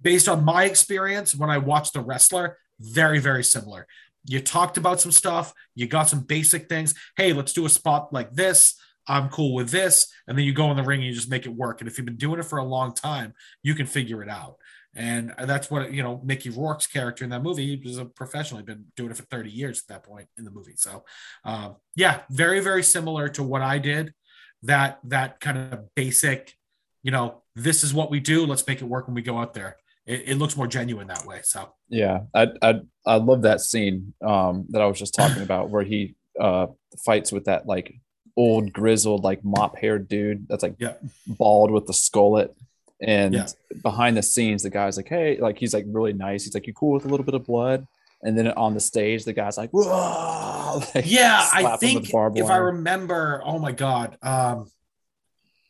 based on my experience, when I watched the wrestler, very very similar. You talked about some stuff. You got some basic things. Hey, let's do a spot like this. I'm cool with this. And then you go in the ring and you just make it work. And if you've been doing it for a long time, you can figure it out. And that's what, you know, Mickey Rourke's character in that movie he was a professional. He'd been doing it for 30 years at that point in the movie. So, um, yeah, very, very similar to what I did. That, that kind of basic, you know, this is what we do. Let's make it work when we go out there. It, it looks more genuine that way. So, Yeah, I I I love that scene um, that I was just talking about where he uh, fights with that like old grizzled like mop haired dude that's like Yeah. bald with the skullet. And Yeah. behind the scenes, the guy's like, "Hey, like he's like really nice. He's like, you cool with a little bit of blood?" And then on the stage, the guy's like, "Whoa!" Like, yeah i think if i remember oh my god um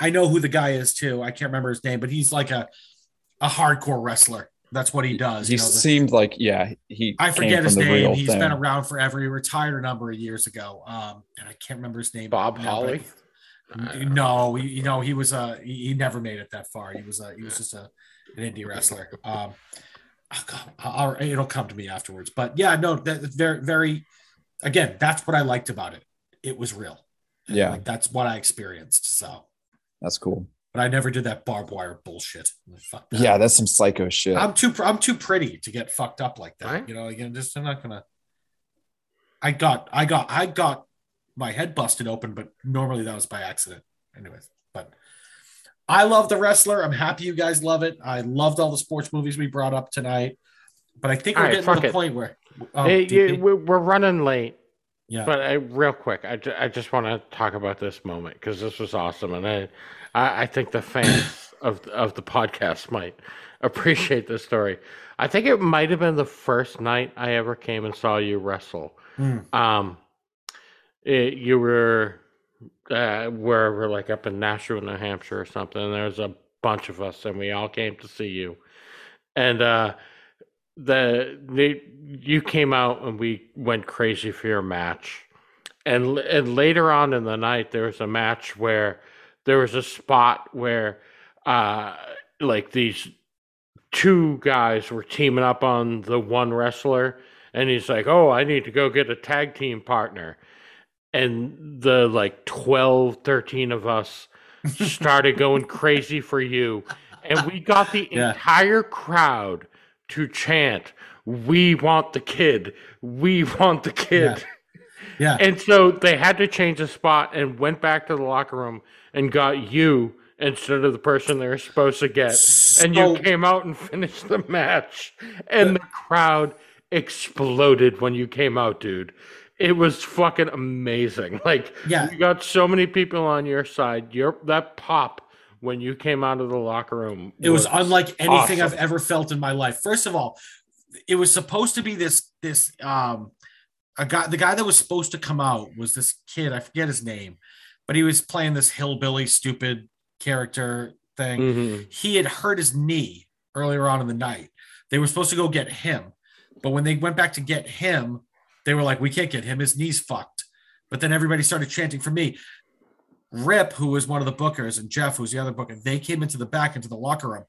i know who the guy is too i can't remember his name but he's like a a hardcore wrestler that's what he does he you know, the- seemed like yeah, he. i forget his name real He's thing. been around forever. He retired a number of years ago um and i can't remember his name. Bob now, Holly. no you know he was a he, he never made it that far. He was a he was just a an indie wrestler. Um oh God, I'll, it'll come to me afterwards. But yeah no that, that's very very again that's what i liked about it. It was real. Yeah. like that's what i experienced so. That's cool. But i never did that barbed wire bullshit Fuck that. Yeah, that's some psycho shit. i'm too i'm too pretty to get fucked up like that Right. you know again just i'm not gonna i got i got i got my head busted open, but normally that was by accident. Anyways, but I love the wrestler. I'm happy you guys love it. I loved all the sports movies we brought up tonight. But I think All we're right, getting to fuck the it. point where um, Hey, DP? we're, we're running late, yeah. but I, real quick, I, I just want to talk about this moment because this was awesome, and I I, I think the fans of of the podcast might appreciate this story. I think it might have been the first night I ever came and saw you wrestle. Hmm. Um, it, you were uh, wherever, like up in Nashua, New Hampshire, or something. And there was a bunch of us, and we all came to see you. And uh, the, the you came out, and we went crazy for your match. And and later on in the night, there was a match where there was a spot where, uh, like these two guys were teaming up on the one wrestler and he's like oh i need to go get a tag team partner. And the like 12 13 of us started going crazy for you and we got the Yeah. entire crowd to chant we want the kid. We want the kid Yeah. and so they had to change the spot and went back to the locker room and got you instead of the person they were supposed to get. and you came out and finished the match. And the crowd exploded when you came out, dude. It was fucking amazing. Like Yeah. you got so many people on your side. Your that pop when you came out of the locker room. It was unlike anything I've ever felt in my life. First of all, it was supposed to be this this um a guy the guy that was supposed to come out was this kid, I forget his name, but he was playing this hillbilly stupid character thing. Mhm. He had hurt his knee earlier on in the night. They were supposed to go get him, but when they went back to get him, they were like, "We can't get him. His knee's fucked." But then everybody started chanting for me. Rip, who was one of the bookers, and Jeff, who was the other booker, they came into the back into the locker room.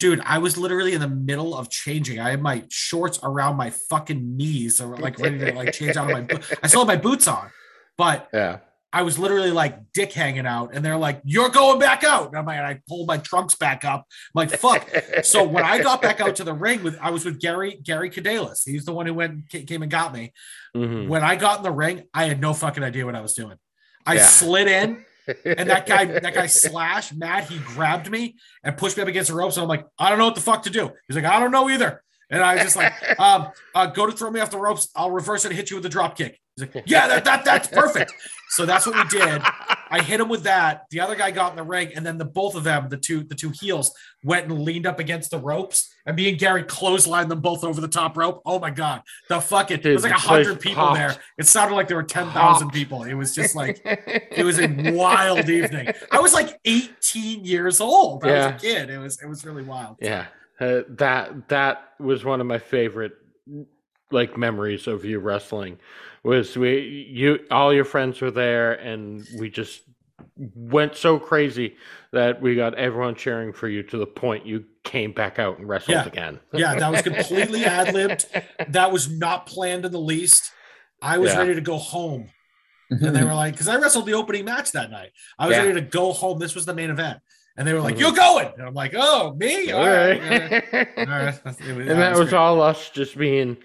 Dude, I was literally in the middle of changing. I had my shorts around my fucking knees, or like ready to like change out of my. Bo- I still had my boots on, but Yeah. I was literally like dick hanging out, and they're like, "You're going back out." And I'm like, and I pulled my trunks back up. I'm like, "Fuck." so when I got back out to the ring with, I was with Gary Gary Cadelis. He's the one who went came and got me. Mhm. When I got in the ring, I had no fucking idea what I was doing. I Yeah. slid in, and that guy, that guy slash Matt, he grabbed me and pushed me up against the ropes. And I'm like, I don't know what the fuck to do. He's like, I don't know either. And I was just like, um, uh, go to throw me off the ropes. I'll reverse it and hit you with a drop kick. He's like, yeah, that, that that's perfect. So that's what we did. I hit him with that. The other guy got in the ring, and then the both of them, the two the two heels, went and leaned up against the ropes. And me and Gary clotheslined them both over the top rope. Oh my god, the fucking it Dude, was like a hundred people popped. there. It sounded like there were ten thousand people. It was just like it was a wild evening. I was like 18 years old. I Yeah. was a kid. It was it was really wild. Yeah, uh, that that was one of my favorite like memories of you wrestling. Was we you all your friends were there and we just went so crazy that we got everyone cheering for you to the point you came back out and wrestled Yeah. again. Yeah, that was completely ad libbed. That was not planned in the least. I was Yeah. ready to go home. And they were like, because I wrestled the opening match that night. I was Yeah. ready to go home. This was the main event. And they were like, Mhm. You're going. And I'm like, Oh, me? All All right. right. All right. Was- and that it was all us just being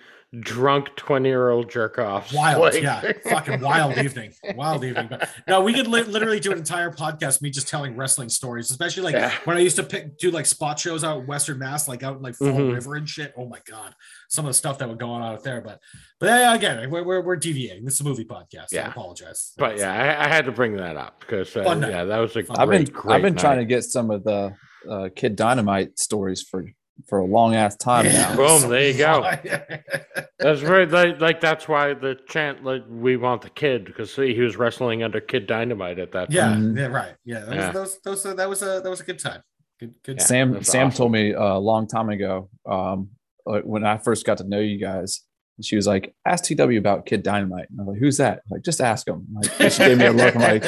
drunk 20 year old jerk offs. wild yeah. Fucking wild evening. Wild evening. But no we could li- literally do an entire podcast me just telling wrestling stories especially like Yeah. when i used to pick do like spot shows out in western mass like out in like fall Mhm. river and shit. Oh my god. Some of the stuff that would go on out there but but yeah again we're, we're, we're deviating. This is a movie podcast. I Yeah. apologize. But yeah, I, I had to bring that up because uh, yeah, that was a great, I've been great I've been trying to get some of the uh, Kid Dynamite stories for for a long ass time now. Boom, there you go. go That's very like, like that's why the chant like we want the kid because see he was wrestling under Kid Dynamite at that yeah time. Yeah right yeah that Yeah. was those those that was a that was a good time good good Yeah. Sam Sam awesome. told me uh, a long time ago, um, like when I first got to know you guys. She was like, "Ask TW about Kid Dynamite." And I'm like, "Who's that?" I'm like, just ask him. Like, she gave me a look. I'm like,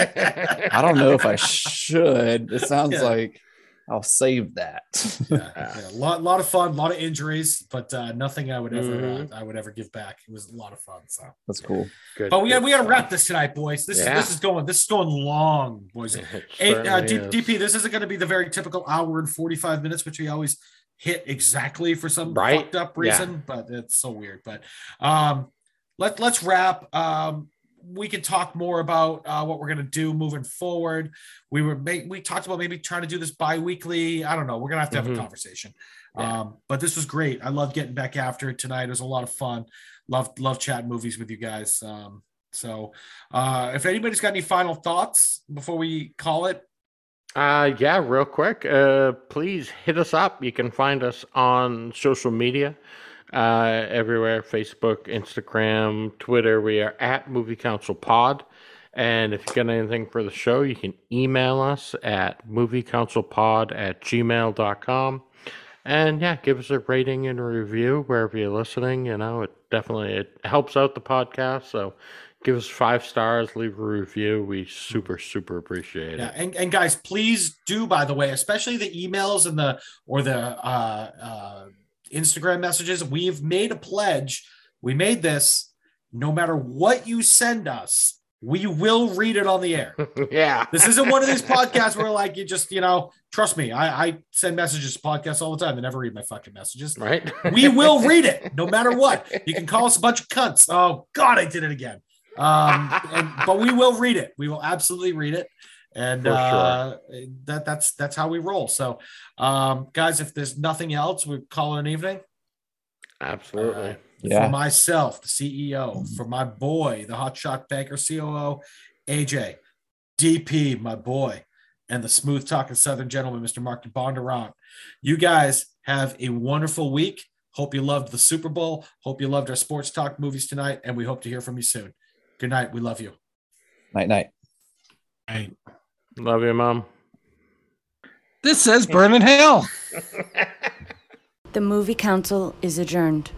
I don't know if I should. It sounds Yeah. like I'll save that. yeah, yeah. A lot, lot of fun, a lot of injuries, but uh, nothing I would ever, Mhm. uh, I would ever give back. It was a lot of fun. So, That's cool. Good, but we got, good we got to wrap this tonight, boys. This Yeah. is this is going, this is going long, boys. It Hey, uh, D- DP, this isn't going to be the very typical hour and forty five minutes, which we always hit exactly for some Right. fucked up Yeah. reason, but it's so weird. But um, let let's wrap. Um, we can talk more about uh, what we're gonna do moving forward. We were ma- we talked about maybe trying to do this bi-weekly. I don't know. We're gonna have to have Mhm. a conversation. Yeah. Um, but this was great. I love getting back after it tonight. It was a lot of fun. Love love chatting movies with you guys. Um, so uh, if anybody's got any final thoughts before we call it, Uh, yeah, real quick. Uh, please hit us up. You can find us on social media, uh, everywhere: Facebook, Instagram, Twitter. We are at Movie Council Pod. And if you got anything for the show, you can email us at moviecouncilpod at gmail.com. And yeah, give us a rating and a review wherever you're listening. You know, it definitely it helps out the podcast. So give us five stars, leave a review. We super, super appreciate Yeah, it. and, and guys, please do. By the way, especially the emails and the or the uh, uh, Instagram messages. We've made a pledge. We made this. No matter what you send us, we will read it on the air. yeah. This isn't one of these podcasts where like you just you know trust me. I, I send messages to podcasts all the time. They never read my fucking messages. right? We will read it no matter what. You can call us a bunch of cunts. Oh God, I did it again. Um, and, but we will read it. We will absolutely read it. And sure. uh, that that's that's how we roll. So, um, guys, if there's nothing else, we call it an evening. Absolutely. Uh, Yeah. For myself, the CEO, for my boy, the hotshot banker COO, AJ, DP, my boy, and the smooth talking Southern gentleman, Mr. Mark Bondurant. You guys have a wonderful week. Hope you loved the Super Bowl. Hope you loved our sports talk movies tonight, and we hope to hear from you soon. Good night. We love you. Night night. Right. Love you, Mom. This says Burning Hell. The movie council is adjourned.